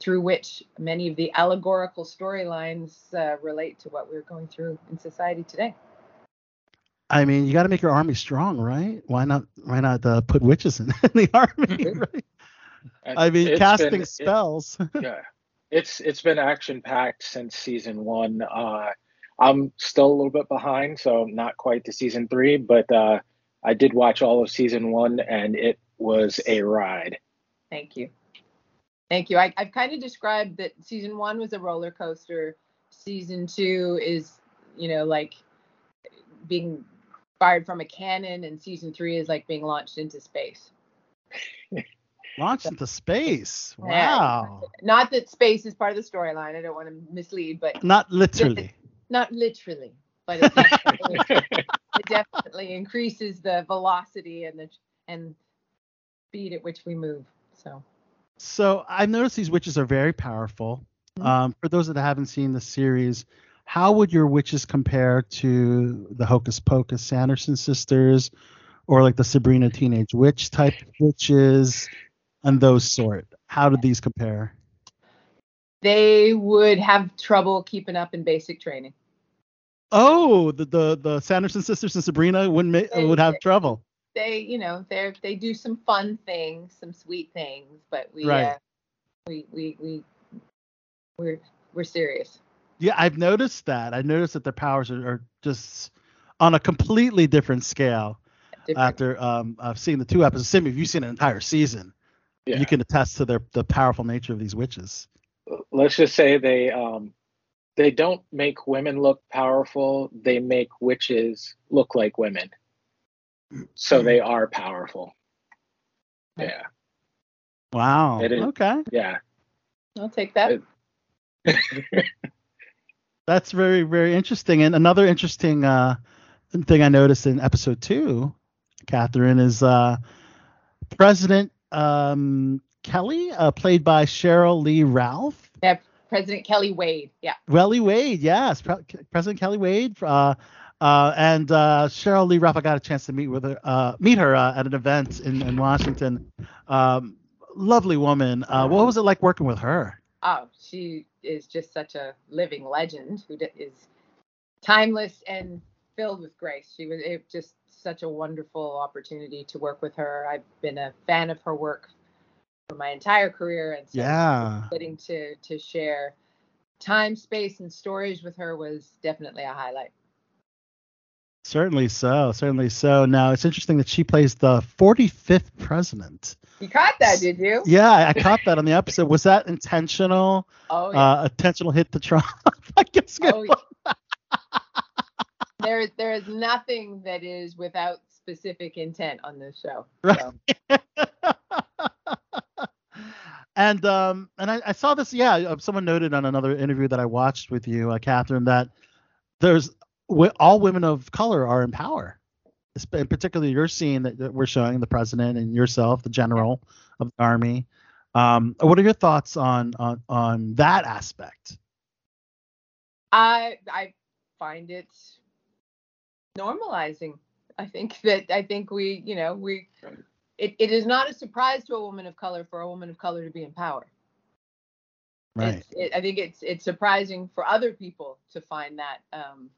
through which many of the allegorical storylines uh, relate to what we're going through in society today. I mean, you got to make your army strong, right? Why not? Why not uh, put witches in, in the army? Right? I mean, it's casting been- it- spells. yeah, it's it's been action packed since season one. Uh, I'm still a little bit behind, so not quite to season three, but uh, I did watch all of season one, and it was a ride. Thank you. Thank you. I, I've kind of described that season one was a roller coaster. Season two is, you know, like being fired from a cannon, and season three is like being launched into space. Launched into space. Yeah. Wow. Not that space is part of the storyline. I don't want to mislead, but Not literally. not literally, but it definitely, it definitely increases the velocity and the and speed at which we move. So So I've noticed these witches are very powerful. Mm-hmm. Um, for those that haven't seen the series, how would your witches compare to the Hocus Pocus Sanderson sisters, or like the Sabrina Teenage Witch type witches, and those sort? How do these compare? they would have trouble keeping up in basic training. Oh, the the, the Sanderson sisters and Sabrina wouldn't ma- would have trouble. They, you know, they they do some fun things, some sweet things, but we Right. uh, we we we we're we're serious. Yeah, I've noticed that. I noticed that their powers are, are just on a completely different scale. After um, I've seen the two episodes, Sim, if you've seen an entire season, Yeah. you can attest to their the powerful nature of these witches. Let's just say they um, they don't make women look powerful. They make witches look like women, so they are powerful. Yeah, Wow. It is. Okay. yeah. I'll take that. That's very, very interesting. And another interesting uh, thing I noticed in episode two, Catherine, is uh, President um, Kelly, uh, played by Sheryl Lee Ralph. Yeah, President Kelly Wade. Yeah. Welly Wade, yes, Pre- President Kelly Wade, uh, uh, and uh, Sheryl Lee Ralph. I got a chance to meet with her, uh, meet her uh, at an event in, in Washington. Um, lovely woman. Uh, what was it like working with her? Oh, she is just such a living legend who is timeless and filled with grace. She was it, just such a wonderful opportunity to work with her. I've been a fan of her work for my entire career, and so Yeah. getting to to share time, space, and stories with her was definitely a highlight. Certainly so. Certainly so. Now it's interesting that she plays the 45th president. You caught that, did you? Yeah, I caught that on the episode. Was that intentional? Oh, yeah. Uh, intentional hit the Trump. I guess. Oh, yeah. there, there is nothing that is without specific intent on this show. So. And um, and I, I saw this. Yeah, uh, someone noted on another interview that I watched with you, uh, Catherine, that there's all women of color are in power. And particularly, you're seeing that, that we're showing the president and yourself, the general of the army. Um, what are your thoughts on on on that aspect? I I find it normalizing. I think that I think we, you know, we it, it is not a surprise to a woman of color for a woman of color to be in power. Right. It, I think it's it's surprising for other people to find that um,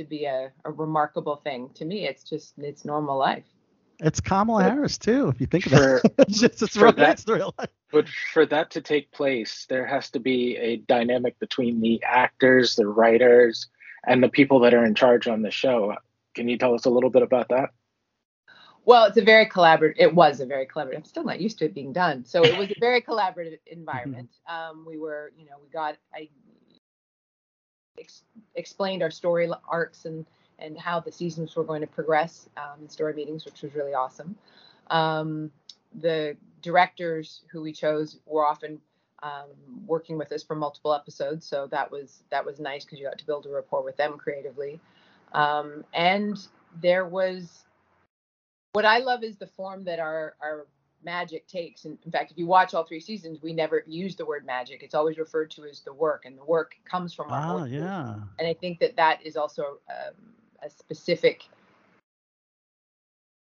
to be a, a remarkable thing. To me, it's just it's normal life. It's Kamala Harris too, if you think about For- it. it's just it's for real, that- it's real life. But for that to take place, there has to be a dynamic between the actors, the writers, and the people that are in charge on the show. Can you tell us a little bit about that? Well, it's a very collaborative. It was a very collaborative. I'm still not used to it being done. So it was a very collaborative environment. Um, we were, you know, we got I ex- explained our story arcs and and how the seasons were going to progress um, in story meetings, which was really awesome. Um, the directors who we chose were often um, working with us for multiple episodes, so that was that was nice because you got to build a rapport with them creatively. Um, and there was what I love is the form that our our magic takes. And in fact, if you watch all three seasons, we never use the word magic. It's always referred to as the work, and the work comes from our Ah, yeah. and I think that that is also um, a specific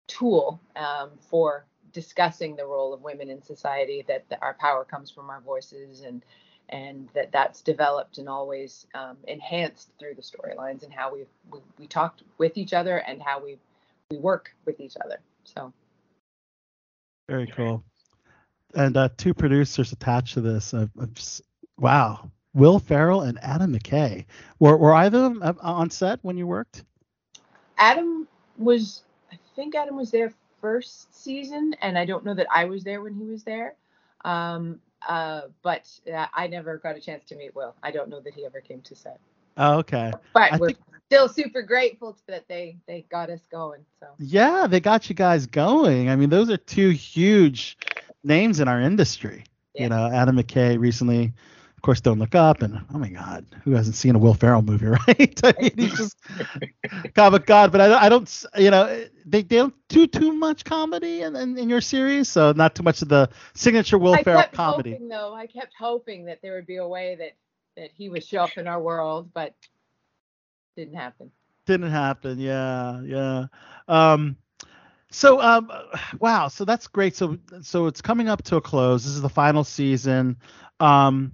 tool um, for discussing the role of women in society, that, that our power comes from our voices, and and that that's developed and always um, enhanced through the storylines and how we, we we talked with each other and how we we work with each other. So Very cool. And uh, two producers attached to this. Uh, s- wow, Will Ferrell and Adam McKay. Were were either of them uh, on set when you worked? Adam was, I think Adam was there first season, and I don't know that I was there when he was there. Um, uh, but uh, I never got a chance to meet Will. I don't know that he ever came to set. Oh, okay. But I we're think- still super grateful that they they got us going. So Yeah, they got you guys going. I mean, those are two huge names in our industry. You know, Adam McKay recently, of course, Don't Look Up, and oh my God, who hasn't seen a Will Ferrell movie, right? I mean, he's just comic god. But I, don't- I don't, you know, they, they don't do too much comedy in, in, in your series, so not too much of the signature Will I Ferrell kept comedy. hoping though. I kept hoping that there would be a way that that he would show up in our world, but didn't happen. Didn't happen. Yeah, yeah. Um, so um, wow. So that's great. So so it's coming up to a close. This is the final season. Um,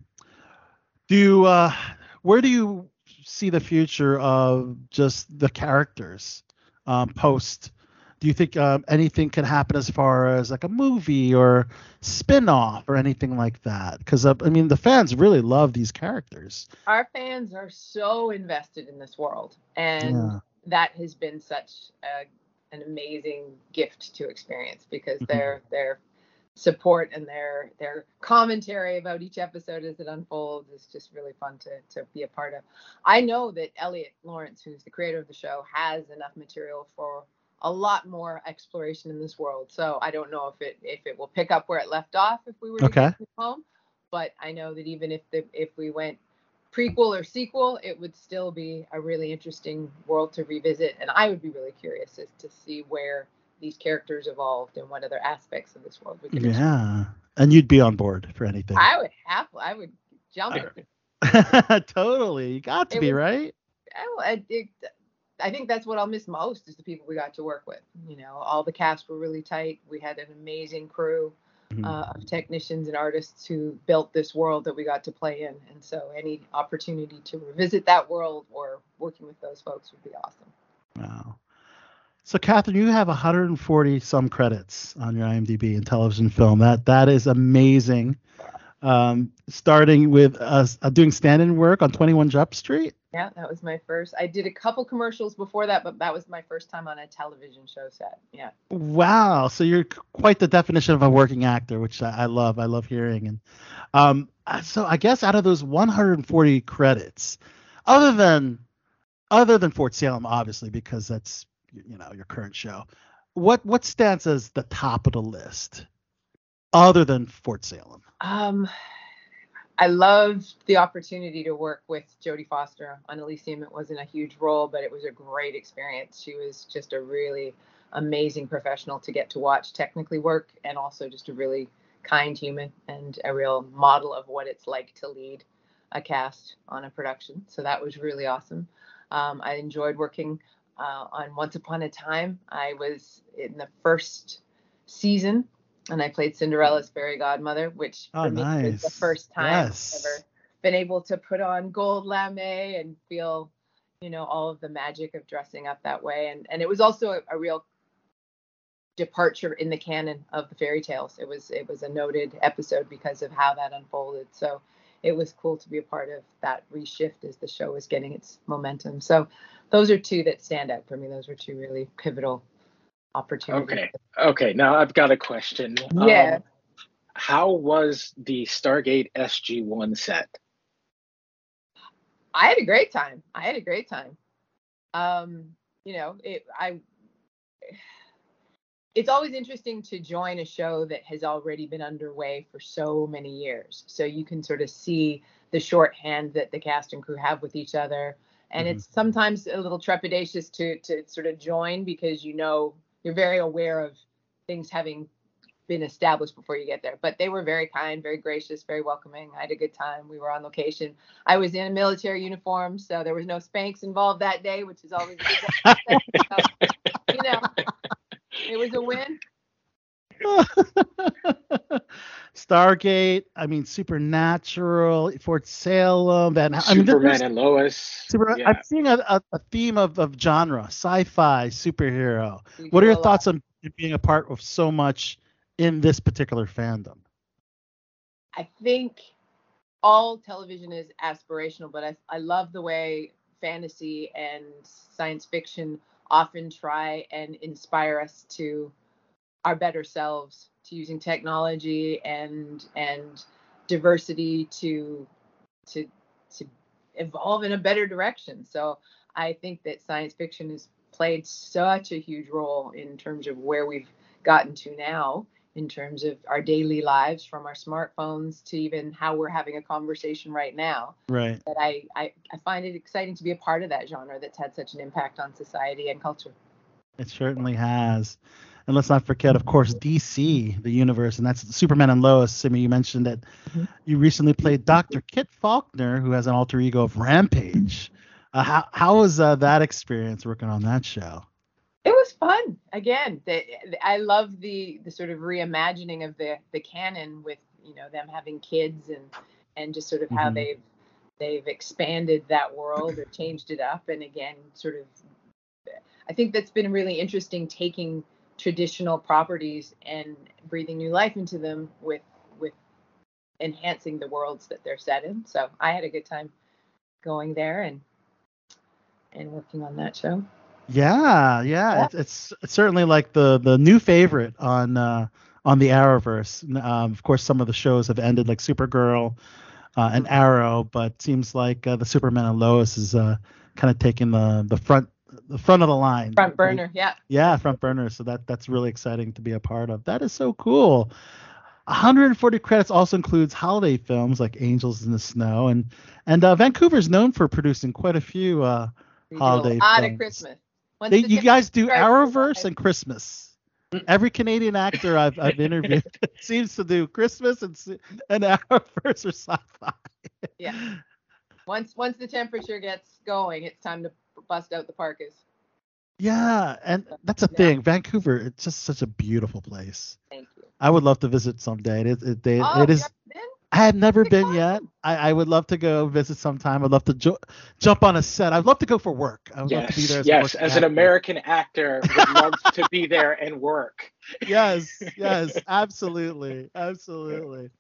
do you, uh, where do you see the future of just the characters um, post? Do you think um, anything can happen as far as like a movie or spin-off or anything like that? Because uh, I mean, the fans really love these characters. Our fans are so invested in this world, and Yeah. that has been such a, an amazing gift to experience because Mhm. their their support and their their commentary about each episode as it unfolds is just really fun to to be a part of. I know that Eliot Laurence, who's the creator of the show, has enough material for a lot more exploration in this world. So I don't know if it if it will pick up where it left off if we were to Okay. get to home. But I know that even if the if we went prequel or sequel, it would still be a really interesting world to revisit. And I would be really curious as to see where these characters evolved and what other aspects of this world we could explore. Yeah, and you'd be on board for anything. I would have I would jump in. totally, you got to It be was- right. I, I, it, I think that's what I'll miss most is the people we got to work with. You know, all the cast were really tight. We had an amazing crew Mm-hmm. uh, of technicians and artists who built this world that we got to play in. And so any opportunity to revisit that world or working with those folks would be awesome. Wow. So, Catherine, you have 140 some credits on your IMDb in television film. That that is amazing. Um, starting with us uh, doing stand-in work on 21 Jump Street. Yeah, that was my first. I did a couple commercials before that, but that was my first time on a television show set. Yeah. Wow. So you're quite the definition of a working actor, which I, love. I love hearing. And um, uh, so I guess out of those 140 credits, other than other than Fort Salem, obviously, because that's you know your current show, what what stands as the top of the list, other than Fort Salem? Um, I loved the opportunity to work with Jodie Foster on Elysium. It wasn't a huge role, but it was a great experience. She was just a really amazing professional to get to watch technically work and also just a really kind human and a real model of what it's like to lead a cast on a production. So that was really awesome. Um, I enjoyed working uh, on Once Upon a Time. I was in the first season and I played Cinderella's fairy godmother, which Oh, for me was the first time Yes. I've ever been able to put on gold lame and feel, you know, all of the magic of dressing up that way. And and it was also a, a real departure in the canon of the fairy tales. It was it was a noted episode because of how that unfolded. So it was cool to be a part of that reshift as the show was getting its momentum. So those are two that stand out for me. Those were two really pivotal opportunities. Okay. Okay. Now I've got a question. Yeah. Um, how was the Stargate SG1 set? I had a great time. I had a great time. Um, you know, it I it's always interesting to join a show that has already been underway for so many years. So you can sort of see the shorthand that the cast and crew have with each other. And Mhm. it's sometimes a little trepidatious to to sort of join because you know you're very aware of things having been established before you get there. But they were very kind, very gracious, very welcoming. I had a good time. We were on location. I was in a military uniform, so there was no spanks involved that day, which is always a good thing. So, you know, it was a win. Stargate. I mean, Supernatural, Fort Salem, Van. I mean, Superman there's- and Lois. Super, yeah. I'm seeing a, a, a theme of, of genre, sci-fi, superhero. We What are your thoughts on being a part of so much in this particular fandom? I think all television is aspirational, but I, I love the way fantasy and science fiction often try and inspire us to our better selves, to using technology and and diversity to to to evolve in a better direction. So I think that science fiction has played such a huge role in terms of where we've gotten to now in terms of our daily lives from our smartphones to even how we're having a conversation right now Right. that I, I i find it exciting to be a part of that genre that's had such an impact on society and culture It certainly has. And let's not forget, of course, DC, the universe, and that's Superman and Lois. Simi, you mentioned that you recently played Dr. Kit Faulkner, who has an alter ego of Rampage. Uh, how how was uh, that experience working on that show? it was fun again the, i love the the sort of reimagining of the the canon with you know them having kids and and just sort of how Mhm. they've they've expanded that world or changed it up and again sort of i think that's been really interesting taking traditional properties and breathing new life into them with with enhancing the worlds that they're set in. So i had a good time going there and and working on that show. Yeah, yeah, It's, it's it's certainly like the the new favorite on uh, on the Arrowverse. Um, of course, some of the shows have ended, like Supergirl uh, and Arrow, but seems like uh, the Superman and Lois is uh, kind of taking the the front the front of the line. front burner yeah Yeah, front burner. So that that's really exciting to be a part of. That is so cool. 140 credits also includes holiday films like Angels in the Snow, and and uh, Vancouver is known for producing quite a few uh, holiday a lot films. of Christmas. They, the you guys do Arrowverse and Christmas. Every Canadian actor I've, I've interviewed seems to do Christmas and and Arrowverse or sci-fi. Yeah. Once once the temperature gets going, it's time to bust out the parkas. Yeah, and that's a thing. Vancouver, it's just such a beautiful place. Thank you. I would love to visit someday. It, it, they, Oh, it you is. haven't been? I have never been yet. I, I would love to go visit sometime. I'd love to jo- jump on a set. I'd love to go for work. I would love to be Yes, there. As yes. working As an. American actor, would love to be there and work. yes, yes, absolutely, absolutely.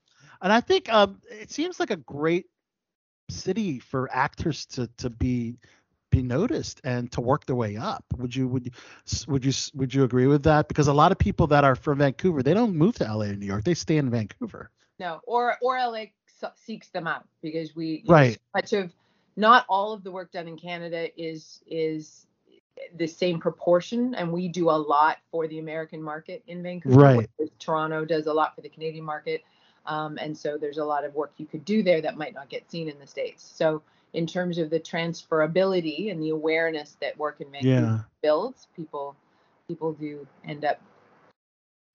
And I think um, it seems like a great city for actors to to be be noticed and to work their way up. Would you would you would you would you agree with that? Because a lot of people that are from Vancouver, they don't move to LA or New York. They stay in Vancouver. No, or or LA seeks them out because we Right. much of not all of the work done in Canada is is the same proportion, and we do a lot for the American market in Vancouver. Right. Toronto does a lot for the Canadian market, um, and so there's a lot of work you could do there that might not get seen in the states. So in terms of the transferability and the awareness that work in Vancouver Yeah. builds, people people do end up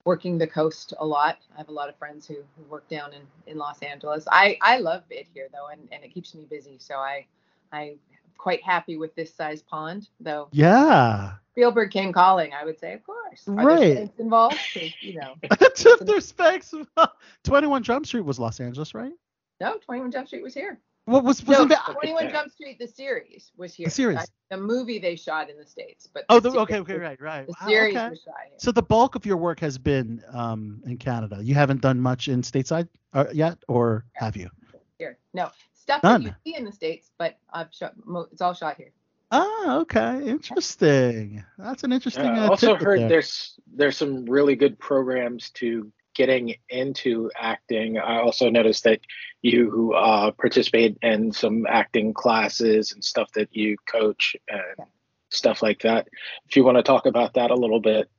working the coast a lot. I have a lot of friends who, who work down in, in Los Angeles. I, I love it here though, and, and it keeps me busy. So I I'm quite happy with this size pond, though. Yeah. Spielberg came calling. I would say, of course. Are Right. involved? you know. There's specs. 21 Jump Street was Los Angeles, right? No, 21 Jump Street was here. What was No, wasn't that? 21 Jump Street, the series, was here. The series. The movie they shot in the states, but Oh, the the, okay, okay, right, right. The Wow, series okay. was shot here. So the bulk of your work has been um, in Canada. You haven't done much in stateside uh, yet, or have you? here. No stuff None. that you see in the states, but I've shot. It's all shot here. Ah, okay, interesting. That's an interesting. Uh, I uh, also heard there. there's there's some really good programs to getting into acting. I also noticed that you uh, participate in some acting classes and stuff that you coach and stuff like that. If you want to talk about that a little bit.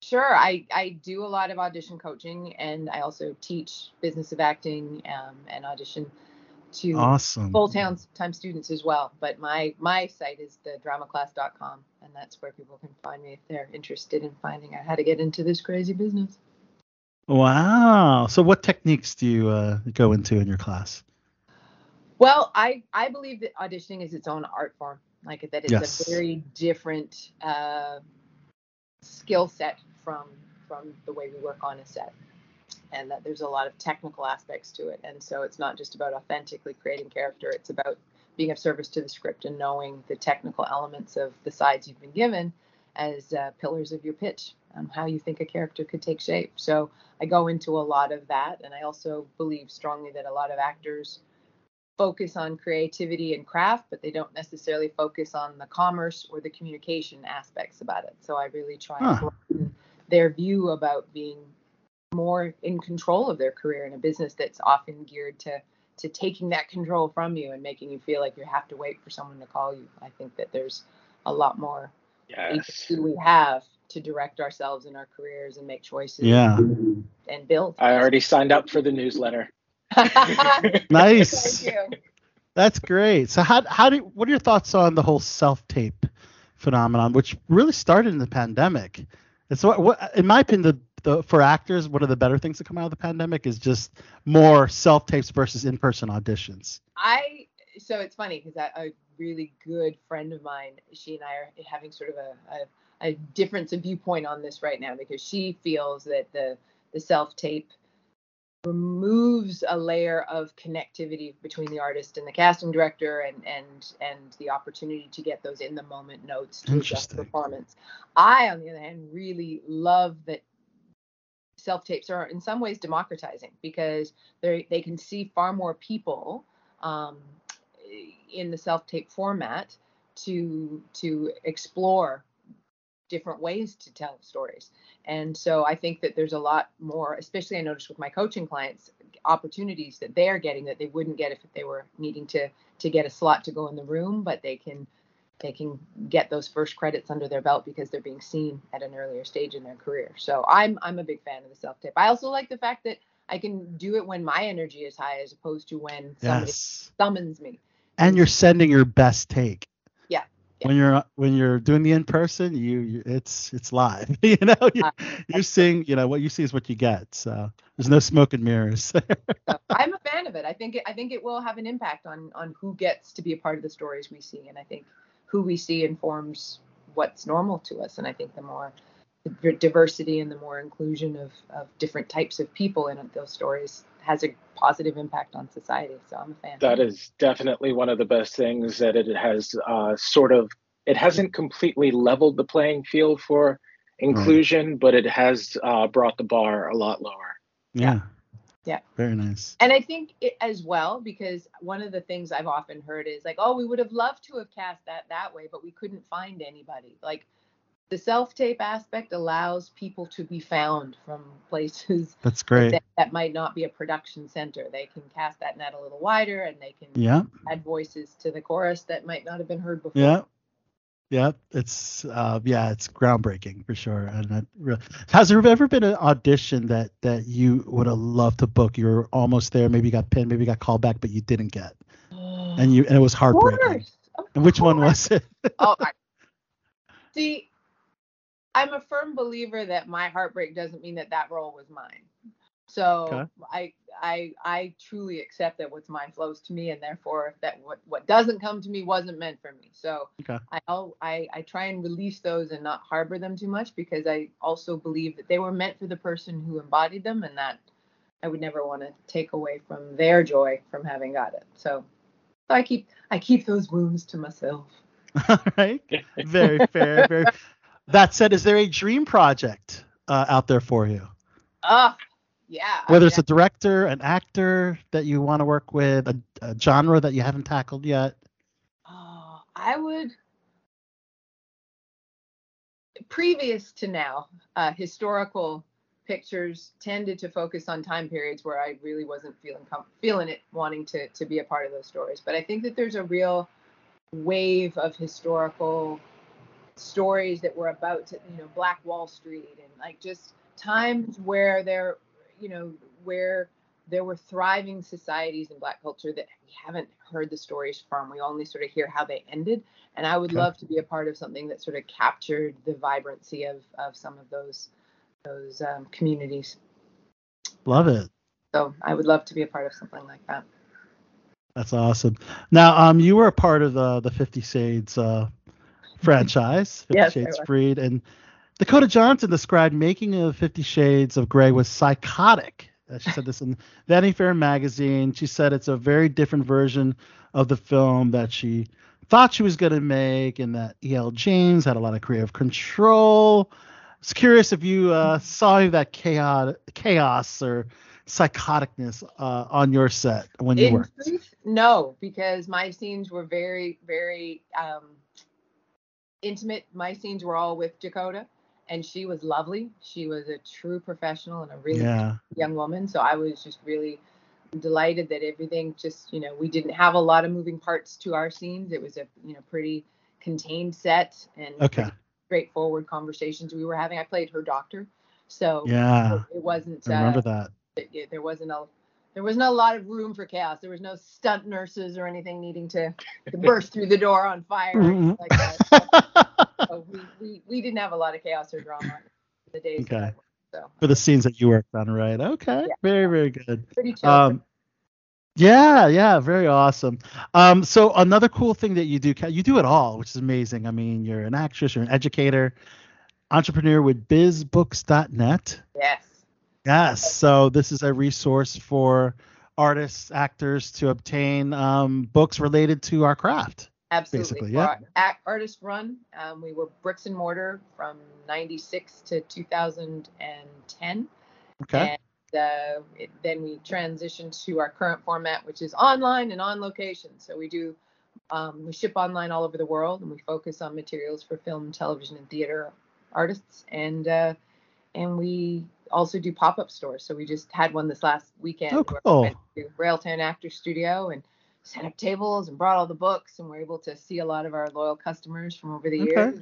Sure, I, I do a lot of audition coaching, and I also teach business of acting um, and audition to Awesome. full time time students as well. But my my site is the dramaclass.com, and that's where people can find me if they're interested in finding out how to get into this crazy business. Wow. So what techniques do you uh, go into in your class? Well, I I believe that auditioning is its own art form, like that it's Yes. a very different uh, skill set from from the way we work on a set. and that there's a lot of technical aspects to it. And so it's not just about authentically creating character; it's about being of service to the script and knowing the technical elements of the sides you've been given as uh, pillars of your pitch, um, how you think a character could take shape. So I go into a lot of that, and I also believe strongly that a lot of actors focus on creativity and craft, but they don't necessarily focus on the commerce or the communication aspects about it. So I really try Huh. broaden their view about being more in control of their career in a business that's often geared to to taking that control from you and making you feel like you have to wait for someone to call you. I think that there's a lot more Yes. agency we have to direct ourselves in our careers and make choices Yeah. and build. I already signed up for the newsletter. Nice. Thank you. That's great. So how how do what are your thoughts on the whole self tape phenomenon, which really started in the pandemic? It's what, what in my opinion, the, the for actors, one of the better things to come out of the pandemic is just more self tapes versus in person auditions. I so it's funny because a really good friend of mine, she and I are having sort of a, a, a difference of viewpoint on this right now because she feels that the the self tape removes a layer of connectivity between the artist and the casting director and and and the opportunity to get those in the moment notes to adjust performance. I on the other hand really love that self tapes are in some ways democratizing because they they can see far more people um, in the self tape format to to explore different ways to tell stories. And so I think that there's a lot more, especially I noticed with my coaching clients, opportunities that they're getting that they wouldn't get if they were needing to to get a slot to go in the room, but they can they can get those first credits under their belt because they're being seen at an earlier stage in their career. So I'm I'm a big fan of the self tape. I also like the fact that I can do it when my energy is high as opposed to when somebody Yes. summons me. And you're sending your best take. Yeah. When you're when you're doing the in person, you, you it's it's live. you know, you're, you're seeing you know what you see is what you get. So there's no smoke and mirrors. I'm a fan of it. I think it, I think it will have an impact on on who gets to be a part of the stories we see, and I think who we see informs what's normal to us. And I think the more the diversity and the more inclusion of of different types of people in those stories has a positive impact on society. So I'm a fan. That is definitely one of the best things that it has uh, sort of. It hasn't completely leveled the playing field for inclusion, but it has uh, brought the bar a lot lower. yeah. Yeah. Very nice. And I think it as well because one of the things I've often heard is like, oh, we would have loved to have cast that that way, but we couldn't find anybody. Like the self tape aspect allows people to be found from places That's great. that, that might not be a production center. They can cast that net a little wider and they can Yeah. add voices to the chorus that might not have been heard before. Yeah. Yeah, it's uh, yeah, it's groundbreaking for sure. And really, has there ever been an audition that that you would have loved to book? You were almost there, maybe you got pinned, maybe you got called back, but you didn't get, and you and it was Of heartbreaking. course. Of And which one was it? oh, I, see, I'm a firm believer that my heartbreak doesn't mean that that role was mine. So Okay. I, I, I truly accept that what's mine flows to me, and therefore that what what doesn't come to me wasn't meant for me. So Okay. I, I, I try and release those and not harbor them too much because I also believe that they were meant for the person who embodied them, and that I would never want to take away from their joy from having got it. So, so I keep I keep those wounds to myself. All right. Very fair. Very. That said, is there a dream project uh, out there for you? Ah, yeah. I Whether mean, it's a director, an actor that you want to work with, a, a genre that you haven't tackled yet. Oh, I would. Previous to now, uh, historical pictures tended to focus on time periods where I really wasn't feeling com- feeling it, wanting to to be a part of those stories. But I think that there's a real wave of historical stories that were about to, you know Black Wall Street and like just times where there, you know, where there were thriving societies in black culture that we haven't heard the stories from. We only sort of hear how they ended. And I would Okay. love to be a part of something that sort of captured the vibrancy of, of some of those those um, communities. Love it. So I would love to be a part of something like that. That's awesome. Now, um, you were a part of the the Fifty Shades uh, franchise, Fifty Yes, Shades. Freed, and Dakota Johnson described making of Fifty Shades of Grey was psychotic Uh, she said this in Vanity Fair magazine. She said it's a very different version of the film that she thought she was going to make, and that E.L. James had a lot of creative control. I was curious if you uh, saw that chaos, chaos or psychoticness uh, on your set when you In worked. truth, no, because my scenes were very, very um, intimate. My scenes were all with Dakota, and she was lovely. She was a true professional and a really Yeah. young woman. So I was just really delighted that everything just, you know, we didn't have a lot of moving parts to our scenes. It was a, you know, pretty contained set and Okay. straightforward conversations we were having. I played her doctor, so Yeah. it wasn't. I remember uh, that. it- it- there wasn't a there wasn't a lot of room for chaos. There was no stunt nurses or anything needing to, to burst through the door on fire like that. So, so we, we we didn't have a lot of chaos or drama in the days. Okay. So For the scenes that you worked on, right? Okay. Very, very good. pretty chill. Um, yeah, yeah, very awesome. Um, so another cool thing that you do, you do it all, which is amazing. I mean, you're an actress, you're an educator, entrepreneur with bizbooks.net. yes. Yes. So this is a resource for artists, actors to obtain um, books related to our craft. Absolutely. Yeah. our artist run, um, we were bricks and mortar from 96 to 2010. Okay. And uh, it, then we transitioned to our current format, which is online and on location. So we do, um, we ship online all over the world and we focus on materials for film, television, and theater artists. And, uh, and we also do pop up stores. So we just had one this last weekend Oh, where cool. we went to Railtown Actor Studio and set up tables and brought all the books and we're able to see a lot of our loyal customers from over the Okay. years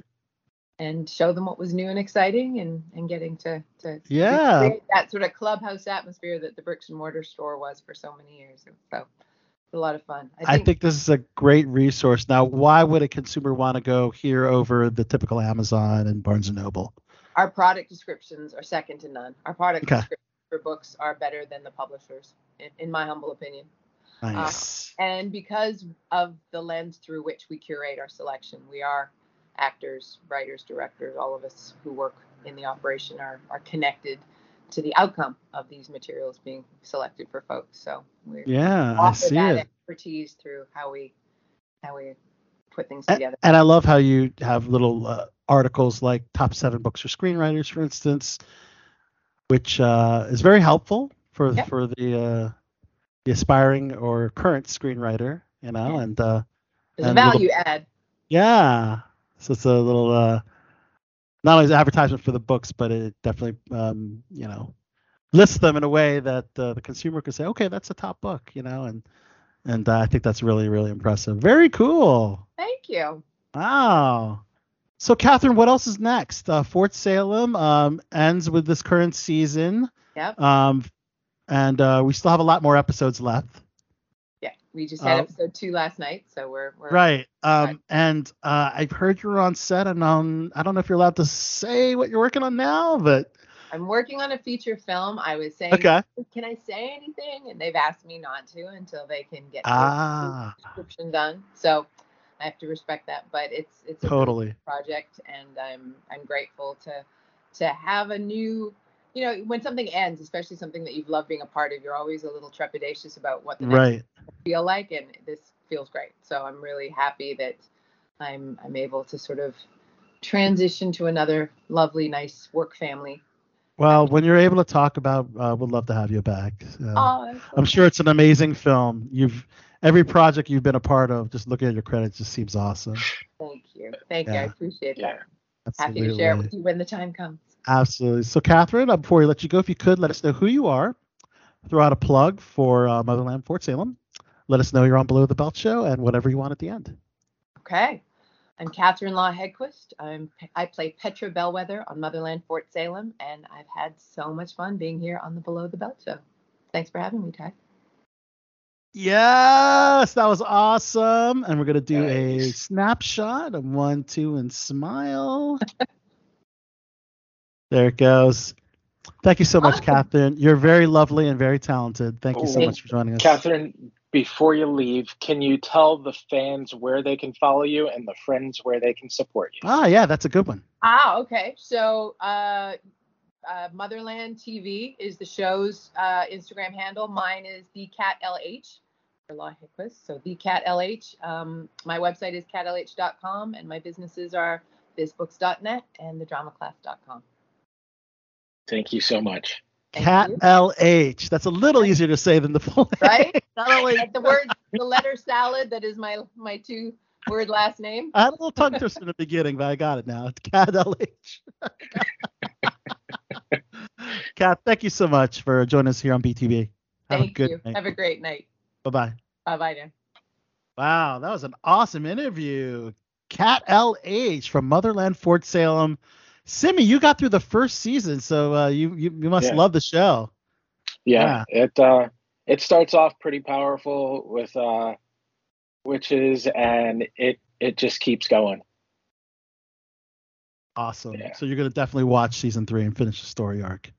and show them what was new and exciting and and getting to to Yeah. that sort of clubhouse atmosphere that the bricks and mortar store was for so many years so it's a lot of fun I think this is a great resource. Now, why would a consumer want to go here over the typical Amazon and Barnes and Noble? Our product descriptions are second to none our product Okay. descriptions for books are better than the publishers in, in my humble opinion Uh, Nice. and because of the lens through which we curate our selection, we are actors, writers, directors, all of us who work in the operation are, are connected to the outcome of these materials being selected for folks. So we Yeah, I offer see that it. expertise through how we how we put things together. And I love how you have little uh, articles like top seven books for screenwriters, for instance, which uh, is very helpful for for the uh, the aspiring or current screenwriter, you know, and uh, There's a and little- value add. yeah, so it's a little uh, not only advertisement for the books, but it definitely um, you know lists them in a way that uh, the consumer can say, okay, that's a top book, you know, and and uh, I think that's really really impressive. Very cool. Thank you. Wow. So, Catherine, what else is next? Uh, Fort Salem um, ends with this current season. Yep. Um, and uh, we still have a lot more episodes left. Yeah. We just had Uh, episode two last night, so we're, we're Right. Um, and uh, I've heard you're on set, and um, I don't know if you're allowed to say what you're working on now, but I'm working on a feature film. I was saying, Okay. can I say anything? And they've asked me not to until they can get the Ah. description done. So I have to respect that. But it's it's a Totally. project, and I'm I'm grateful to to have a new. You know, when something ends, especially something that you've loved being a part of, you're always a little trepidatious about what the next right. feel like, and this feels great. So I'm really happy that I'm I'm able to sort of transition to another lovely, nice work family. Well, when you're able to talk about, uh, we'd love to have you back. Uh, Oh, I'm sure it's an amazing film. You've every project you've been a part of. Just looking at your credits, just seems awesome. Thank you. Thank you. I Yeah. appreciate that. Happy to share it with you when the time comes. Absolutely. So, Catherine, uh, before we let you go, if you could let us know who you are, throw out a plug for uh, Motherland Fort Salem. Let us know you're on Below the Belt Show and whatever you want at the end. Okay. I'm Catherine Lough Haggquist. I'm I play Petra Bellweather on Motherland Fort Salem, and I've had so much fun being here on the Below the Belt show. Thanks for having me, Ty. Yes, that was awesome. And we're going to do a snapshot of one, two, and smile. there it goes. Thank you so much, Catherine. You're very lovely and very talented. Thank you so Oh, much for joining us. Catherine, before you leave, can you tell the fans where they can follow you and the friends where they can support you? Ah, yeah, that's a good one. Ah, okay. So uh, uh, Motherland TV is the show's uh, Instagram handle. Mine is the Cat LH for Lough Haggquist. So the Cat LH. Um, my website is catlh.com, and my businesses are bizbooks.net and thedramaclass.com. Thank you so much. Cat LH. That's a little easier to say than the full name. Right? LH. Like the word, the letter salad. That is my my two word last name. I had a little tongue twister in the beginning, but I got it now. It's Cat LH. Cat, thank you so much for joining us here on BTV. Have Thank a good you. night. Have a great night. Bye bye. Bye bye now. Wow, that was an awesome interview. Cat LH from Motherland Fort Salem. Simi, you got through the first season, so uh, you, you you must Yeah. love the show. Yeah, it uh, it starts off pretty powerful with uh, witches, and it it just keeps going. Awesome. So you're gonna definitely watch season three and finish the story arc.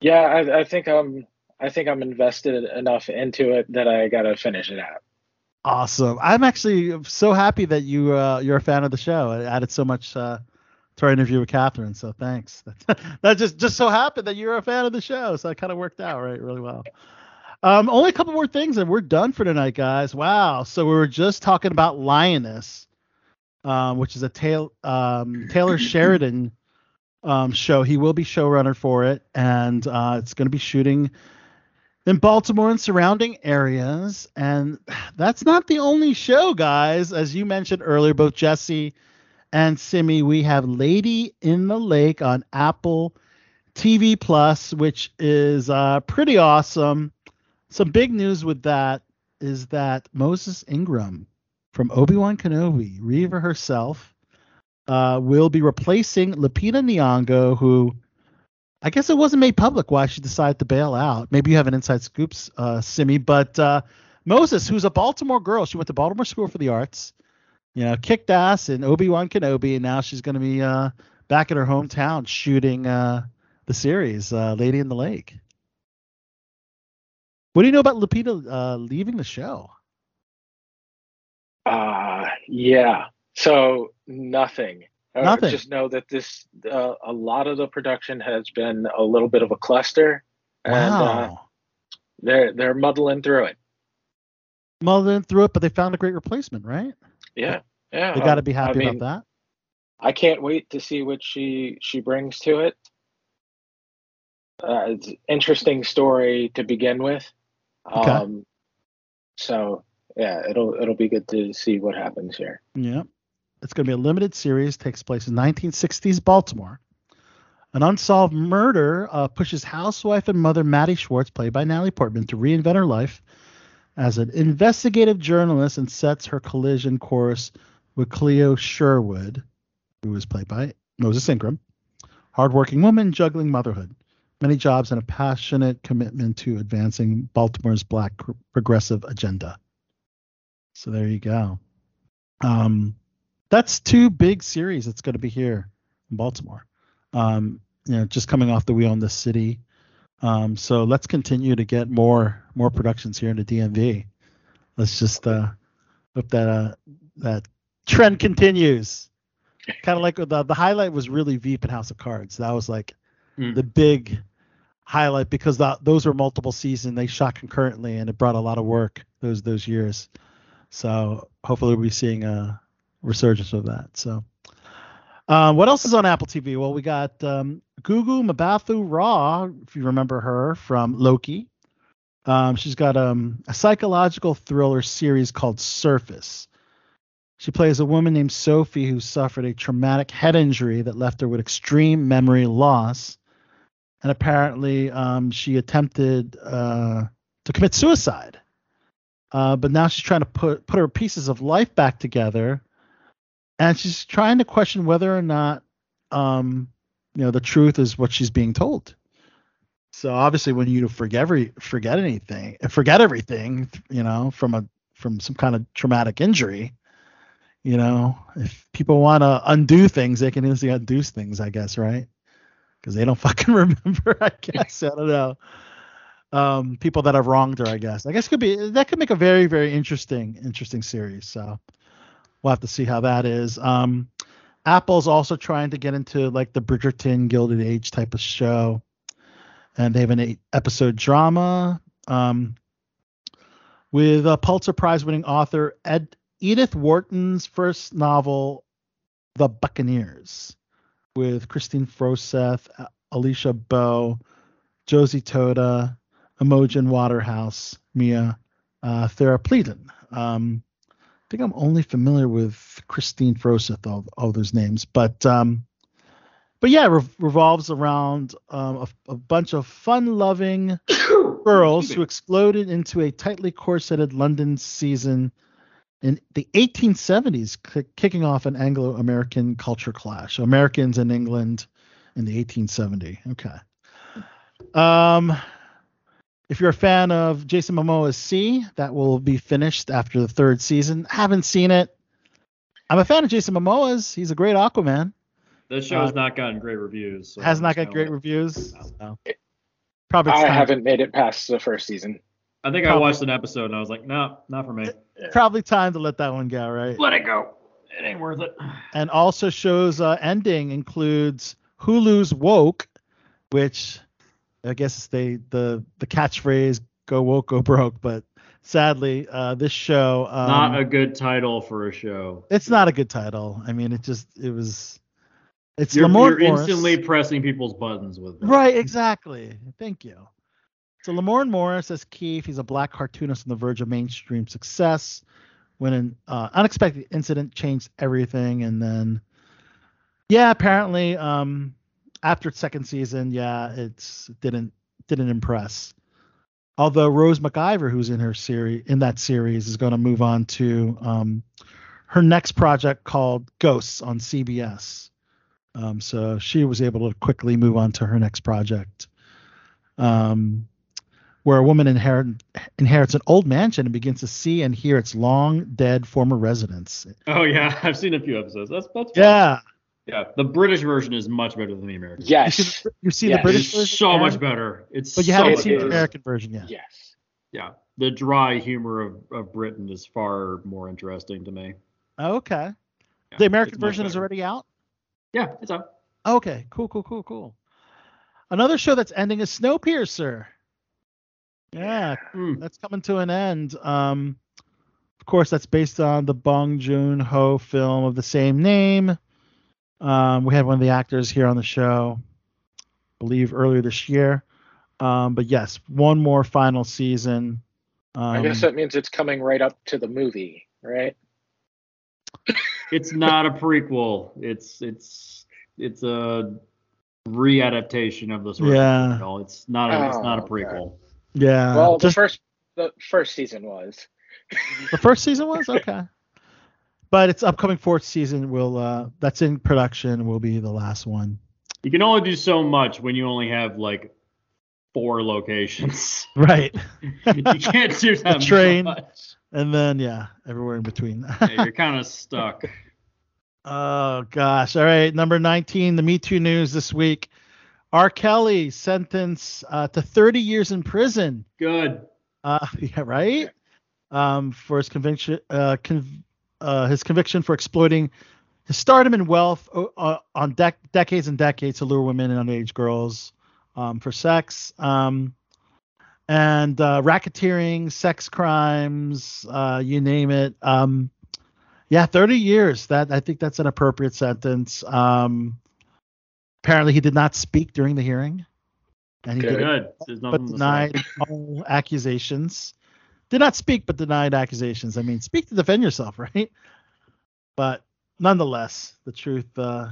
Yeah, I, I think I'm I think I'm invested enough into it that I gotta finish it out. Awesome. I'm actually so happy that you uh, you're a fan of the show. It added so much uh, to our interview with Catherine. So thanks. that just just so happened that you're a fan of the show. So it kind of worked out right really well. Um, only a couple more things and we're done for tonight, guys. Wow. So we were just talking about Lioness, um, which is a tail, um, Taylor Sheridan um, show. He will be showrunner for it, and uh, it's going to be shooting in Baltimore and surrounding areas. And that's not the only show, guys. As you mentioned earlier, both Jesse and Simi, we have Lady in the Lake on Apple TV Plus, which is uh, pretty awesome. Some big news with that is that Moses Ingram from Obi Wan Kenobi, Reva herself, uh, will be replacing Lupita Nyong'o, who I guess it wasn't made public why she decided to bail out. Maybe you have an inside scoops, uh, Simi, but uh, Moses, who's a Baltimore girl, she went to Baltimore School for the Arts, you know, kicked ass in Obi Wan Kenobi, and now she's going to be uh, back in her hometown shooting uh, the series, uh, Lady in the Lake. What do you know about Lupita uh, leaving the show? Uh yeah. So nothing. Nothing. Just know that this uh, a lot of the production has been a little bit of a cluster, and uh, Wow. they're they're muddling through it. Muddling through it, but they found a great replacement, right? Yeah, yeah. They got to um, be happy I mean, about that. I can't wait to see what she she brings to it. Uh, it's an interesting story to begin with. Okay. Um, so yeah, it'll it'll be good to see what happens here. Yeah. It's going to be a limited series, takes place in 1960s Baltimore. An unsolved murder uh, pushes housewife and mother Maddie Schwartz, played by Natalie Portman, to reinvent her life as an investigative journalist and sets her collision course with Cleo Sherwood, who is played by Moses Ingram. Hardworking woman juggling motherhood, many jobs, and a passionate commitment to advancing Baltimore's black progressive agenda. So there you go. Um, that's two big series that's going to be here in Baltimore. Um, you know, just coming off the wheel in the city. Um, so let's continue to get more more productions here in the DMV. Let's just uh, hope that uh, that trend continues. Kind of like the the highlight was really Veep and House of Cards. That was like the big highlight because that, those were multiple seasons. They shot concurrently and it brought a lot of work those those years. So hopefully we'll be seeing a resurgence of that. So uh, what else is on Apple TV? Well, we got um, Gugu Mbatha-Raw, if you remember her from Loki. Um, she's got um, a psychological thriller series called Surface. She plays a woman named Sophie who suffered a traumatic head injury that left her with extreme memory loss. And apparently, um, she attempted uh, to commit suicide. Uh, but now she's trying to put put her pieces of life back together, and she's trying to question whether or not, um, you know, the truth is what she's being told. So obviously, when you forget every forget anything, forget everything, you know, from a from some kind of traumatic injury, you know, if people want to undo things, they can easily undo things, I guess, right? Because they don't fucking remember, I guess. I don't know. Um, people that have wronged her, I guess. I guess could be that could make a very, very interesting, interesting series. So we'll have to see how that is. Um, Apple's also trying to get into like the Bridgerton Gilded Age type of show. and they have an eight episode drama um, with a Pulitzer Prize winning author Ed, Edith Wharton's first novel, The Buccaneers, with Kristine Froseth, Alisha Boe, Josie Totah, Imogen Waterhouse, Mia uh. Um, I think I'm only familiar with Kristine Froseth, all, all those names, but um, but yeah, it re- revolves around um, a, a bunch of fun-loving girls who exploded into a tightly corseted London season in the 1870s, ki- kicking off an Anglo-American culture clash. Americans in England in the 1870. Okay. Um, if you're a fan of Jason Momoa's See, that will be finished after the third season. Haven't seen it. I'm a fan of Jason Momoa's. He's a great Aquaman. That show's Uh, not gotten great reviews. So Has not it's got great like- reviews. So. Probably I haven't made it past the first season. I think I watched an episode and I was like, no, not for me. probably time to let that one go, right? Let it go. It ain't worth it. and also shows uh, ending includes Hulu's woke, which I guess is the the catchphrase "Go woke, go broke." But sadly, uh, this show um, not a good title for a show. it's not a good title. I mean, it just it was. It's You're, Lamorne you're Morris. instantly pressing people's buttons with it. Right, exactly. Thank you. So Lamorne Morris as Keith, he's a black cartoonist on the verge of mainstream success when an uh, unexpected incident changed everything. And then, yeah, apparently, um, after its second season, yeah, it's didn't didn't impress. Although Rose McIver, who's in her series in that series, is going to move on to um, her next project called Ghosts on CBS. Um, so she was able to quickly move on to her next project, um, where a woman inherit, inherits an old mansion and begins to see and hear its long dead former residents. Oh yeah, I've seen a few episodes. That's that's fun. Yeah, yeah. The British version is much better than the American. Yes. you see Yes. the British It's version, so Aaron? much better. It's but you so haven't much seen the. American version yet. Yes. Yeah, the dry humor of, of Britain is far more interesting to me. Okay, Yeah, the American version is already out. Yeah, it's out. Okay, cool, cool, cool, cool. Another show that's ending is Snowpiercer. Yeah, Hmm. that's coming to an end. Um, of course, that's based on the Bong Joon Ho film of the same name. Um, we had one of the actors here on the show, I believe earlier this year. Um, but yes, one more final season. Um, I guess that means it's coming right up to the movie, right? It's not a prequel. It's it's it's a readaptation of the source Yeah. material. It's not a, it's not a Oh, okay. prequel. yeah, well, the first the first season was. the first season was okay, but its upcoming fourth season will uh, that's in production will be the last one. You can only do so much when you only have like four locations. Right. you can't do that train. much. And then yeah, everywhere in between. Yeah, you're kind of stuck. oh gosh. All right, number 19, the Me Too news this week. R. Kelly sentenced uh, to 30 years in prison. Good. Uh, yeah, right. Um, for his conviction, uh, uh, his conviction for exploiting his stardom and wealth uh, on dec- decades and decades to lure women and underage girls um, for sex. Um, and uh, racketeering, sex crimes, uh, you name it. Um, yeah, 30 years. That I think that's an appropriate sentence. Um, apparently, he did not speak during the hearing, and he Good. did Good. There's but nothing to say. denied all accusations. Did not speak, but denied accusations. I mean, speak to defend yourself, right? But nonetheless, the truth uh,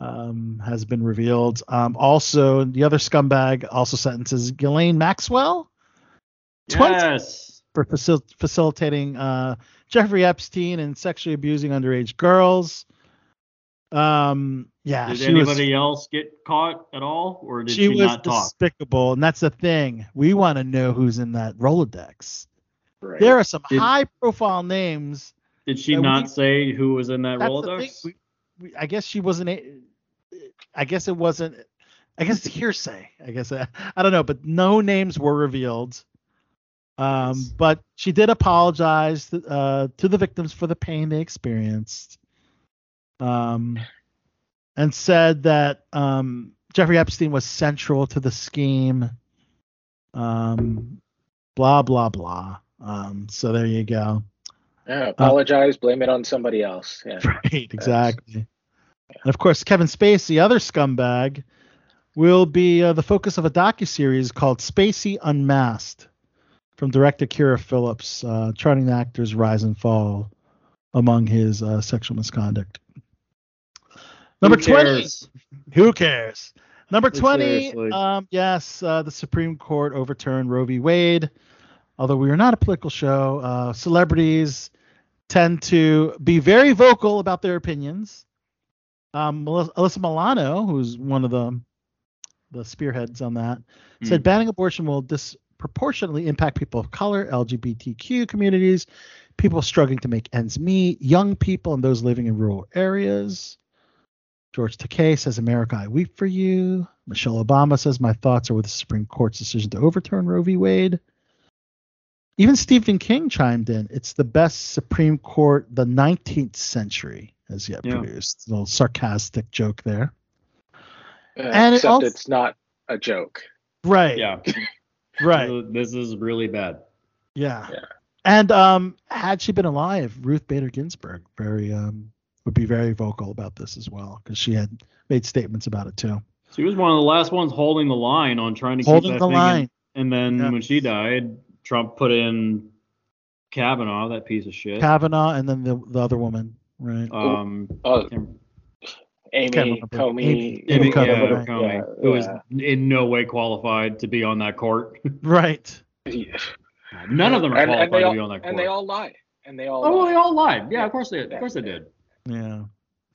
um, has been revealed. Um, also, the other scumbag also sentences Ghislaine Maxwell 20 Yes. for facil- facilitating uh, Jeffrey Epstein and sexually abusing underage girls. Um, yeah, Did she was anybody else get caught at all, or did she, she, was not talk? despicable, and that's the thing. We want to know who's in that Rolodex. Right. There are some Did- high-profile names. Did she that we- not say who was in that. Rolodex? We, we, I guess she wasn't. I guess it wasn't. I guess it's hearsay. I guess I, I don't know, but no names were revealed. Um, Yes. but she did apologize to, uh, to the victims for the pain they experienced. Um, and said that um, Jeffrey Epstein was central to the scheme. Um, blah blah blah. Um, so there you go. Yeah, apologize, blame it on somebody else. Yeah. Right, exactly. And of course, Kevin Spacey, the other scumbag, will be uh, the focus of a docuseries called Spacey Unmasked from director Kira Phillips, uh, charting the actor's rise and fall among his uh, sexual misconduct. Number Who 20. cares? Who cares? Number 20. Um, yes, uh, the Supreme Court overturned Roe v. Wade. Although we are not a political show, uh, celebrities tend to be very vocal about their opinions. Um, Mel- Alyssa Milano, who's one of the the spearheads on that, said Mm. banning abortion will disproportionately impact people of color, LGBTQ communities, people struggling to make ends meet, young people, and those living in rural areas. George Takei says, America, I weep for you. Michelle Obama says, My thoughts are with the Supreme Court's decision to overturn Roe v. Wade. Even Stephen King chimed in. It's the best Supreme Court the 19th century has yet Yeah. produced. A little sarcastic joke there. Uh, And it except also- it's not a joke. Right. Yeah. Right. This is really bad. Yeah. And um, had she been alive, Ruth Bader Ginsburg very um, would be very vocal about this as well because she had made statements about it too. She was one of the last ones holding the line on trying to Holding keep that the thing in- line. and then Yeah. when she died, Trump put in Kavanaugh, that piece of shit. Kavanaugh and then the, the other woman, right? um, Oh, Can't- Amy Comey. Amy- Amy, Amy Coney, yeah, right. Comey, Yeah, who was in no way qualified to be on that court. right. None of them are qualified and they to all, be on that court. and they all lied. And they all. oh, lied. they all lied. Yeah, of course they, of course they did. Yeah.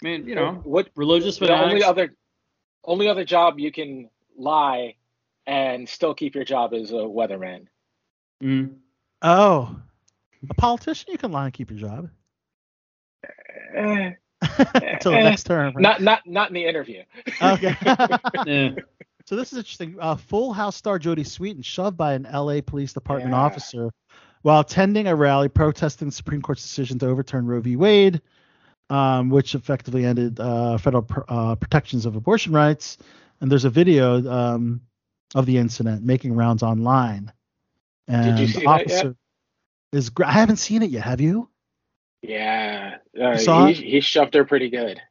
I mean, you know, what religious the fanatics. only other only other job you can lie and still keep your job is a weatherman. Mm. Oh, a politician you can lie and keep your job Eh, until the eh, next term. right? Not not not in the interview. Okay. So this is interesting. Uh, Full House star Jodie Sweetin shoved by an L.A. Police Department Yeah. officer while attending a rally protesting the Supreme Court's decision to overturn Roe v. Wade, um, which effectively ended uh, federal pr- uh, protections of abortion rights. And there's a video um, of the incident making rounds online. And Did you the see officer is. Gra- I haven't seen it yet. Have you? Yeah, uh, he, he shoved her pretty good.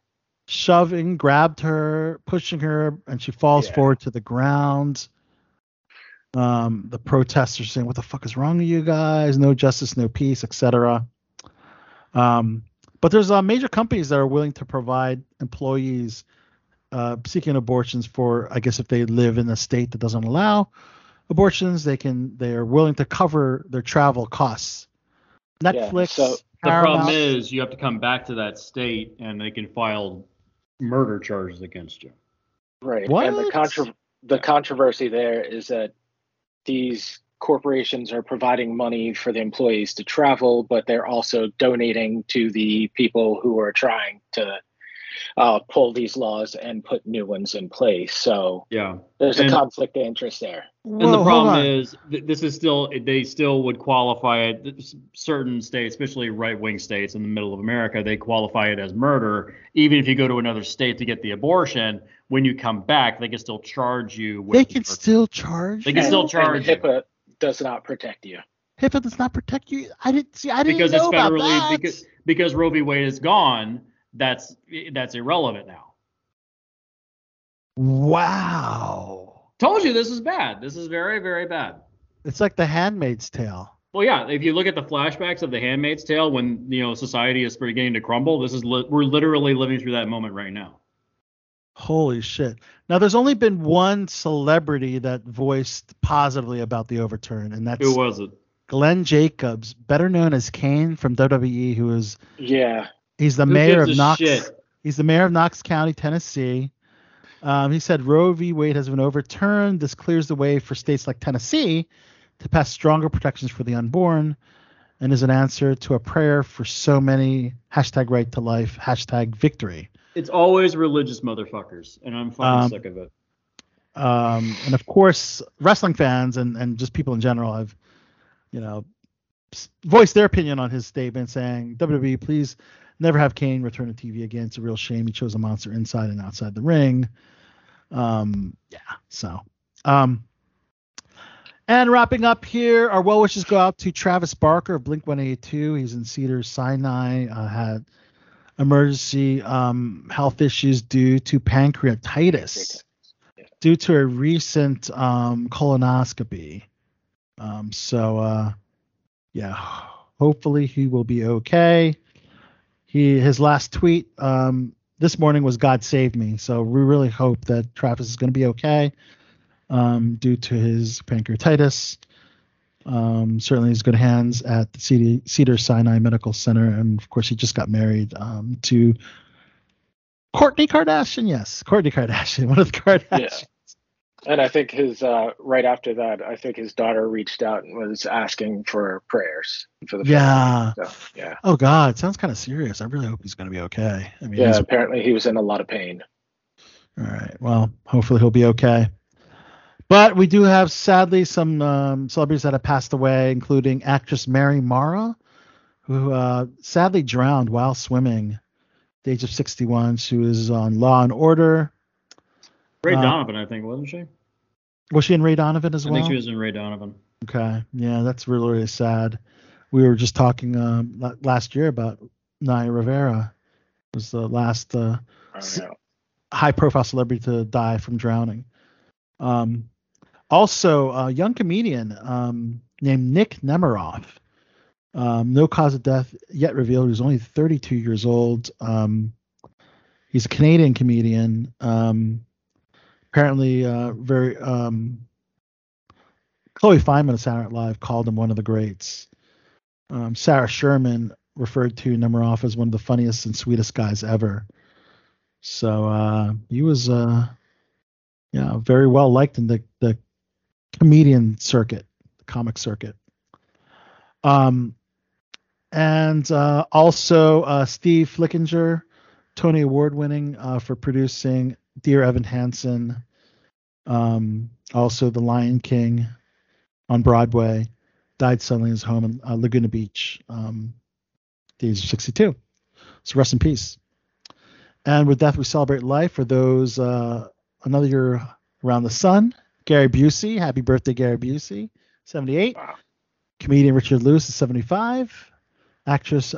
shoving, grabbed her, pushing her, and she falls Yeah. forward to the ground. Um, the protesters saying, "What the fuck is wrong with you guys? No justice, no peace, etc." Um, but there's uh, major companies that are willing to provide employees uh, seeking abortions for, I guess, if they live in a state that doesn't allow abortions, they can. They are willing to cover their travel costs. Netflix, so- The problem is you have to come back to that state and they can file murder charges against you. Right. And the What? contro- the controversy there is that these corporations are providing money for the employees to travel, but they're also donating to the people who are trying to uh, pull these laws and put new ones in place. So Yeah. there's And- a conflict of interest there. And Whoa, the problem is th- this is still they still would qualify it certain states, especially right-wing states in the middle of America, they qualify it as murder. Even if you go to another state to get the abortion, when you come back, they can still charge you. With they can still charge. They can you? still charge you. HIPAA does not protect you. HIPAA does not protect you. I didn't see. I didn't know. because know it's about federally that. because because Roe v. Wade is gone. That's that's irrelevant now. Wow. Told you this is bad. This is very very bad. It's like The Handmaid's Tale. Well, yeah. If you look at the flashbacks of The Handmaid's Tale, when you know society is beginning to crumble, this is li- we're literally living through that moment right now. Holy shit. Now, there's only been one celebrity that voiced positively about the overturn, and that's Who was it? Glenn Jacobs, better known as Kane from WWE, who is Yeah. he's the Who mayor of Knox. shit? He's the mayor of Knox County, Tennessee. Um, he said Roe v. Wade has been overturned. This clears the way for states like Tennessee to pass stronger protections for the unborn, and is an answer to a prayer for so many hashtag right to life hashtag victory. It's always religious motherfuckers, and I'm fucking Um, sick of it. um, and of course, wrestling fans and, and just people in general have, you know, voiced their opinion on his statement, saying, "WWE, please never have Kane return to TV again. It's a real shame. He chose a monster inside and outside the ring." Um, yeah. So, um, and wrapping up here, our well wishes go out to Travis Barker of Blink 182. He's in Cedar Sinai. Uh, had emergency um, health issues due to pancreatitis due to a recent um, colonoscopy. Um, so, uh, yeah, hopefully he will be okay. He his last tweet um, this morning was "God save me." So we really hope that Travis is going to be okay um, due to his pancreatitis. Um, certainly, he's good hands at the Cedar, Cedar Sinai Medical Center, and of course, he just got married um, to Kourtney Kardashian. Yes, Kourtney Kardashian, one of the Kardashians. Yeah. And I think his uh, right after that, I think his daughter reached out and was asking for prayers for the Yeah. family. So, yeah. Oh God, sounds kind of serious. I really hope he's going to be okay. I mean, Yeah. Apparently, he was in a lot of pain. all right. Well, hopefully he'll be okay. But we do have sadly some um, celebrities that have passed away, including actress Mary Mara, who uh, sadly drowned while swimming, at the age of 61. She was on Law and Order. Ray Uh, Donovan, I think, wasn't she? Was she in Ray Donovan as I well? I think she was in Ray Donovan. Okay. Yeah, that's really, really sad. We were just talking um, la- last year about Naya Rivera. Was the last uh, c- high-profile celebrity to die from drowning. Um, also, a young comedian um, named Nick Nemiroff. Um, no cause of death yet revealed. He's only 32 years old. Um, he's a Canadian comedian. Um, apparently, uh, very um, Chloe Fineman of Saturday Night Live called him one of the greats. Um, Sarah Sherman referred to Nemiroff as one of the funniest and sweetest guys ever. So uh, he was, uh, yeah, very well liked in the the comedian circuit, comic circuit. Um, and uh, also uh, Steve Flickinger, Tony Award winning uh, for producing Dear Evan Hansen, um, also The Lion King on Broadway, died suddenly in his home in uh, Laguna Beach, um, the age of 62. So rest in peace. And with death, we celebrate life for those uh, another year around the sun. Gary Busey, happy birthday, Gary Busey, 78. Comedian Richard Lewis is 75. Actress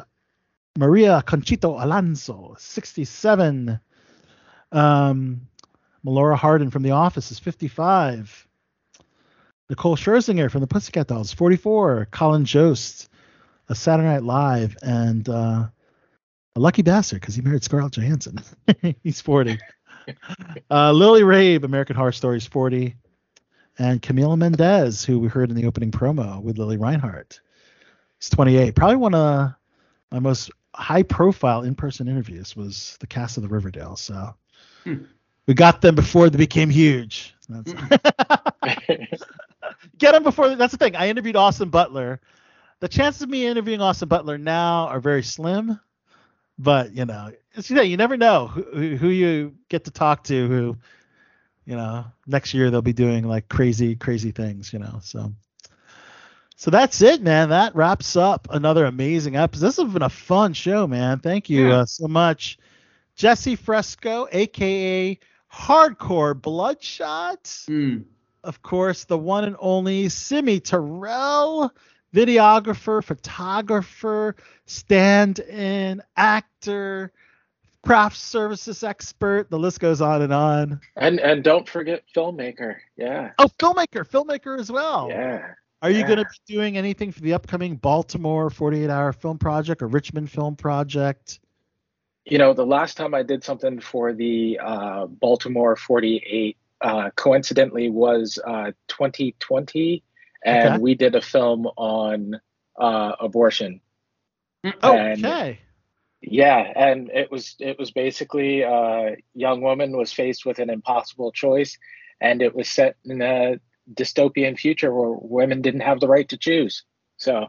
Maria Conchita Alonso, 67. Um, Melora Hardin from The Office is 55. Nicole Scherzinger from the Pussycat Dolls, 44. Colin Jost, a Saturday Night Live, and uh, a lucky bastard because he married Scarlett Johansson. He's 40. Uh, Lily Rabe, American Horror Stories, 40. And Camila Mendes, who we heard in the opening promo with Lili Reinhart, is 28. Probably one of my most high-profile in-person interviews was the cast of the Riverdale. So hmm. we got them before they became huge. That's hmm. Get them before. That's the thing. I interviewed Austin Butler. The chances of me interviewing Austin Butler now are very slim, but you know, it's, you know, you never know who, who who you get to talk to. Who, you know, next year they'll be doing like crazy, crazy things. You know, so. So that's it, man. That wraps up another amazing episode. This has been a fun show, man. Thank you Yeah. uh, so much, Jesse Fresco, aka Hardcore Bloodshot of course, the one and only Simi Terrell, videographer, photographer, stand in, actor, craft services expert. The list goes on and on. And and don't forget filmmaker. Yeah. Oh, filmmaker, filmmaker as well. Yeah. Are you yeah. going to be doing anything for the upcoming Baltimore 48 hour film project or Richmond film project? You know, the last time I did something for the uh, Baltimore 48, uh, coincidentally, was uh, 2020, and Okay. we did a film on uh, abortion. Oh, And- okay. Yeah, and it was it was basically a young woman was faced with an impossible choice, and it was set in a dystopian future where women didn't have the right to choose. So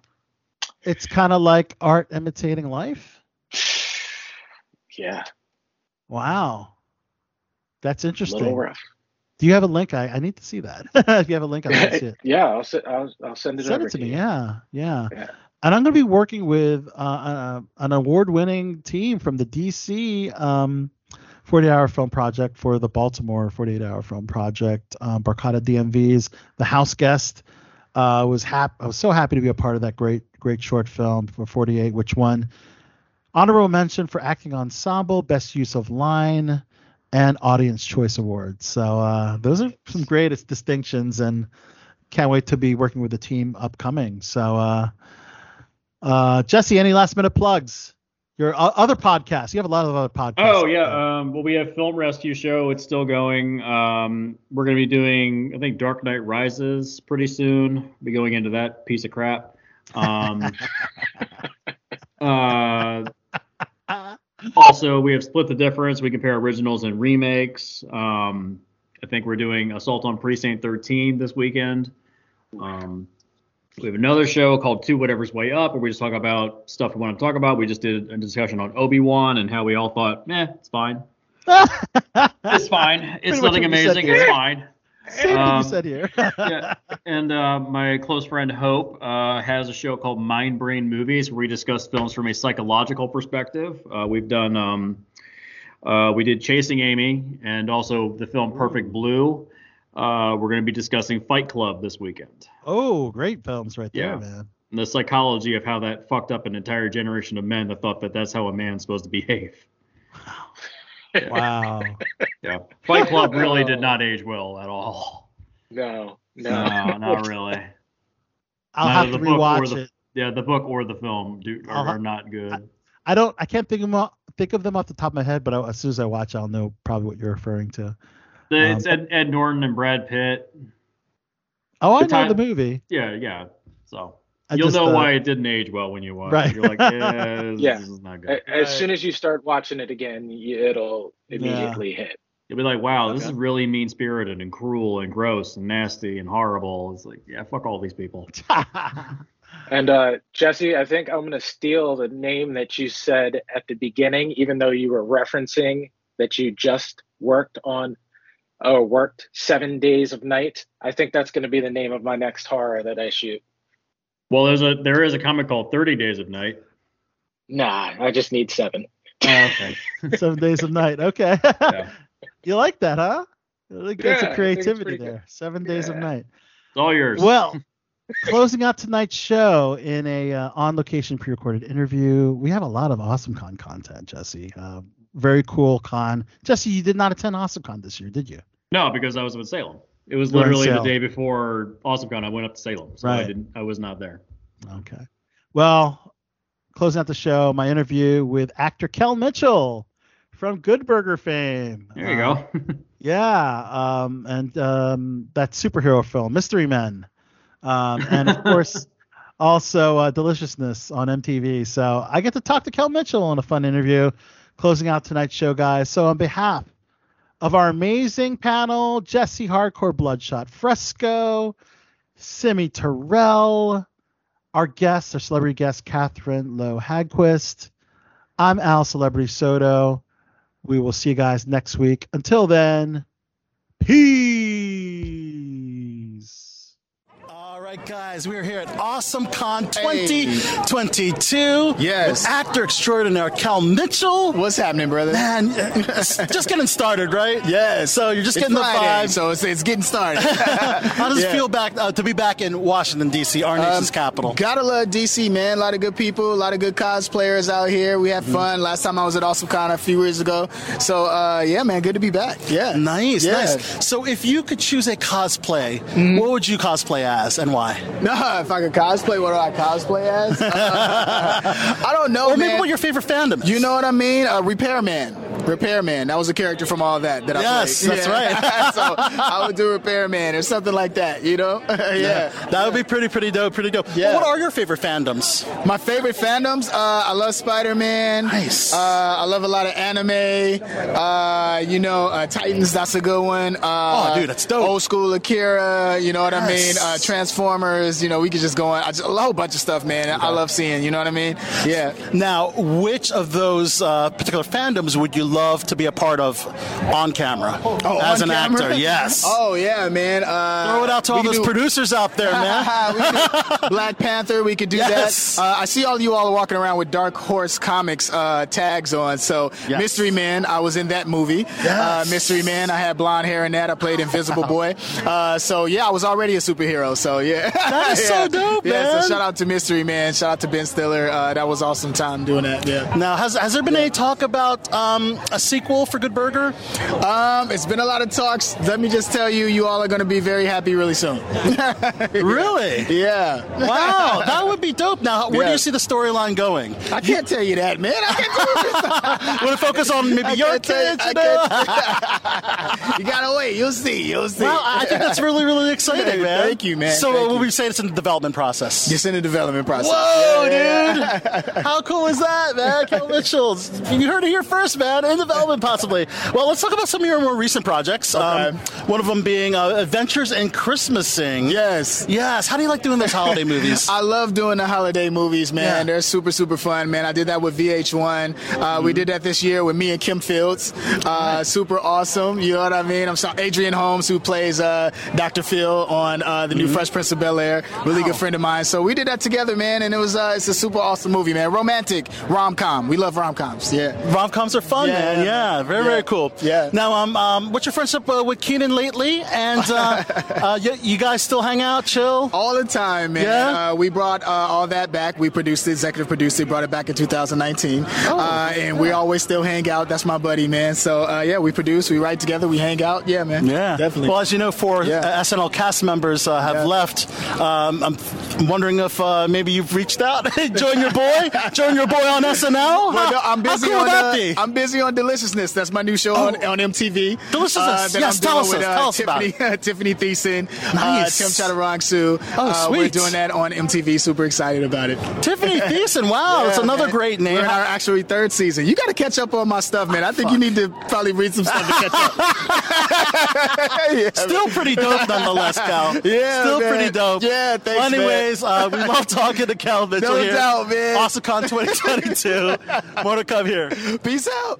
It's kind of like art imitating life. yeah, Wow. That's a interesting. little rough. Do you have a link? I, I need to see that. if you have a link, to see it. yeah, I'll, I'll I'll send it Send it to to me. Yeah, yeah. Yeah. And I'm going to be working with uh, uh, an award-winning team from the DC um, 48 Hour Film Project for the Baltimore 48 Hour Film Project. Um, Barcata DMV's The House Guest. Uh, was hap- I was so happy to be a part of that great great short film for 48, which won honorable mention for acting ensemble, best use of line, and audience choice awards. So uh, those are some great distinctions, and can't wait to be working with the team upcoming. So uh, uh, Jesse, any last minute plugs? Your o- other podcasts. You have a lot of other podcasts. Oh yeah. Um, well, we have Film Rescue Show. It's still going. Um, we're going to be doing, I think, Dark Knight Rises pretty soon. Be going into that piece of crap. Um, uh, also, we have Split the Difference. We compare originals and remakes. Um, I think we're doing Assault on Precinct 13 this weekend. Um, we have another show called Two Whatever's Way Up, where we just talk about stuff we want to talk about. We just did a discussion on Obi Wan and how we all thought, eh, it's fine. it's fine. It's nothing what you said amazing. It's fine. Same thing Um, you said here. yeah. And uh, my close friend Hope uh, has a show called Mind Brain Movies where we discuss films from a psychological perspective. Uh, we've done, um, uh, we did Chasing Amy and also the film Perfect Blue. Uh, we're going to be discussing Fight Club this weekend. Oh, great films right there, Yeah. man. And the psychology of how that fucked up an entire generation of men that thought that that's how a man's supposed to behave. Wow. wow. Yeah. Fight Club really did not age well at all. No, no, No, not really. I'll Neither have to the book or rewatch the- it. Yeah, the book or the film do, are, ha- are not good. I don't. I can't think of them. off- Think of them off the top of my head, but I, as soon as I watch, I'll know probably what you're referring to. The- it's um, Ed, Ed Norton and Brad Pitt. Oh, I The know time- the movie. Yeah, yeah. So I you'll just, know uh, why it didn't age well when you watch Right. it. You're like, yeah, this, Yeah. this is not good. A- As soon as you start watching it again, it'll immediately hit. You'll be like, wow, this Okay. is really mean spirited and cruel and gross and nasty and horrible. It's like, yeah, fuck all these people. And uh, Jesse, I think I'm going to steal the name that you said at the beginning, even though you were referencing that you just worked on or worked seven days of night. I think that's going to be the name of my next horror that I shoot. Well, there's a there is a comic called Thirty Days of Night. Nah, I just need seven. Oh, okay. Seven Days of Night. Okay. you like that, huh? Really Yeah, I good think it's creativity pretty good. there. Seven Days of Night. It's all yours. Well, closing out tonight's show in a uh, on-location pre-recorded interview, we have a lot of awesome con content, Jesse. Uh, very cool con. Jesse, you did not attend AwesomeCon this year, did you? No, because I was up in Salem. It was You were in literally the day before AwesomeCon. I went up to Salem, so I didn't. I was not there. Okay. Well, closing out the show, my interview with actor Kel Mitchell from Good Burger fame. There you Uh, go. Yeah, um, and um, that superhero film, Mystery Men, um, and of course, also uh, Deliciousness on MTV. So I get to talk to Kel Mitchell in a fun interview, closing out tonight's show, guys. So on behalf of our amazing panel, Jesse Hardcore Bloodshot Fresco, Simi Terrell, our guest, our celebrity guest, Catherine Lough Haggquist. I'm Al Celebrity Soto. We will see you guys next week. Until then, peace. All right, guys, we are here at AwesomeCon 2022. Yes. With actor extraordinaire Kel Mitchell. What's happening, brother? Man, just getting started, right? Yes. So you're just It's getting Friday, the vibe. so it's, it's getting started. How does Yeah. it feel back uh, to be back in Washington D.C., our nation's Um, capital? Gotta love DC, man. A lot of good people, a lot of good cosplayers out here. We Mm-hmm. had fun. Last time I was at AwesomeCon a few years ago. So, uh, yeah, man, good to be back. Yeah. Nice, Yeah. nice. So if you could choose a cosplay, Mm-hmm. what would you cosplay as and why? No, if I could cosplay, what do I cosplay as? I don't know, Or maybe man. what your favorite fandom is. You know what I mean? Uh, Repairman. Repairman. That was a character from all that that I Yes, played. that's Yeah. right. so I would do Repairman or something like that, you know? yeah. That would be pretty, pretty dope, pretty dope. Yeah. What are your favorite fandoms? My favorite fandoms, uh, I love Spider Man. Nice. Uh, I love a lot of anime. Uh, you know, uh, Titans, that's a good one. Uh, Oh, dude, that's dope. Old school Akira, you know what I mean? Uh, Transformers, you know, we could just go on. I just, a whole bunch of stuff, man. I love seeing, you know what I mean? Yeah. Now, which of those uh, particular fandoms would you love to be a part of on camera Oh, as on an camera? actor? Yes. Oh yeah, man. Uh, Throw it out to all those do- producers out there, man. We could do Black Panther, we could do Yes. that. Uh, I see all you all are walking around with Dark Horse Comics uh, tags on. So Yes. Mystery Men, I was in that movie. Uh, Mystery Men, I had blonde hair in that. I played Invisible Boy. Uh, so yeah, I was already a superhero. So yeah, That is so dope, yeah, man. So shout out to Mystery Men. Shout out to Ben Stiller. Uh, that was awesome time doing that. Yeah. Now, has, has there been any talk about um, a sequel for Good Burger? Um, it's been a lot of talks. Let me just tell you, you all are going to be very happy really soon. Really? Yeah. Wow, that would be dope. Now, where do you see the storyline going? I can't tell you that, man. I can't tell this. Want to focus on maybe I your kids? You know? you gotta wait. You'll see. You'll see. Well, I think that's really, really exciting, man. Thank you, man. So, Thank uh, you. we say it's in the development process. Just in the development process. Whoa, Yeah, yeah, dude! How cool is that, man? Kel Mitchell, you heard it here first, man. In development, possibly. Well, let's talk about some of your more recent projects. Um, one of them being uh, Adventures in Christmasing. Yes. Yes. How do you like doing those holiday movies? I love doing the holiday movies, man. Yeah. They're super, super fun, man. I did that with VH1. Uh, We did that this year with me and Kim Fields. Uh, super awesome. You know what I mean? I'm sorry, Adrian Holmes, who plays uh, Dr. Phil on uh, the new Fresh Prince of Bel Air. Really good friend of mine. So we did that together, man, and it was uh, it's a super awesome movie, man. Romantic rom com. We love rom coms. Yeah. Rom coms are fun, Yeah, man. yeah, Yeah, very, Yeah. very cool. Yeah. Now, um, um, what's your friendship uh, with Kenan lately? And uh, uh, you, you guys still hang out, chill? All the time, man. Yeah? Uh, we brought uh, all that back. We produced it, executive produced it, brought it back in 2019. Oh. uh, and we always still hang out. That's my buddy, man. So, uh, yeah, we produce, we write together, we hang out. Yeah, man. Yeah, Definitely. Well, as you know, four Yeah. SNL cast members uh, have Yeah. left. Um, I'm I'm wondering if uh, maybe you've reached out, join your boy, join your boy on SNL. Well, no, I'm busy How cool on would that be? I'm busy on Deliciousness. That's my new show on, on MTV. Deliciousness. Uh, Yes, tell us with, uh, Tell us about Tiffany, Tiffany Thiessen, Nice. uh, Tim Chantarangsu. Oh, uh, We're doing that on MTV. Super excited about it. Tiffany Thiessen. Wow, that's Yeah, another man. great name. We're in our actually third season. You got to catch up on my stuff, man. I think you need to probably read some stuff to catch up. Yeah, Still pretty dope, nonetheless, Kel. Yeah, still man. pretty dope. Yeah, thanks, anyways, uh, we love talking to Kel Mitchell No here. doubt, man. AwesomeCon 2022. More to come here. Peace out.